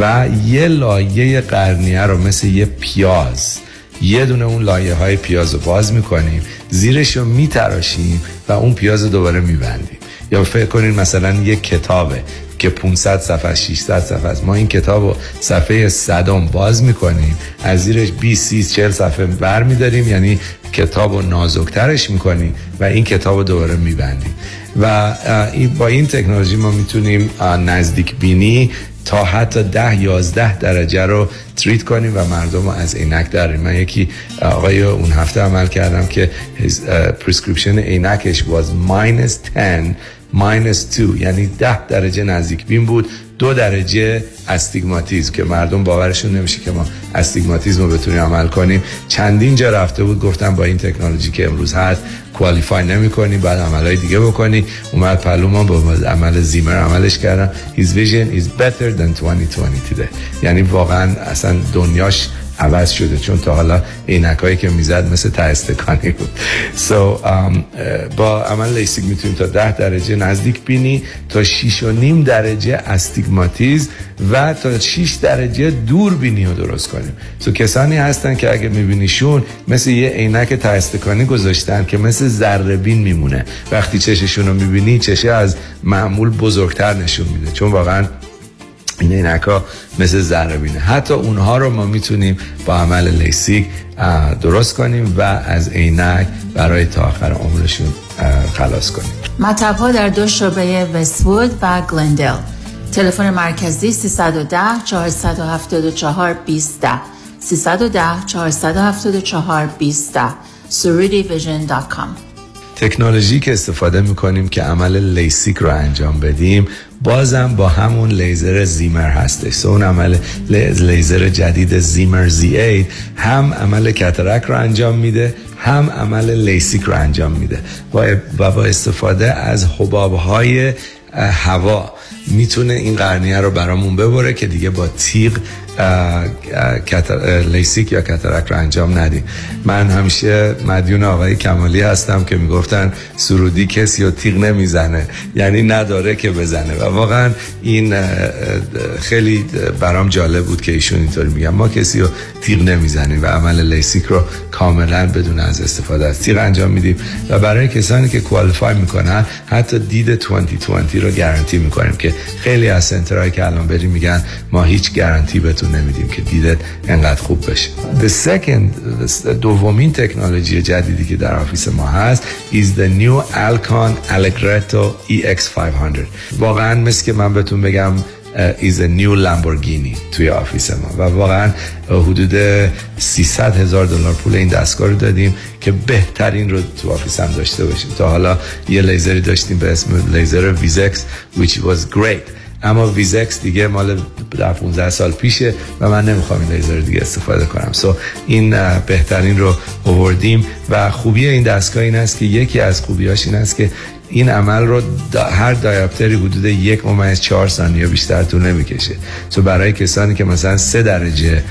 و یه لایه قرنیه رو مثل یه پیاز یه دونه اون لایه های پیاز رو باز می‌کنیم زیرش رو میتراشیم و اون پیاز رو دوباره میبندیم. یا فکر کنین مثلا یه کتابه. که 500 صفحه 600 صفحه است. ما این کتاب رو صفحه صدم باز می‌کنیم. از زیرش 20 30 40 صفحه بر میداریم یعنی کتاب رو نازکترش می‌کنیم و این کتاب رو دوباره میبندیم. و با این تکنولوژی ما می‌تونیم نزدیک بینی تا حتی ده یازده درجه رو treat کنیم و مردم رو از عینک داریم من یکی آقای اون هفته عمل کردم که prescription عینکش was minus 10 minus 2 یعنی ده درجه نزدیک بین بود دو درجه استیگماتیزم که مردم باورشون نمیشه که ما استیگماتیزم رو بتونیم عمل کنیم. چندین جا رفته بود گفتم با این تکنولوژی که امروز هست کوالیفای نمی کنی بعد عملهای دیگه بکنی. اومد پلو ما با عمل زیمر عملش کردم. His vision is better than 2020 today. یعنی واقعا اصلا دنیاش عوض شده چون تا حالا عینکایی که می‌زد مثل تستکانی بود. So, um, با عمل لیسیک می‌تونیم تا 10 درجه نزدیک بینی تا 6 و نیم درجه استیگماتیز و تا 6 درجه دور بینی رو درست کنیم. So, کسانی هستن که اگه میبینیشون مثل یه عینک تستکانی گذاشتن که مثل ذره بین میمونه. وقتی چششون رو می‌بینی چشه از معمول بزرگتر نشون میده. چون واقعا این عینک ها مثل ذره بینه حتی اونها رو ما می‌تونیم با عمل لیسیک درست کنیم و از عینک برای تا آخر عمرشون خلاص کنیم. مطب ها در دو شعبه وستوود و گلندل. تلفن مرکزی 310 474 20 310 474 20 surudivision.com تکنولوژی که استفاده می‌کنیم که عمل لیسیک رو انجام بدیم بازم با همون لیزر زیمر هستش. سو اون عمل لیزر جدید زیمر زی 8 هم عمل کترک رو انجام میده هم عمل لیسیک رو انجام میده. و با استفاده از حباب های هوا. می‌تونه این قرنیه رو برامون ببره که دیگه با تیغ لیسیک یا کترک رو انجام ندیم. من همیشه مدیون آقای کمالی هستم که می‌گفتن سرودی کسی رو تیغ نمی‌زنه. یعنی نداره که بزنه. و واقعا این خیلی برام جالب بود که ایشون اینطوری میگن. ما کسی رو تیغ نمی‌زنیم و عمل لیسیک رو کاملا بدون از استفاده از تیغ انجام میدیم. و برای کسانی که qualify می‌کنن حتی دید 2020 رو گارانتی می‌کنیم که خیلی از center هایی که الان بریم میگن ما هیچ گارانتی بهتون نمیدیم که دیدت انقدر خوب بشه the second دومین تکنولوژی جدیدی که در office ما هست is the new Alcon Allegretto EX500 واقعا مثل که من بهتون بگم is a new Lamborghini توی office ما. و واقعا حدود 300 هزار دلار پول این دستگاه رو دادیم که بهترین رو تو office هم داشته باشیم. تا حالا یه لیزری داشتیم به اسم لیزر VISX which was great. اما VISX دیگه مال در 15 سال پیشه و من نمی‌خوام این لیزر دیگه استفاده کنم. so, این بهترین رو آوردیم و خوبی این دستگاه این است که یکی از خوبیاش این است که این عمل رو دا هر دایاپتری حدود یک ممیز چهار ثانیه بیشتر طول نمی‌کشه. تو برای کسانی که مثلا سه درجه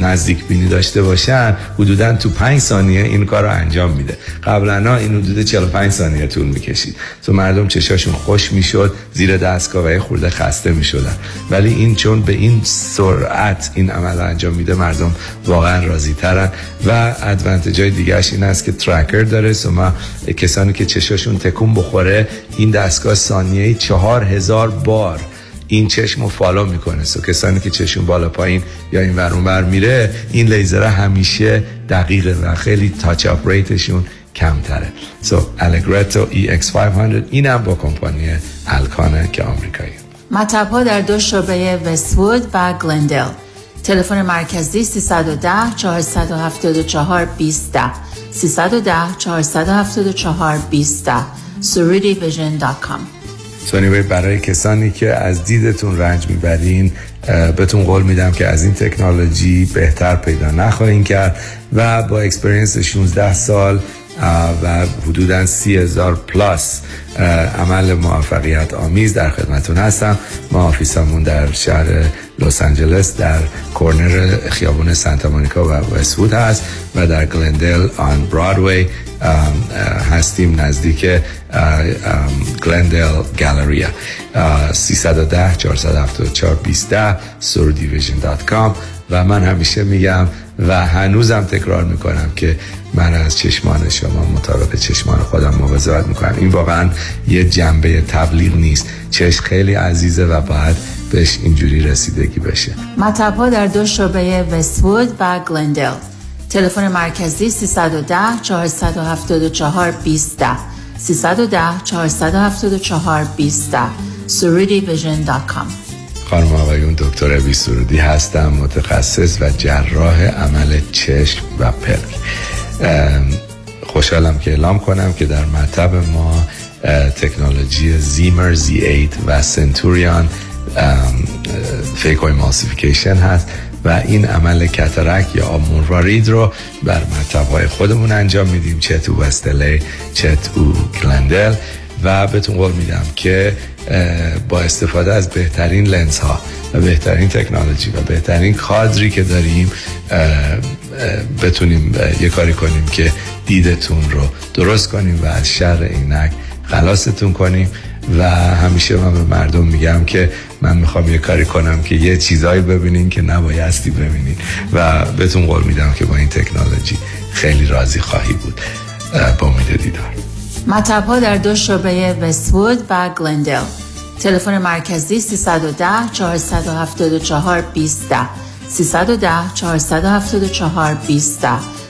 نزدیک بینی داشته باشن حدودا تو پنج ثانیه این کار رو انجام میده. قبلا این حدود 45 ثانیه طول می‌کشید. تو مردم چشاشون خوش می‌شد زیر دستگاه و خورده خسته می‌شدن. ولی این چون به این سرعت این عمل رو انجام میده مردم واقعا راضی ترن و advantage ای دیگهش این است که tracker داره. ما کسانی که چشاشون تکون بخوره این دستگاه ثانیه چهار هزار بار این چشم رو follow می‌کنه. so کسانی که چشم بالا پایین یا این ور اون ور میره این لیزر همیشه دقیقه و خیلی touch up rate شون کمتره. so Allegretto EX500 اینم با کمپانی Alcon ه که آمریکایی. مطب ها در دو شعبه وستوود و گلندل. تلفن مرکزی 310 474 20 310 474 20 soroudivision.com so این برای کسانی که از دیدتون رنج می‌برین بهتون قول میدم که از این تکنولوژی بهتر پیدا نخواهین کرد و با experience 16 سال و حدودا سی هزار plus عمل موفقیت آمیز در خدمتون هستم. ما آفیسمون در شهر لس آنجلس در کورنر خیابون سانتا مونیکا و وستوود هست و در گلندل آن برادوی هستیم نزدیک گلندل گالریا. 310 474 20 surdivision.com و من همیشه میگم و هنوزم تکرار می‌کنم که من از چشمان شما مطابق چشمان خودم مواظبت می‌کنم. این واقعا یه جنبه تبلیغ نیست. چشم خیلی عزیزه و باید بهش اینجوری رسیدگی بشه. مطب در دو شعبه وستوود و گلندل. تلفن مرکزی 310 474 20 310 474 20 suridivision.com خانم آقایون دکتر ابی سرودی هستم متخصص و جراح عمل چشم و پلک. خوشحالم که اعلام کنم که در مطب ما تکنولوژی زیمر زی 8 و سنتوریان فیکوی ماسیفیکیشن هست و این عمل کترک یا آموروارید رو بر مطبهای خودمون انجام میدیم چه تو وستلی چه تو گلندل. و بهتون قول میدم که با استفاده از بهترین لنز ها و بهترین تکنولوژی و بهترین کادری که داریم بتونیم یه کاری کنیم که دیدتون رو درست کنیم و از شر عینک خلاصتون کنیم. و همیشه من به مردم میگم که من می‌خوام یه کاری کنم که یه چیزایی ببینین که نبایستی ببینین. و بهتون قول میدم که با این تکنولوژی خیلی راضی خواهی بود. با امید دیدار. مطب ها در دو شعبه وستوود و گلندل. تلفن مرکزی 310 474 20 310 474 20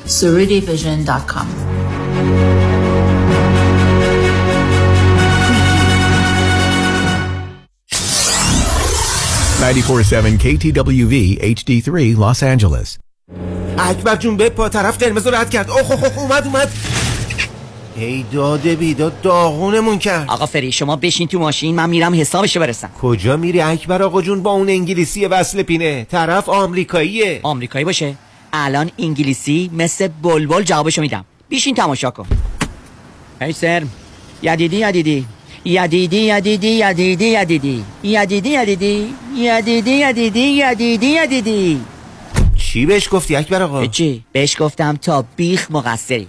suridivision.com 94.7 KTWV HD3 Los Angeles. اکبر جون به پا طرف قرمز رد کرد. اوه اوه اومد اومد. ای داده بیداد داغونمون کرد. آقا فری شما بشین تو ماشین من میرم حسابشو برسم. کجا میری اکبر آقا جون؟ با اون انگلیسی وصل پینه. طرف آمریکاییه. آمریکایی باشه. الان انگلیسی مثل بلبل جوابشو میدم. بیشین تماشا کن. هی سر. یدیدی یدیدی. یدیدی یدیدی یدیدی یدیدی. یدیدی یدیدی. یدیدی یدیدی یدیدی یدیدی. چی بهش گفتی اکبر آقا؟ چی؟ بهش گفتم تا بیخ مقصری.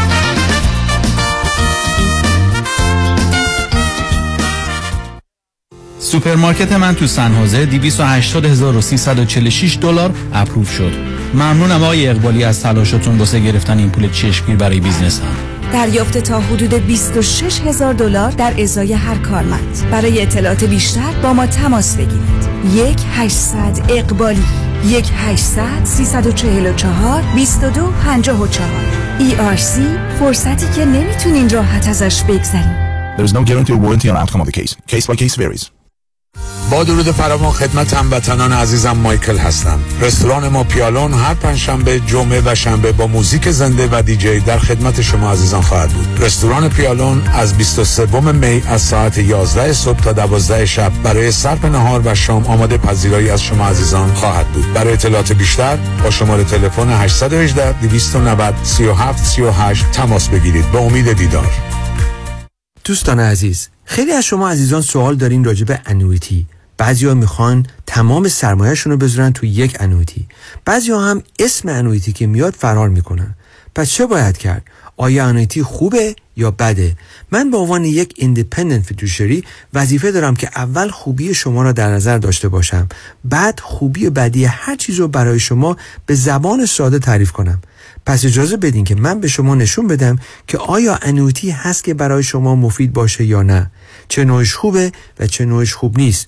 سوپرمارکت من تو سن خوزه 280346 دلار approve شد. ممنونم آقای اقبالی از تلاشتون واسه گرفتن این پول چشمگیر برای business م. دریافت تا حدود 26 هزار دلار در ازای هر کارمند. برای اطلاعات بیشتر با ما تماس بگیرید. یک 800 اقبالی یک 800 344 22 54 ERC فرصتی که نمی‌تونین راحت ازش بگذرین. There is no guarantee or warranty on outcome of the case. Case by case varies. با درود فراوان خدمت هموطنان عزیزم مایکل هستم. رستوران ما پیالون هر پنجشنبه جمعه و شنبه با موزیک زنده و دیجی در خدمت شما عزیزان خواهد بود. رستوران پیالون از 23 می از ساعت 11 صبح تا 12 شب برای صرف نهار و شام آماده پذیرایی از شما عزیزان خواهد بود. برای اطلاعات بیشتر با شماره تلفن 818 290 37 38 تماس بگیرید. به امید دیدار. دوستان عزیز خیلی از شما عزیزان سوال دارین راجع به annuity بعضیا می‌خوان تمام سرمایهشون رو بذارن تو یک annuity. بعضیا هم اسم annuity که میاد فرار می‌کنن. پس چه باید کرد؟ آیا annuity خوبه یا بده؟ من به عنوان یک independent fiduciary وظیفه دارم که اول خوبی شما را در نظر داشته باشم. بعد خوبی بدی هر چیز رو برای شما به زبان ساده تعریف کنم. پس اجازه بدین که من به شما نشون بدم که آیا انویتی هست که برای شما مفید باشه یا نه. چه نوعش خوبه و چه نوعش خوب نیست.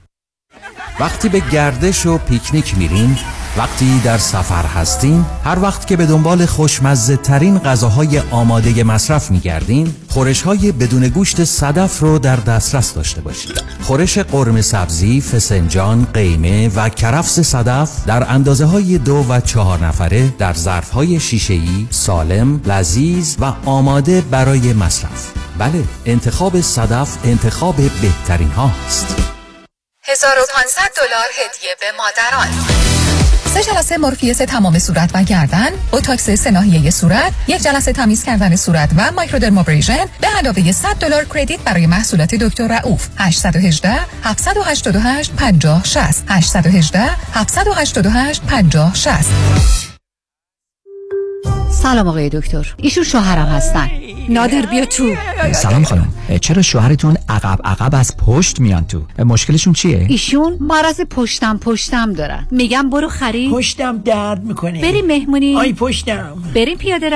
وقتی به گردش و پیکنیک میرین وقتی در سفر هستین هر وقت که به دنبال خوشمزه ترین غذاهای آماده مصرف میگردین خورش های بدون گوشت صدف رو در دسترس داشته باشید خورش قرمه سبزی، فسنجان، قیمه و کرفس صدف در اندازه های دو و چهار نفره در ظرف های شیشه ای، سالم، لذیذ و آماده برای مصرف. بله انتخاب صدف انتخاب بهترین هاست 1500 دلار هدیه به مادران. سه جلسه مورفیس تمام صورت و گردن بوتاکس سه صورت یک جلسه تمیز کردن صورت و مایکرودرمابریژن به علاوه 100 دلار کردیت برای محصولات دکتر رؤوف 818 788 50 60 818 788 50 60 سلام آقای دکتر. ایشون شوهرم هستن. نادر بیا تو. سلام خانم. چرا شوهرتون عقب عقب از پشت میان تو؟ مشکلشون چیه؟ ایشون مرض پشتم پشتم دارن. میگم برو خرید. پشتم درد می‌کنه. بریم مهمونی. آی پشتم. بریم پیاده